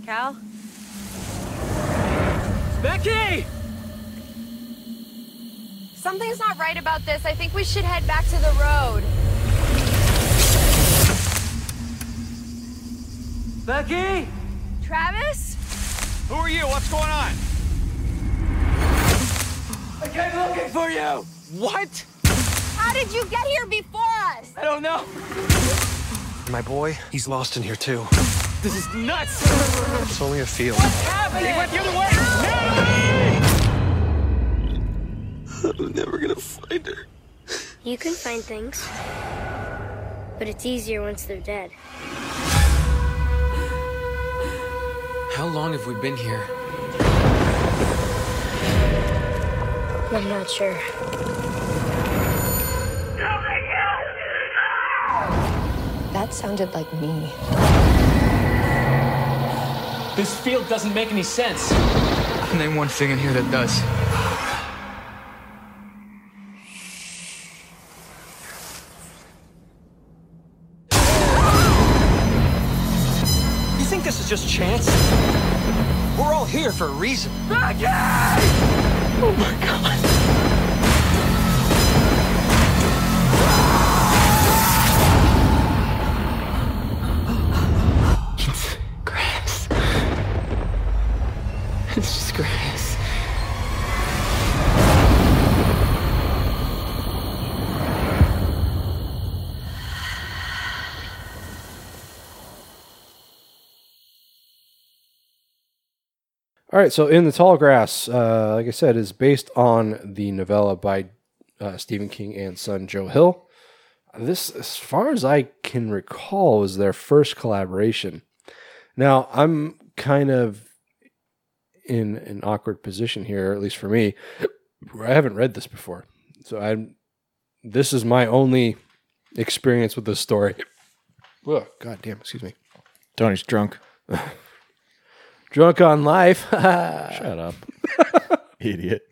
Speaker 15: Cal?
Speaker 8: Becky!
Speaker 15: Something's not right about this. I think we should head back to the road.
Speaker 8: Becky?
Speaker 15: Travis?
Speaker 8: Who are you? What's going on? I came looking for you! What?
Speaker 15: How did you get here before us?
Speaker 8: I don't know.
Speaker 12: My boy, he's lost in here too.
Speaker 8: This is nuts!
Speaker 12: It's only a field.
Speaker 8: What's happening? He went the other way!
Speaker 2: I'm never gonna find her.
Speaker 16: You can find things, but it's easier once they're dead.
Speaker 17: How long have we been here?
Speaker 16: I'm not sure.
Speaker 14: That sounded like me.
Speaker 17: This field doesn't make any sense. Name one thing in here that does.
Speaker 12: You think this is just chance? We're all here for a reason.
Speaker 8: Becky!
Speaker 2: Oh my god.
Speaker 6: All right, so in the tall grass, uh, like I said, is based on the novella by uh, Stephen King and son Joe Hill. This, as far as I can recall, was their first collaboration. Now, I'm kind of in an awkward position here, at least for me, where I haven't read this before. So I'm. This is my only experience with this story. Ugh, God damn, excuse me.
Speaker 7: Tony's drunk.
Speaker 6: Drunk on life.
Speaker 7: Shut up. Idiot.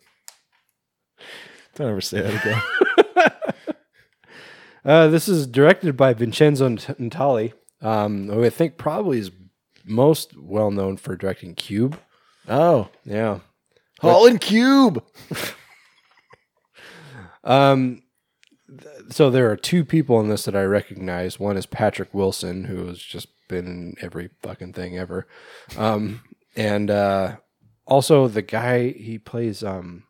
Speaker 7: Don't ever say that again.
Speaker 6: Uh, this is directed by Vincenzo Natali, um, who I think probably is most well known for directing Cube.
Speaker 7: Oh,
Speaker 6: Yeah.
Speaker 7: Holland Cube.
Speaker 6: Um, th- so there are two people in this that I recognize. One is Patrick Wilson, who has just been in every fucking thing ever. Um, and uh, also the guy he plays, um,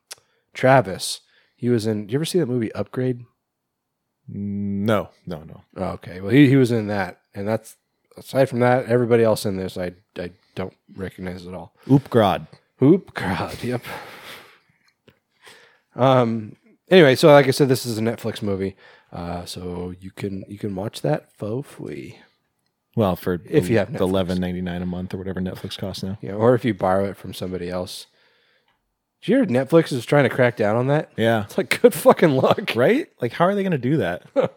Speaker 6: Travis. He was in. Did you ever see that movie Upgrade?
Speaker 7: No, no, no.
Speaker 6: Oh, okay. Well, he, he was in that, and that's aside from that, everybody else in this I I don't recognize at all.
Speaker 7: Oopgrad.
Speaker 6: Hoop crowd. Yep. Um. Anyway, so like I said, this is a Netflix movie, uh, so you can you can watch that for free.
Speaker 7: Well, for
Speaker 6: If you have Netflix.
Speaker 7: eleven ninety nine a month or whatever Netflix costs now.
Speaker 6: Yeah, or if you borrow it from somebody else. Did you hear Netflix is trying to crack down on that?
Speaker 7: Yeah.
Speaker 6: It's like good fucking luck.
Speaker 7: Right? Like, how are they going to do that?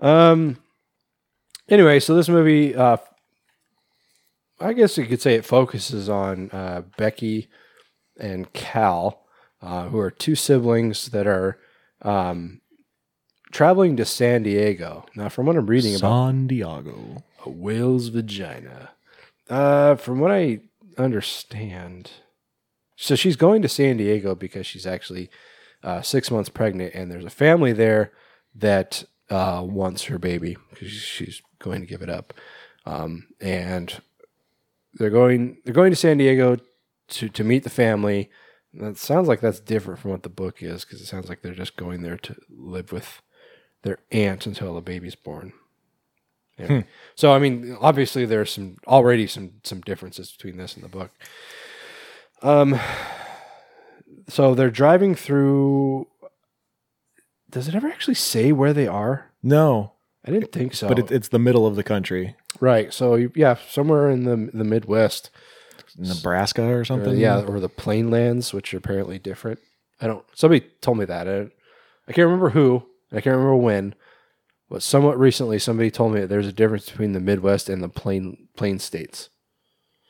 Speaker 6: Um. Anyway, so this movie, uh, I guess you could say it focuses on uh, Becky and Cal, uh, who are two siblings that are um, traveling to San Diego. Now, from what I'm reading about
Speaker 7: San Diego.
Speaker 6: A whale's vagina, uh, from what I understand, so she's going to San Diego because she's actually uh, six months pregnant, and there's a family there that uh, wants her baby because she's going to give it up. Um, and they're going they're going to San Diego to to meet the family. That sounds like that's different from what the book is because it sounds like they're just going there to live with their aunt until the baby's born. Yeah.
Speaker 7: Hmm.
Speaker 6: So I mean, obviously there's some already some some differences between this and the book. Um. So they're driving through. Does it ever actually say where they are?
Speaker 7: No,
Speaker 6: I didn't think so.
Speaker 7: but it, it's the middle of the country,
Speaker 6: right. So you- yeah, somewhere in the the Midwest.
Speaker 7: Nebraska or
Speaker 6: Or,
Speaker 7: something.
Speaker 6: yeah, or the Plainlands, which are apparently different. I don't. Somebody told me that. I, I can't remember who. I can't remember when. But somewhat recently, somebody told me that there's a difference between the Midwest and the plain plain states.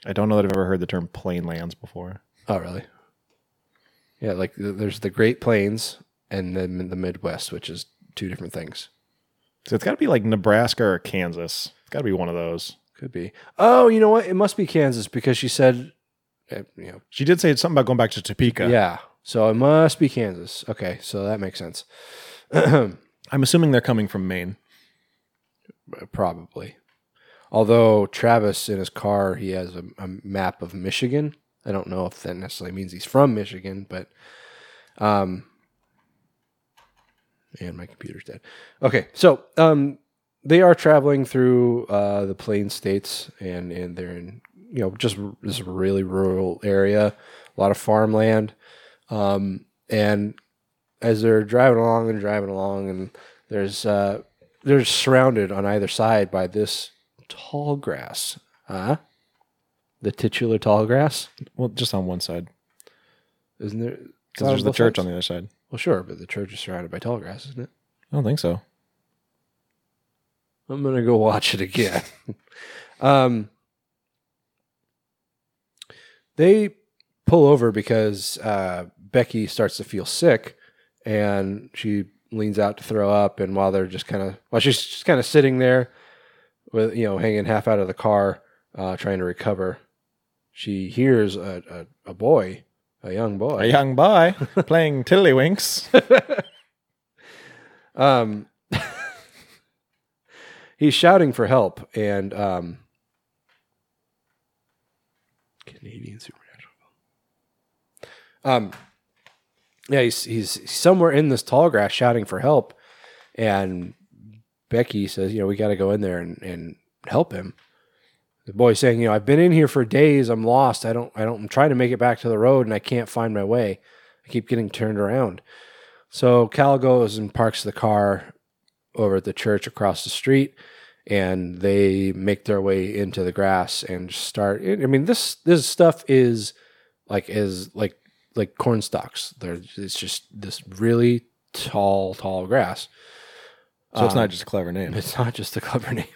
Speaker 7: I don't know that I've ever heard the term plain lands before.
Speaker 6: Oh, really? Yeah, like th- there's the Great Plains and then the Midwest, which is two different things.
Speaker 7: So it's got to be like Nebraska or Kansas. It's got to be one of those.
Speaker 6: Could be. Oh, you know what? It must be Kansas because she said, uh, you know,
Speaker 7: She did say something about going back to Topeka.
Speaker 6: yeah. So it must be Kansas. Okay, so that makes sense.
Speaker 7: I'm assuming they're coming from Maine.
Speaker 6: Probably. Although Travis in his car, he has a, a map of Michigan. I don't know if that necessarily means he's from Michigan, but um and my computer's dead. Okay, so um they are traveling through uh the plain states and and they're in you know just r- this really rural area, a lot of farmland. Um and as they're driving along and driving along and there's uh they're surrounded on either side by this tall grass. Huh? The titular tall grass?
Speaker 7: Well, just on one side.
Speaker 6: Isn't there?
Speaker 7: Because there's the church on the other side.
Speaker 6: Well, sure, but the church is surrounded by tall grass, isn't it?
Speaker 7: I don't think so.
Speaker 6: I'm gonna go watch it again. um, they pull over because uh, Becky starts to feel sick, and she leans out to throw up. And while they're just kind of, while she's just kind of sitting there, with you know hanging half out of the car, uh, trying to recover, she hears a, a, a boy, a young boy,
Speaker 7: A young boy playing Tiddlywinks.
Speaker 6: um, he's shouting for help, and um, Canadian supernatural. Um, yeah, he's he's somewhere in this tall grass shouting for help, and Becky says, "You know, we got to go in there and, and help him." The boy's saying, "You know, I've been in here for days. I'm lost. I don't. I don't. I'm trying to make it back to the road, and I can't find my way. I keep getting turned around." So Cal goes and parks the car over at the church across the street, and they make their way into the grass and start. I mean, this this stuff is like is like like corn stalks. There, it's just this really tall, tall grass.
Speaker 7: So it's
Speaker 6: Um,
Speaker 7: not just a clever name.
Speaker 6: It's not just a clever name.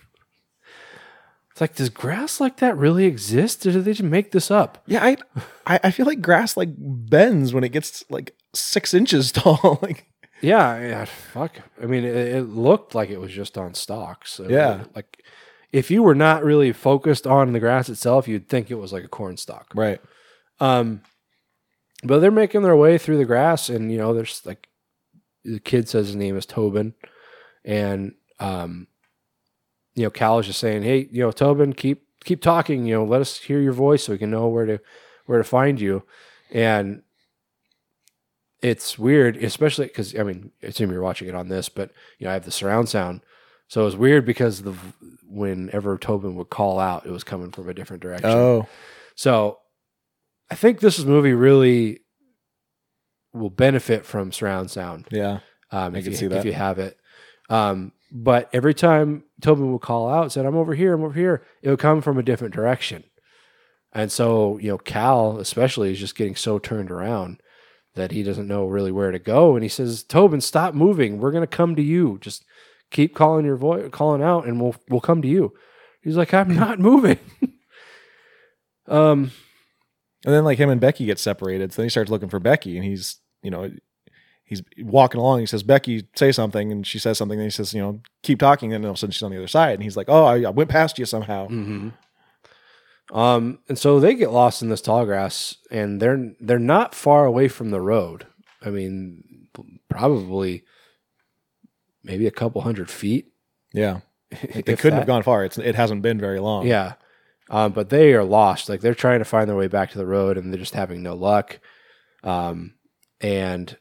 Speaker 6: It's like, does grass like that really exist, or did they just make this up?
Speaker 7: Yeah, I, I I feel like grass like bends when it gets like six inches tall. like
Speaker 6: Yeah, yeah. Fuck. I mean, it, it looked like it was just on stalks. It
Speaker 7: Yeah.
Speaker 6: was Like, if you were not really focused on the grass itself, you'd think it was like a corn stalk.
Speaker 7: right.
Speaker 6: Um, but they're making their way through the grass, and you know, there's like the kid says his name is Tobin, and um, you know, Cal is just saying, "Hey, you know, Tobin, keep keep talking. You know, let us hear your voice so we can know where to where to find you." And it's weird, especially because I mean, I assume you're watching it on this, but you know, I have the surround sound, so it's weird because the whenever Tobin would call out, it was coming from a different direction.
Speaker 7: Oh,
Speaker 6: So I think this movie really will benefit from surround sound.
Speaker 7: yeah.
Speaker 6: Um,
Speaker 7: I
Speaker 6: if
Speaker 7: can
Speaker 6: you,
Speaker 7: see that.
Speaker 6: if you have it. Um, but every time Tobin would call out, said, I'm over here, I'm over here, it would come from a different direction. And so, you know, Cal especially is just getting so turned around that he doesn't know really where to go. And he says, Tobin, stop moving. We're gonna come to you. Just keep calling your voice calling out and we'll we'll come to you. He's like, I'm not moving. um
Speaker 7: And then like him and Becky get separated. So then he starts looking for Becky, and he's you know he's walking along. He says, "Becky, say something," and she says something. And he says, "You know, keep talking." And then all of a sudden she's on the other side, and he's like, "Oh, I, I went past you somehow."
Speaker 6: hmm Um, and so they get lost in this tall grass, and they're they're not far away from the road. I mean, probably maybe a couple hundred feet.
Speaker 7: Yeah, they couldn't
Speaker 6: that.
Speaker 7: have gone far. It's it hasn't been very long.
Speaker 6: Yeah. Um, but they are lost. Like they're trying to find their way back to the road and they're just having no luck. Um, and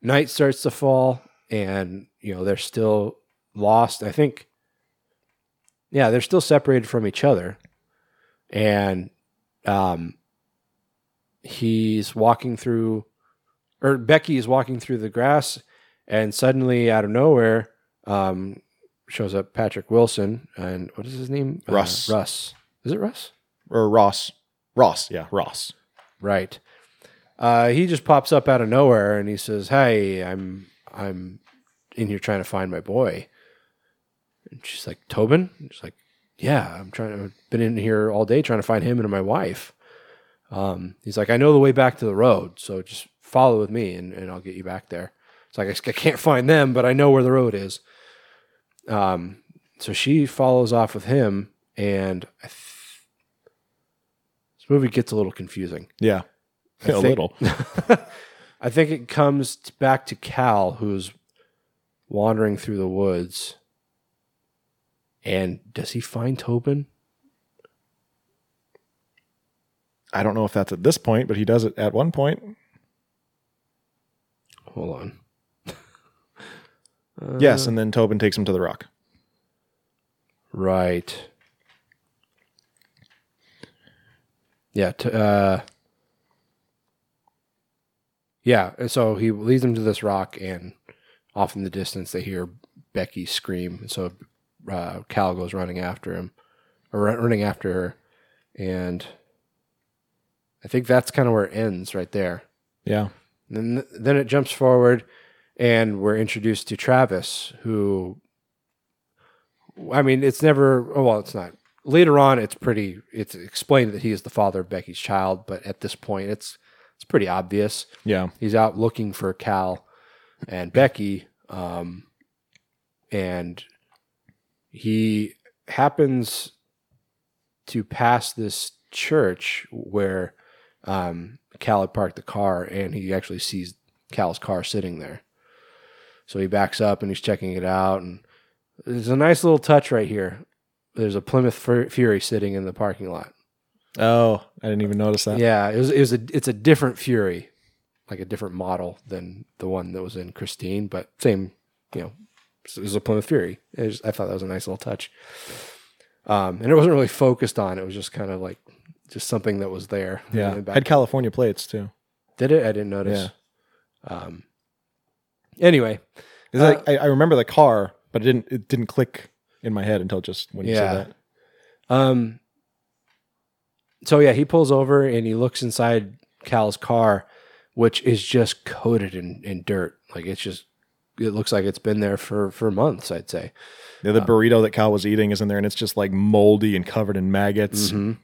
Speaker 6: night starts to fall and, you know, they're still lost. I think, yeah, they're still separated from each other. And, um, he's walking through, or Becky is walking through the grass and suddenly out of nowhere, um, shows up Patrick Wilson and what is his name? Uh,
Speaker 7: Russ.
Speaker 6: Is it Russ?
Speaker 7: Or Ross. Ross, yeah, Ross.
Speaker 6: Right. Uh, he just pops up out of nowhere and he says, "Hey, I'm I'm in here trying to find my boy." And she's like, "Tobin?" And she's like, "Yeah, I'm trying to. I've been in here all day trying to find him and my wife." Um, he's like, "I know the way back to the road, so just follow with me and, and I'll get you back there." It's like I, I can't find them, but I know where the road is. Um, so she follows off with him, and I movie gets a little confusing.
Speaker 7: Yeah.
Speaker 6: I
Speaker 7: a
Speaker 6: think-
Speaker 7: little.
Speaker 6: I think it comes back to Cal, who's wandering through the woods. And does he find Tobin?
Speaker 7: I don't know if that's at this point, but he does it at one point.
Speaker 6: Hold on.
Speaker 7: yes, and then Tobin takes him to the rock.
Speaker 6: Right. Yeah. T- uh, yeah. and So he leads them to this rock, and off in the distance, they hear Becky scream. And so uh, Cal goes running after him, or running after her. And I think that's kind of where it ends right there.
Speaker 7: Yeah.
Speaker 6: And then, then it jumps forward, and we're introduced to Travis, who, I mean, it's never. Oh, well, it's not. Later on, it's pretty. It's explained that he is the father of Becky's child, but at this point, it's it's pretty obvious.
Speaker 7: Yeah.
Speaker 6: he's out looking for Cal and Becky, um, and he happens to pass this church where um, Cal had parked the car, and he actually sees Cal's car sitting there. So he backs up and he's checking it out, and there's a nice little touch right here. There's a Plymouth Fury sitting in the parking lot.
Speaker 7: Oh, I didn't even notice that.
Speaker 6: Yeah, it was it was a it's a different Fury, like a different model than the one that was in Christine, but same, you know, it was a Plymouth Fury. Was- I thought that was a nice little touch. Um, and it wasn't really focused on. It was just kind of like just something that was there.
Speaker 7: Yeah.
Speaker 6: in the back-
Speaker 7: Had California plates too.
Speaker 6: Did it? I didn't notice. Um. Anyway, uh,
Speaker 7: I, I remember the car, but it didn't it didn't click in my head until just when you
Speaker 6: Yeah.
Speaker 7: said that.
Speaker 6: Um. So yeah, he pulls over and he looks inside Cal's car, which is just coated in, in dirt. Like it's just, it looks like it's been there for for months. I'd say.
Speaker 7: Yeah, the burrito that Cal was eating is in there, and it's just like moldy and covered in maggots.
Speaker 6: Mhm.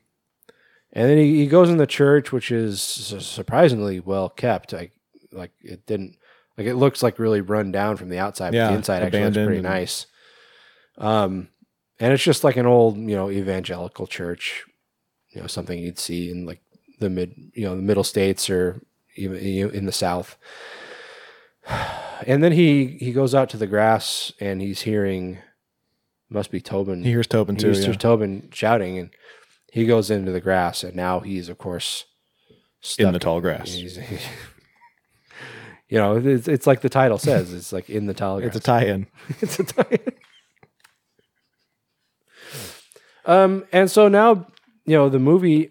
Speaker 6: And then he, he goes in the church, which is surprisingly well kept. Like like it didn't like it looks like really run down from the outside, but the inside actually looks pretty nice. Um, and it's just like an old you know evangelical church, you know something you'd see in like the mid you know the middle states or even in the south. And then he he goes out to the grass and he's hearing must be Tobin.
Speaker 7: He hears Tobin too,
Speaker 6: He hears
Speaker 7: yeah.
Speaker 6: Tobin shouting, and he goes into the grass, and now he's of course
Speaker 7: In the tall grass.
Speaker 6: he's- you know, it's, it's like the title says. It's like in the tall grass.
Speaker 7: It's a tie-in.
Speaker 6: it's a tie-in. Um, and so now, you know, the movie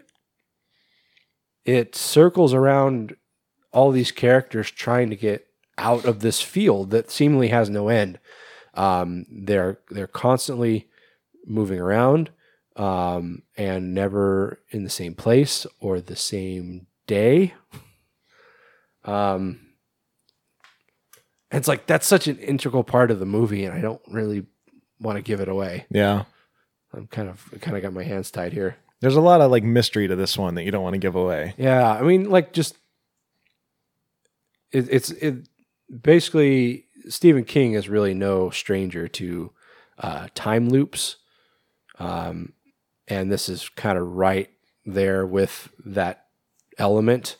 Speaker 6: it circles around all these characters trying to get out of this field that seemingly has no end. Um, they're they're constantly moving around um, and never in the same place or the same day. Um, it's like that's such an integral part of the movie, and I don't really want to give it away.
Speaker 7: Yeah.
Speaker 6: I'm kind of kind of got my hands tied here.
Speaker 7: There's a lot of like mystery to this one that you don't want to give away.
Speaker 6: Yeah, I mean, like just it, it's it basically Stephen King is really no stranger to uh, time loops, um, and this is kind of right there with that element.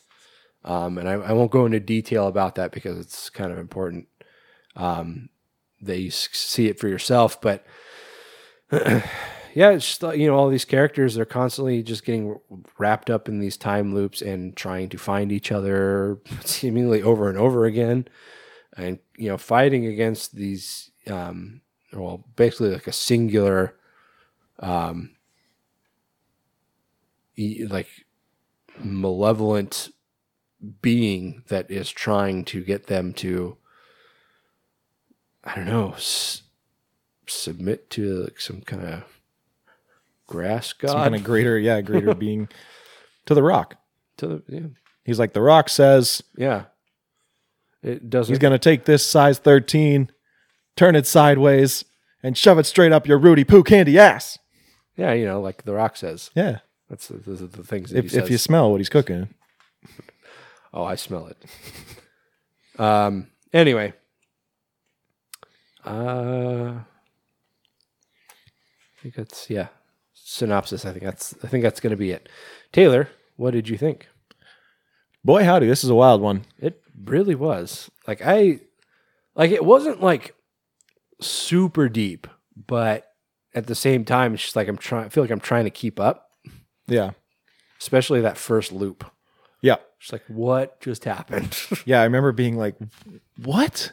Speaker 6: Um, and I, I won't go into detail about that because it's kind of important um, that you see it for yourself. But yeah, it's just you know all these characters they're constantly just getting wrapped up in these time loops and trying to find each other seemingly over and over again, and you know fighting against these um, well basically like a singular um, like malevolent being that is trying to get them to I don't know s- submit to like some kind of grass god
Speaker 7: Some kind of greater, yeah, greater being to the rock.
Speaker 6: to the yeah
Speaker 7: He's like, the rock says
Speaker 6: yeah it doesn't
Speaker 7: he's going to take this size 13, turn it sideways, and shove it straight up your Rudy Poo candy ass.
Speaker 6: yeah you know like the rock says
Speaker 7: Yeah.
Speaker 6: that's the, those are the things that
Speaker 7: If, if you smell what he's cooking.
Speaker 6: Oh, I smell it. um. Anyway. Uh. I think that's yeah. Synopsis. I think that's. I think that's going to be it. Taylor, what did you think?
Speaker 7: Boy, howdy, this is a wild one.
Speaker 6: It really was. Like I, like it wasn't like super deep, but at the same time, it's just like I'm trying. I feel like I'm trying to keep up,
Speaker 7: Yeah.
Speaker 6: especially that first loop.
Speaker 7: Yeah.
Speaker 6: Just like what just happened.
Speaker 7: Yeah, I remember being like, "What?"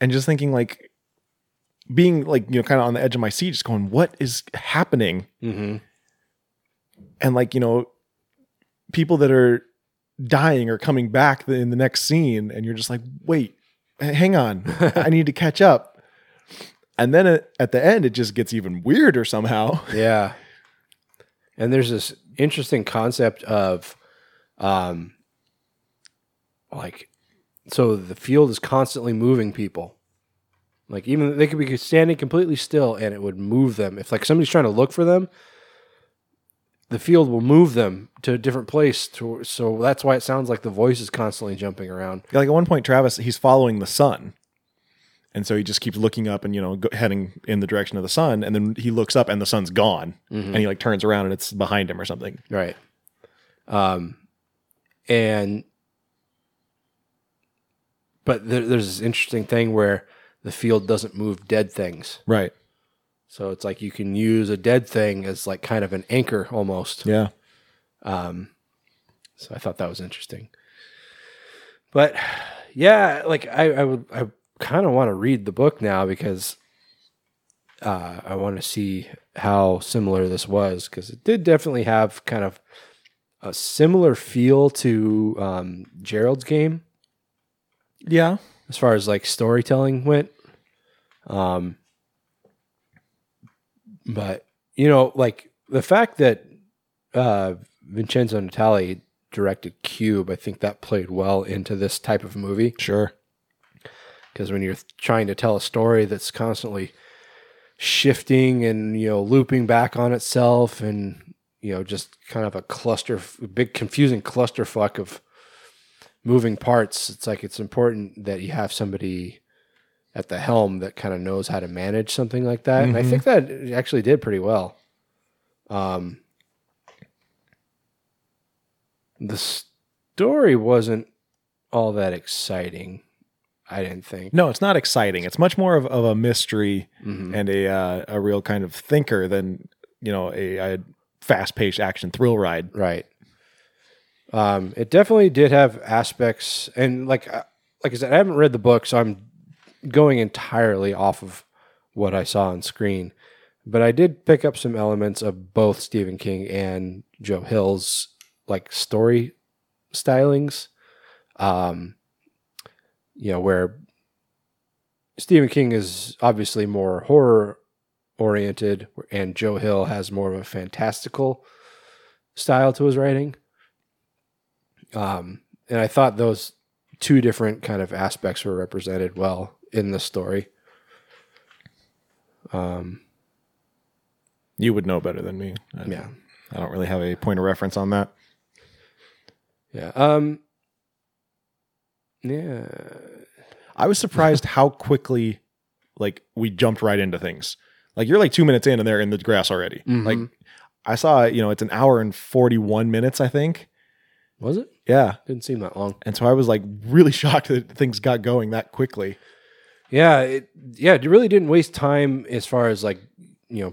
Speaker 7: and just thinking like being like, you know, kind of on the edge of my seat just going, "What is happening?"
Speaker 6: mm-hmm.
Speaker 7: And like, you know, people that are dying are coming back in the next scene and you're just like, "Wait, hang on. I need to catch up." And then at, at the end it just gets even weirder somehow.
Speaker 6: Yeah. And there's this interesting concept of um like so the field is constantly moving people. Like even they could be standing completely still and it would move them. If like somebody's trying to look for them, the field will move them to a different place to so that's why it sounds like the voice is constantly jumping around.
Speaker 7: Yeah, Like at one point, Travis, he's following the sun. And so he just keeps looking up and, you know, go, heading in the direction of the sun. And then he looks up and the sun's gone.
Speaker 6: Mhm.
Speaker 7: And he like turns around and it's behind him or something.
Speaker 6: Right. Um, and but there, there's this interesting thing where the field doesn't move dead things.
Speaker 7: Right.
Speaker 6: So it's like you can use a dead thing as like kind of an anchor almost.
Speaker 7: Yeah.
Speaker 6: Um, so I thought that was interesting. But yeah, like I, I would, I kind of want to read the book now because uh, I want to see how similar this was because it did definitely have kind of a similar feel to um, Gerald's game
Speaker 7: Yeah.
Speaker 6: as far as like storytelling went. Um, but you know, like the fact that uh, Vincenzo Natali directed Cube, I think that played well into this type of movie.
Speaker 7: Sure.
Speaker 6: Because when you're trying to tell a story that's constantly shifting and you know looping back on itself, and you know just kind of a cluster, big confusing clusterfuck of moving parts, it's like it's important that you have somebody at the helm that kind of knows how to manage something like that. And I
Speaker 7: Mhm.
Speaker 6: think that actually did pretty well. Um, the story wasn't all that exciting. I didn't think.
Speaker 7: No, it's not exciting. It's much more of, of a mystery
Speaker 6: Mhm.
Speaker 7: and a uh, a real kind of thinker than you know a, a fast paced action thrill ride.
Speaker 6: Right. Um, it definitely did have aspects, and like uh, like I said, I haven't read the book, so I'm going entirely off of what I saw on screen. But I did pick up some elements of both Stephen King and Joe Hill's like story stylings. Um, you know, where Stephen King is obviously more horror oriented, and Joe Hill has more of a fantastical style to his writing. Um, and I thought those two different kind of aspects were represented well in the story. Um,
Speaker 7: You would know better than me. I,
Speaker 6: Yeah.
Speaker 7: I don't really have a point of reference on that.
Speaker 6: yeah. Um, yeah.
Speaker 7: I was surprised how quickly like we jumped right into things. Like you're like two minutes in and they're in the grass already.
Speaker 6: Mhm.
Speaker 7: Like I saw, you know, it's an hour and 41 minutes, I think.
Speaker 6: Was it?
Speaker 7: Yeah.
Speaker 6: Didn't seem that long.
Speaker 7: And so I was like really shocked that things got going that quickly.
Speaker 6: Yeah, it yeah, it really didn't waste time as far as like you know,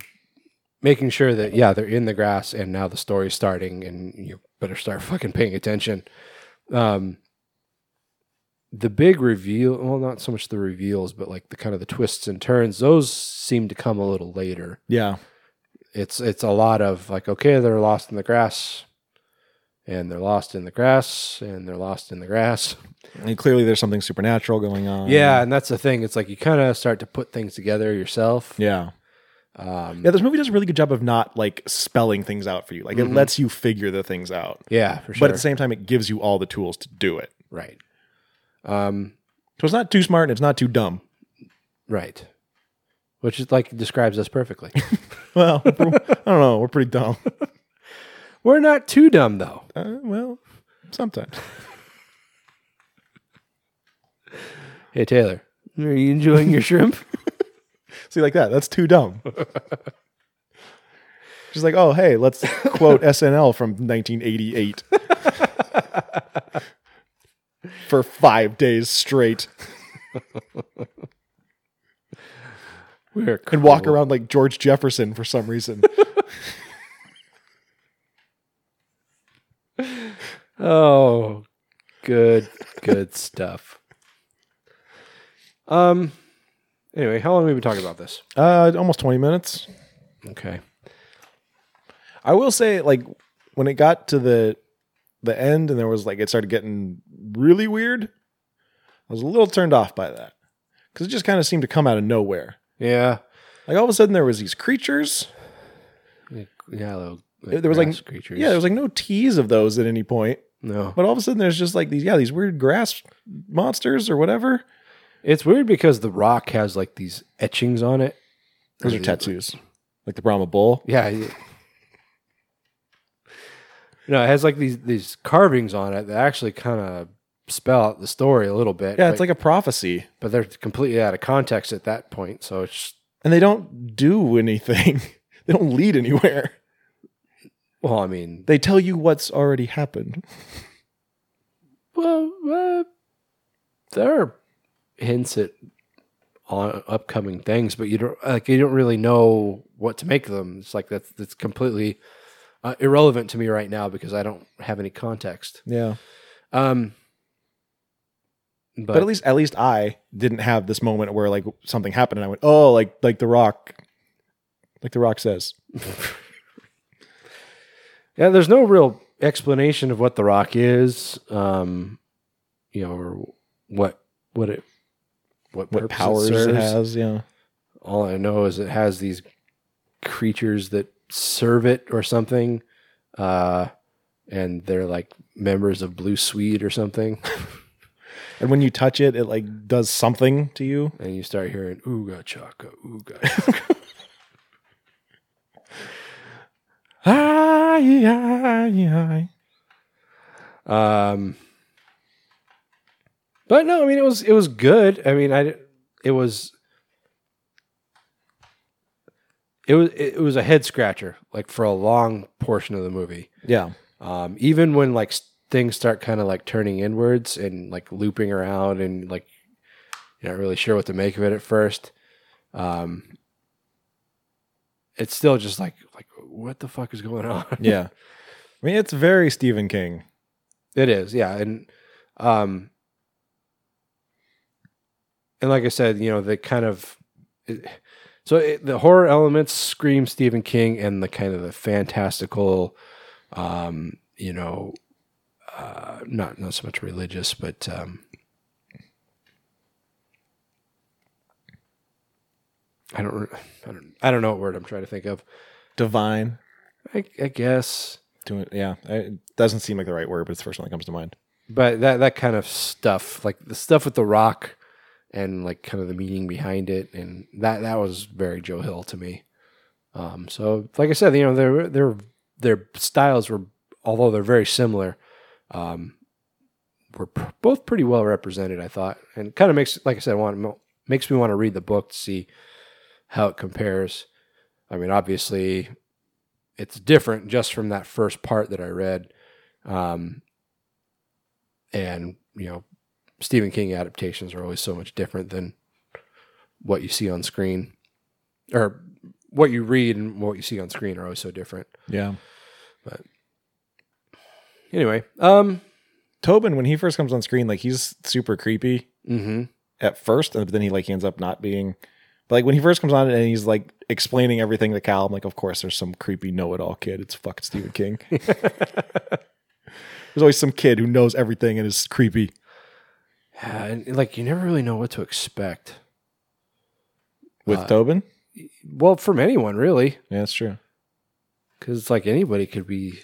Speaker 6: making sure that yeah they're in the grass and now the story's starting and you better start fucking paying attention. Um, the big reveal, well, not so much the reveals, but like the kind of the twists and turns. Those seem to come a little later.
Speaker 7: Yeah.
Speaker 6: It's it's a lot of like okay, they're lost in the grass, and they're lost in the grass, and they're lost in the grass.
Speaker 7: And clearly there's something supernatural going on.
Speaker 6: Yeah, and that's the thing. It's like you kind of start to put things together yourself.
Speaker 7: Yeah.
Speaker 6: Um,
Speaker 7: Yeah, this movie does a really good job of not like spelling things out for you. Like it
Speaker 6: Mhm.
Speaker 7: lets you figure the things out.
Speaker 6: Yeah, for
Speaker 7: But at the same time, it gives you all the tools to do it.
Speaker 6: Right. Um,
Speaker 7: so it's not too smart and it's not too dumb.
Speaker 6: Right. Which is like describes us perfectly.
Speaker 7: Well, I don't know. We're pretty dumb.
Speaker 6: We're not too dumb though.
Speaker 7: Uh, well, sometimes.
Speaker 6: Hey Taylor, are you enjoying your shrimp?
Speaker 7: See, like that. That's too dumb. She's like, oh, hey, let's quote SNL from 1988 for five days straight.
Speaker 6: We're
Speaker 7: and walk around like George Jefferson for some reason.
Speaker 6: Oh, good, good stuff. Um. Anyway, how long have we been talking about this?
Speaker 7: uh, almost 20 minutes.
Speaker 6: Okay.
Speaker 7: I will say, like, when it got to the the end and there was like it started getting really weird, I was a little turned off by that because it just kind of seemed to come out of nowhere.
Speaker 6: Yeah.
Speaker 7: Like all of a sudden there was these creatures.
Speaker 6: Yeah, little,
Speaker 7: there was like
Speaker 6: creatures.
Speaker 7: yeah, there was like no tease of those at any point.
Speaker 6: No.
Speaker 7: But all of a sudden there's just like these yeah these weird grass monsters or whatever.
Speaker 6: It's weird because the rock has like these etchings on it.
Speaker 7: Those are tattoos, like the Brahma bull.
Speaker 6: Yeah. No, it has like these these carvings on it that actually kind of spell out the story a little bit.
Speaker 7: Yeah,
Speaker 6: but-
Speaker 7: it's like a prophecy,
Speaker 6: but they're completely out of context at that point. So it's
Speaker 7: and they don't do anything. they don't lead anywhere.
Speaker 6: Well, I mean,
Speaker 7: They tell you what's already happened.
Speaker 6: well, uh, there are hints at on upcoming things, but you don't like you don't really know what to make of them. It's like that's that's completely uh, irrelevant to me right now because I don't have any context.
Speaker 7: Yeah.
Speaker 6: Um,
Speaker 7: But, at least at least I didn't have this moment where like something happened and I went, "Oh, like like the rock." Like the rock says.
Speaker 6: Yeah, there's no real explanation of what the rock is, um, you know, or what what it what,
Speaker 7: What powers it
Speaker 6: serves.
Speaker 7: has, yeah.
Speaker 6: All I know is it has these creatures that serve it or something, uh, and they're like members of Blue Swede or something.
Speaker 7: And when you touch it, it like does something to you.
Speaker 6: and you start hearing ooga chaka ooga. chaka."
Speaker 7: Ay, ay, ay.
Speaker 6: Um, but no, I mean it was it was good. I mean, I it was it was it was a head scratcher like for a long portion of the movie.
Speaker 7: Yeah.
Speaker 6: Um, even when like things start kind of like turning inwards and like looping around and like you're not really sure what to make of it at first. Um, it's still just like like what the fuck is going on?
Speaker 7: Yeah. I mean, it's very Stephen King.
Speaker 6: It is, yeah, and um, and like I said, you know, the kind of it, so it, the horror elements scream Stephen King, and the kind of the fantastical, um, you know, uh, not not so much religious, but um, I don't, I don't, I don't know what word I'm trying to think of.
Speaker 7: Divine.
Speaker 6: I, I guess
Speaker 7: Doing yeah. It doesn't seem like the right word, but it's the first one that comes to mind.
Speaker 6: but that that kind of stuff, like the stuff with the rock, and like kind of the meaning behind it, and that that was very Joe Hill to me. Um, so like I said, you know, their their their styles were, although they're very similar, um, were pr- both pretty well represented. I thought, and kind of makes, like I said, want makes me want to read the book to see how it compares. I mean, obviously, it's different just from that first part that I read. Um, and you know Stephen King adaptations are always so much different than what you see on screen or what you read and what you see on screen are always so different.
Speaker 7: Yeah.
Speaker 6: But anyway, um,
Speaker 7: Tobin, when he first comes on screen, like he's super creepy
Speaker 6: mhm.
Speaker 7: at first, but then he like ends up not being. Like when he first comes on and he's like explaining everything to Cal, I'm like, of course, there's some creepy know-it-all kid. It's fucking Stephen King. there's always some kid who knows everything and is creepy.
Speaker 6: Yeah, and like you never really know what to expect
Speaker 7: With
Speaker 6: Uh,
Speaker 7: Tobin,
Speaker 6: Well, from anyone really,
Speaker 7: yeah, that's true.
Speaker 6: because it's like anybody could be,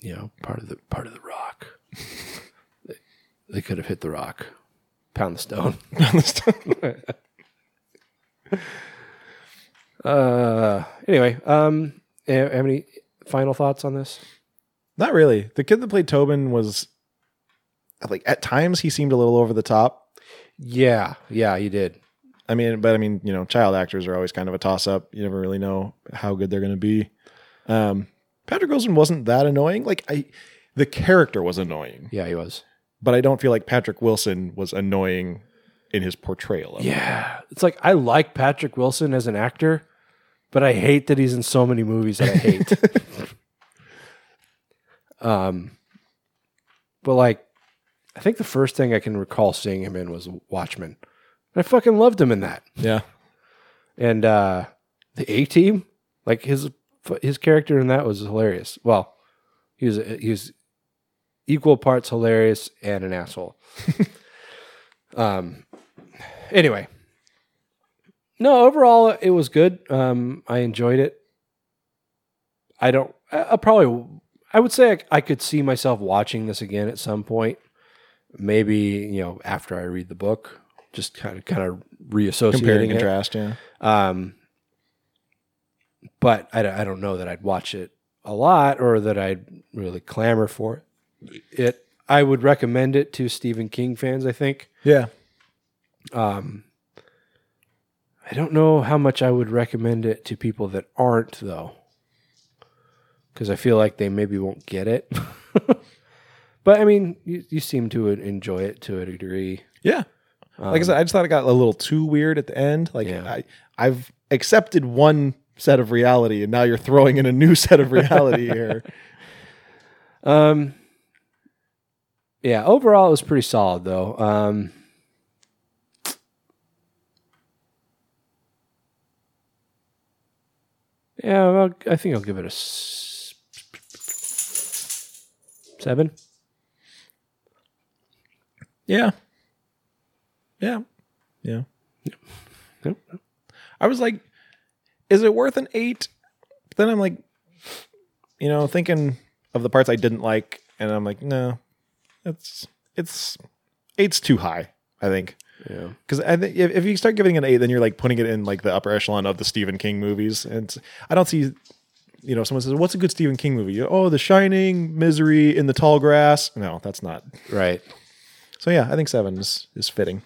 Speaker 6: you know, part of the part of the rock. they, they could have hit the rock, pound the stone. pound the stone. uh, anyway, um, have any final thoughts on this?
Speaker 7: Not really. The kid that played Tobin was like at times he seemed a little over the top.
Speaker 6: Yeah, yeah, he did.
Speaker 7: I mean, but I mean, you know, child actors are always kind of a toss up. You never really know how good they're going to be. Um, Patrick Wilson wasn't that annoying. Like I, the character was annoying,
Speaker 6: Yeah, he was.
Speaker 7: but I don't feel like Patrick Wilson was annoying in his portrayal of.
Speaker 6: Yeah, it's like I like Patrick Wilson as an actor, but I hate that he's in so many movies that I hate. um, but like, I think the first thing I can recall seeing him in was Watchmen. And I fucking loved him in that.
Speaker 7: Yeah.
Speaker 6: And uh, the A Team, like his his character in that was hilarious. Well, he was he was equal parts hilarious and an asshole. um. Anyway, no. Overall, it was good. Um, I enjoyed it. I don't. I, I probably. I would say I, I could see myself watching this again at some point. Maybe you know after I read the book, just kind of kind of reassociating
Speaker 7: Compare and
Speaker 6: it.
Speaker 7: contrast, yeah.
Speaker 6: Um, but I, don't- I don't know that I'd watch it a lot or that I'd really clamor for it. it. I would recommend it to Stephen King fans. I think.
Speaker 7: Yeah.
Speaker 6: Um, I don't know how much I would recommend it to people that aren't though, because I feel like they maybe won't get it. but I mean, you, you seem to enjoy it to a degree.
Speaker 7: Yeah. Like I
Speaker 6: Um,
Speaker 7: said, I just thought it got a little too weird at the end. Like I, I've accepted one set of reality, and now you're throwing in a new set of reality here.
Speaker 6: Um, yeah, overall it was pretty solid though. Um, yeah, well, I think I'll give it a s- seven.
Speaker 7: Yeah. Yeah. Yeah.
Speaker 6: Yep.
Speaker 7: I was like, is it worth an eight? But then I'm like, you know, thinking of the parts I didn't like, and I'm like, no, it's it's eight's too high. I think.
Speaker 6: Yeah.
Speaker 7: Because I think if, if you start giving an eight, then you're like putting it in like the upper echelon of the Stephen King movies, and I don't see. You know, someone says, "What's a good Stephen King movie?" You- Oh, The Shining, Misery, In the Tall Grass. No, that's not
Speaker 6: right.
Speaker 7: So yeah, I think seven is is fitting.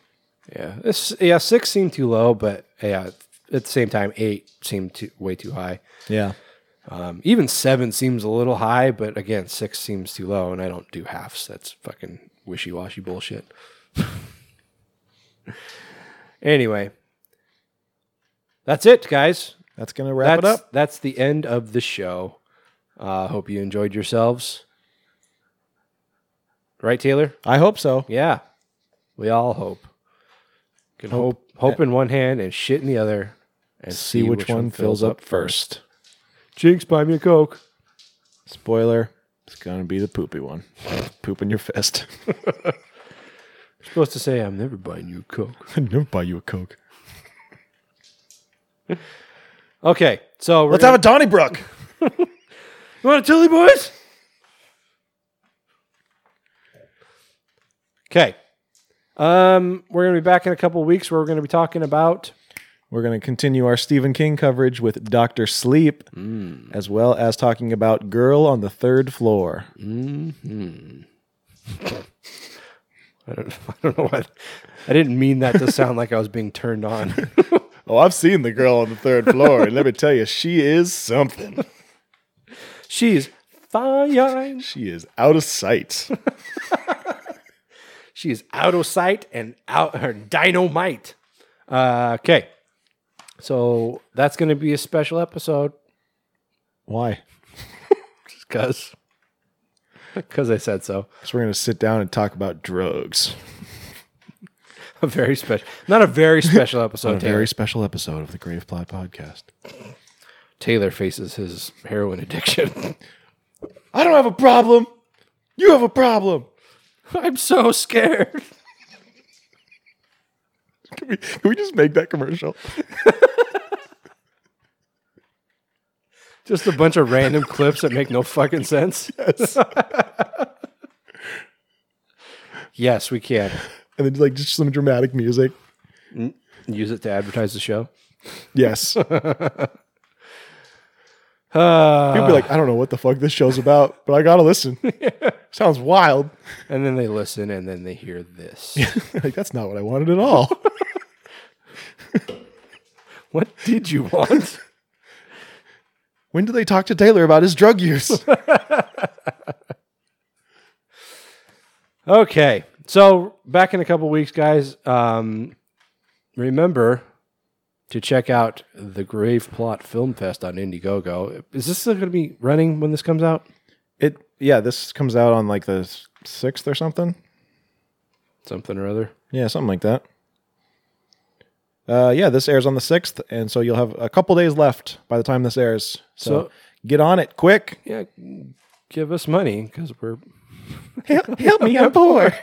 Speaker 6: Yeah, this yeah six seemed too low, but yeah, at the same time eight seemed too way too high.
Speaker 7: Yeah.
Speaker 6: Um, even seven seems a little high, but again, six seems too low, and I don't do halves. That's fucking wishy washy bullshit. anyway, that's it, guys.
Speaker 7: That's gonna wrap it
Speaker 6: That's-
Speaker 7: up.
Speaker 6: That's the end of the show. Uh, hope you enjoyed yourselves. Right, Taylor?
Speaker 7: I hope so.
Speaker 6: Yeah, we all hope. Can hope, hope, in one hand and shit in the other, and
Speaker 7: See which one fills up first.
Speaker 6: Jinx, buy me a coke.
Speaker 7: Spoiler: It's gonna be the poopy one. Poop in your fist.
Speaker 6: You're supposed to say, "I'm never buying you a coke."
Speaker 7: I never buy you a coke.
Speaker 6: Okay, so we're
Speaker 7: Let's have a Donnybrook.
Speaker 6: You want a Tilly boys? Okay. Um, we're gonna be back in a couple weeks where we're gonna be talking about
Speaker 7: We're going to continue our Stephen King coverage with Doctor Sleep, as well as talking about Girl on the Third Floor.
Speaker 6: I don't, I don't know why. I didn't mean that to sound like I was being turned on.
Speaker 7: Oh, I've seen the girl on the third floor, and let me tell you, she is something.
Speaker 6: She's fine.
Speaker 7: She is out of sight.
Speaker 6: She is out of sight and out her dynamite. Uh, okay. So that's going to be a special episode.
Speaker 7: Why?
Speaker 6: Just because. Because I said so.
Speaker 7: Because we're going to sit down and talk about drugs.
Speaker 6: A very special, not a very special episode.
Speaker 7: A
Speaker 6: Taylor.
Speaker 7: very special episode of the Grave Plot Podcast.
Speaker 6: Taylor faces his heroin addiction.
Speaker 7: I don't have a problem. You have a problem.
Speaker 6: I'm so scared.
Speaker 7: Can we, can we just make that commercial?
Speaker 6: Just a bunch of random clips that make no fucking sense.
Speaker 7: Yes.
Speaker 6: yes, we can.
Speaker 7: And then like just some dramatic music.
Speaker 6: Use it to advertise the show.
Speaker 7: Yes.
Speaker 6: Uh,
Speaker 7: People be like, I don't know what the fuck this show's about, but I gotta listen. Sounds wild.
Speaker 6: and then they listen and then they hear this.
Speaker 7: like that's not what I wanted at all.
Speaker 6: what did you want?
Speaker 7: When did they talk to Taylor about his drug use?
Speaker 6: Okay. So back in a couple weeks, guys. Um, remember to check out the Grave Plot Film Fest on Indiegogo. Is this still going to be running when this comes out?
Speaker 7: it yeah, this comes out on like the sixth or something.
Speaker 6: Something or other.
Speaker 7: Yeah, something like that. Uh, yeah, this airs on the sixth, and so you'll have a couple days left by the time this airs. So,
Speaker 6: So-
Speaker 7: get on it quick.
Speaker 6: Yeah, give us money because we're
Speaker 7: Help, help me, I'm poor.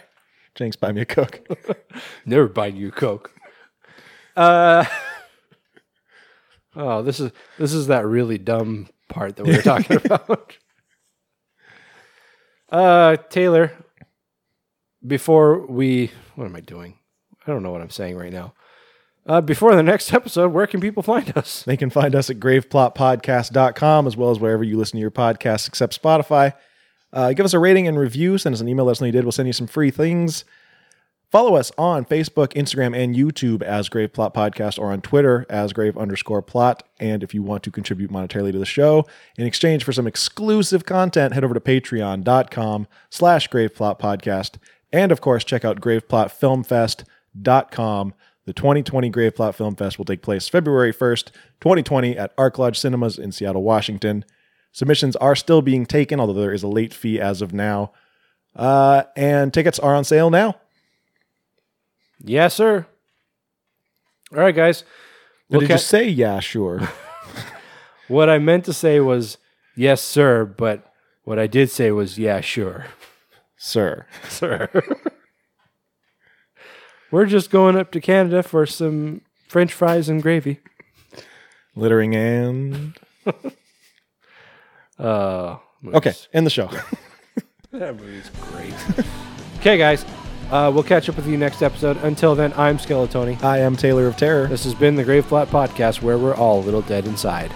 Speaker 7: Jinx, buy me a coke.
Speaker 6: never buy you a Coke. Uh, oh, this is this is that really dumb part that we were talking about. Uh, Taylor, before we, what am I doing? I don't know what I'm saying right now. Uh, before the next episode, where can people find us?
Speaker 7: They can find us at graveplotpodcast.com as well as wherever you listen to your podcasts except Spotify. Uh, give us a rating and review. Send us an email. Let us know you did. We'll send you some free things. Follow us on Facebook, Instagram, and YouTube as Grave Plot Podcast or on Twitter as Grave underscore plot. And if you want to contribute monetarily to the show in exchange for some exclusive content, head over to patreon.com slash Grave Plot Podcast. And of course, check out graveplotfilmfest.com. The 2020 Grave Plot Film Fest will take place February 1st, 2020 at Ark Lodge Cinemas in Seattle, Washington. Submissions are still being taken, although there is a late fee as of now. Uh, and tickets are on sale now.
Speaker 6: Yes, sir. All right, guys.
Speaker 7: What
Speaker 6: did
Speaker 7: you say, yeah, sure?
Speaker 6: What I meant to say was yes, sir, but what I did say was yeah, sure,
Speaker 7: Sir.
Speaker 6: sir. We're just going up to Canada for some French fries and gravy.
Speaker 7: Littering and.
Speaker 6: Uh,
Speaker 7: Okay, end the show.
Speaker 6: that movie's great. okay, guys. Uh, we'll catch up with you next episode. Until then, I'm Skeletoni.
Speaker 7: I am Taylor of Terror.
Speaker 6: This has been the Grave Plot Podcast, where we're all a little dead inside.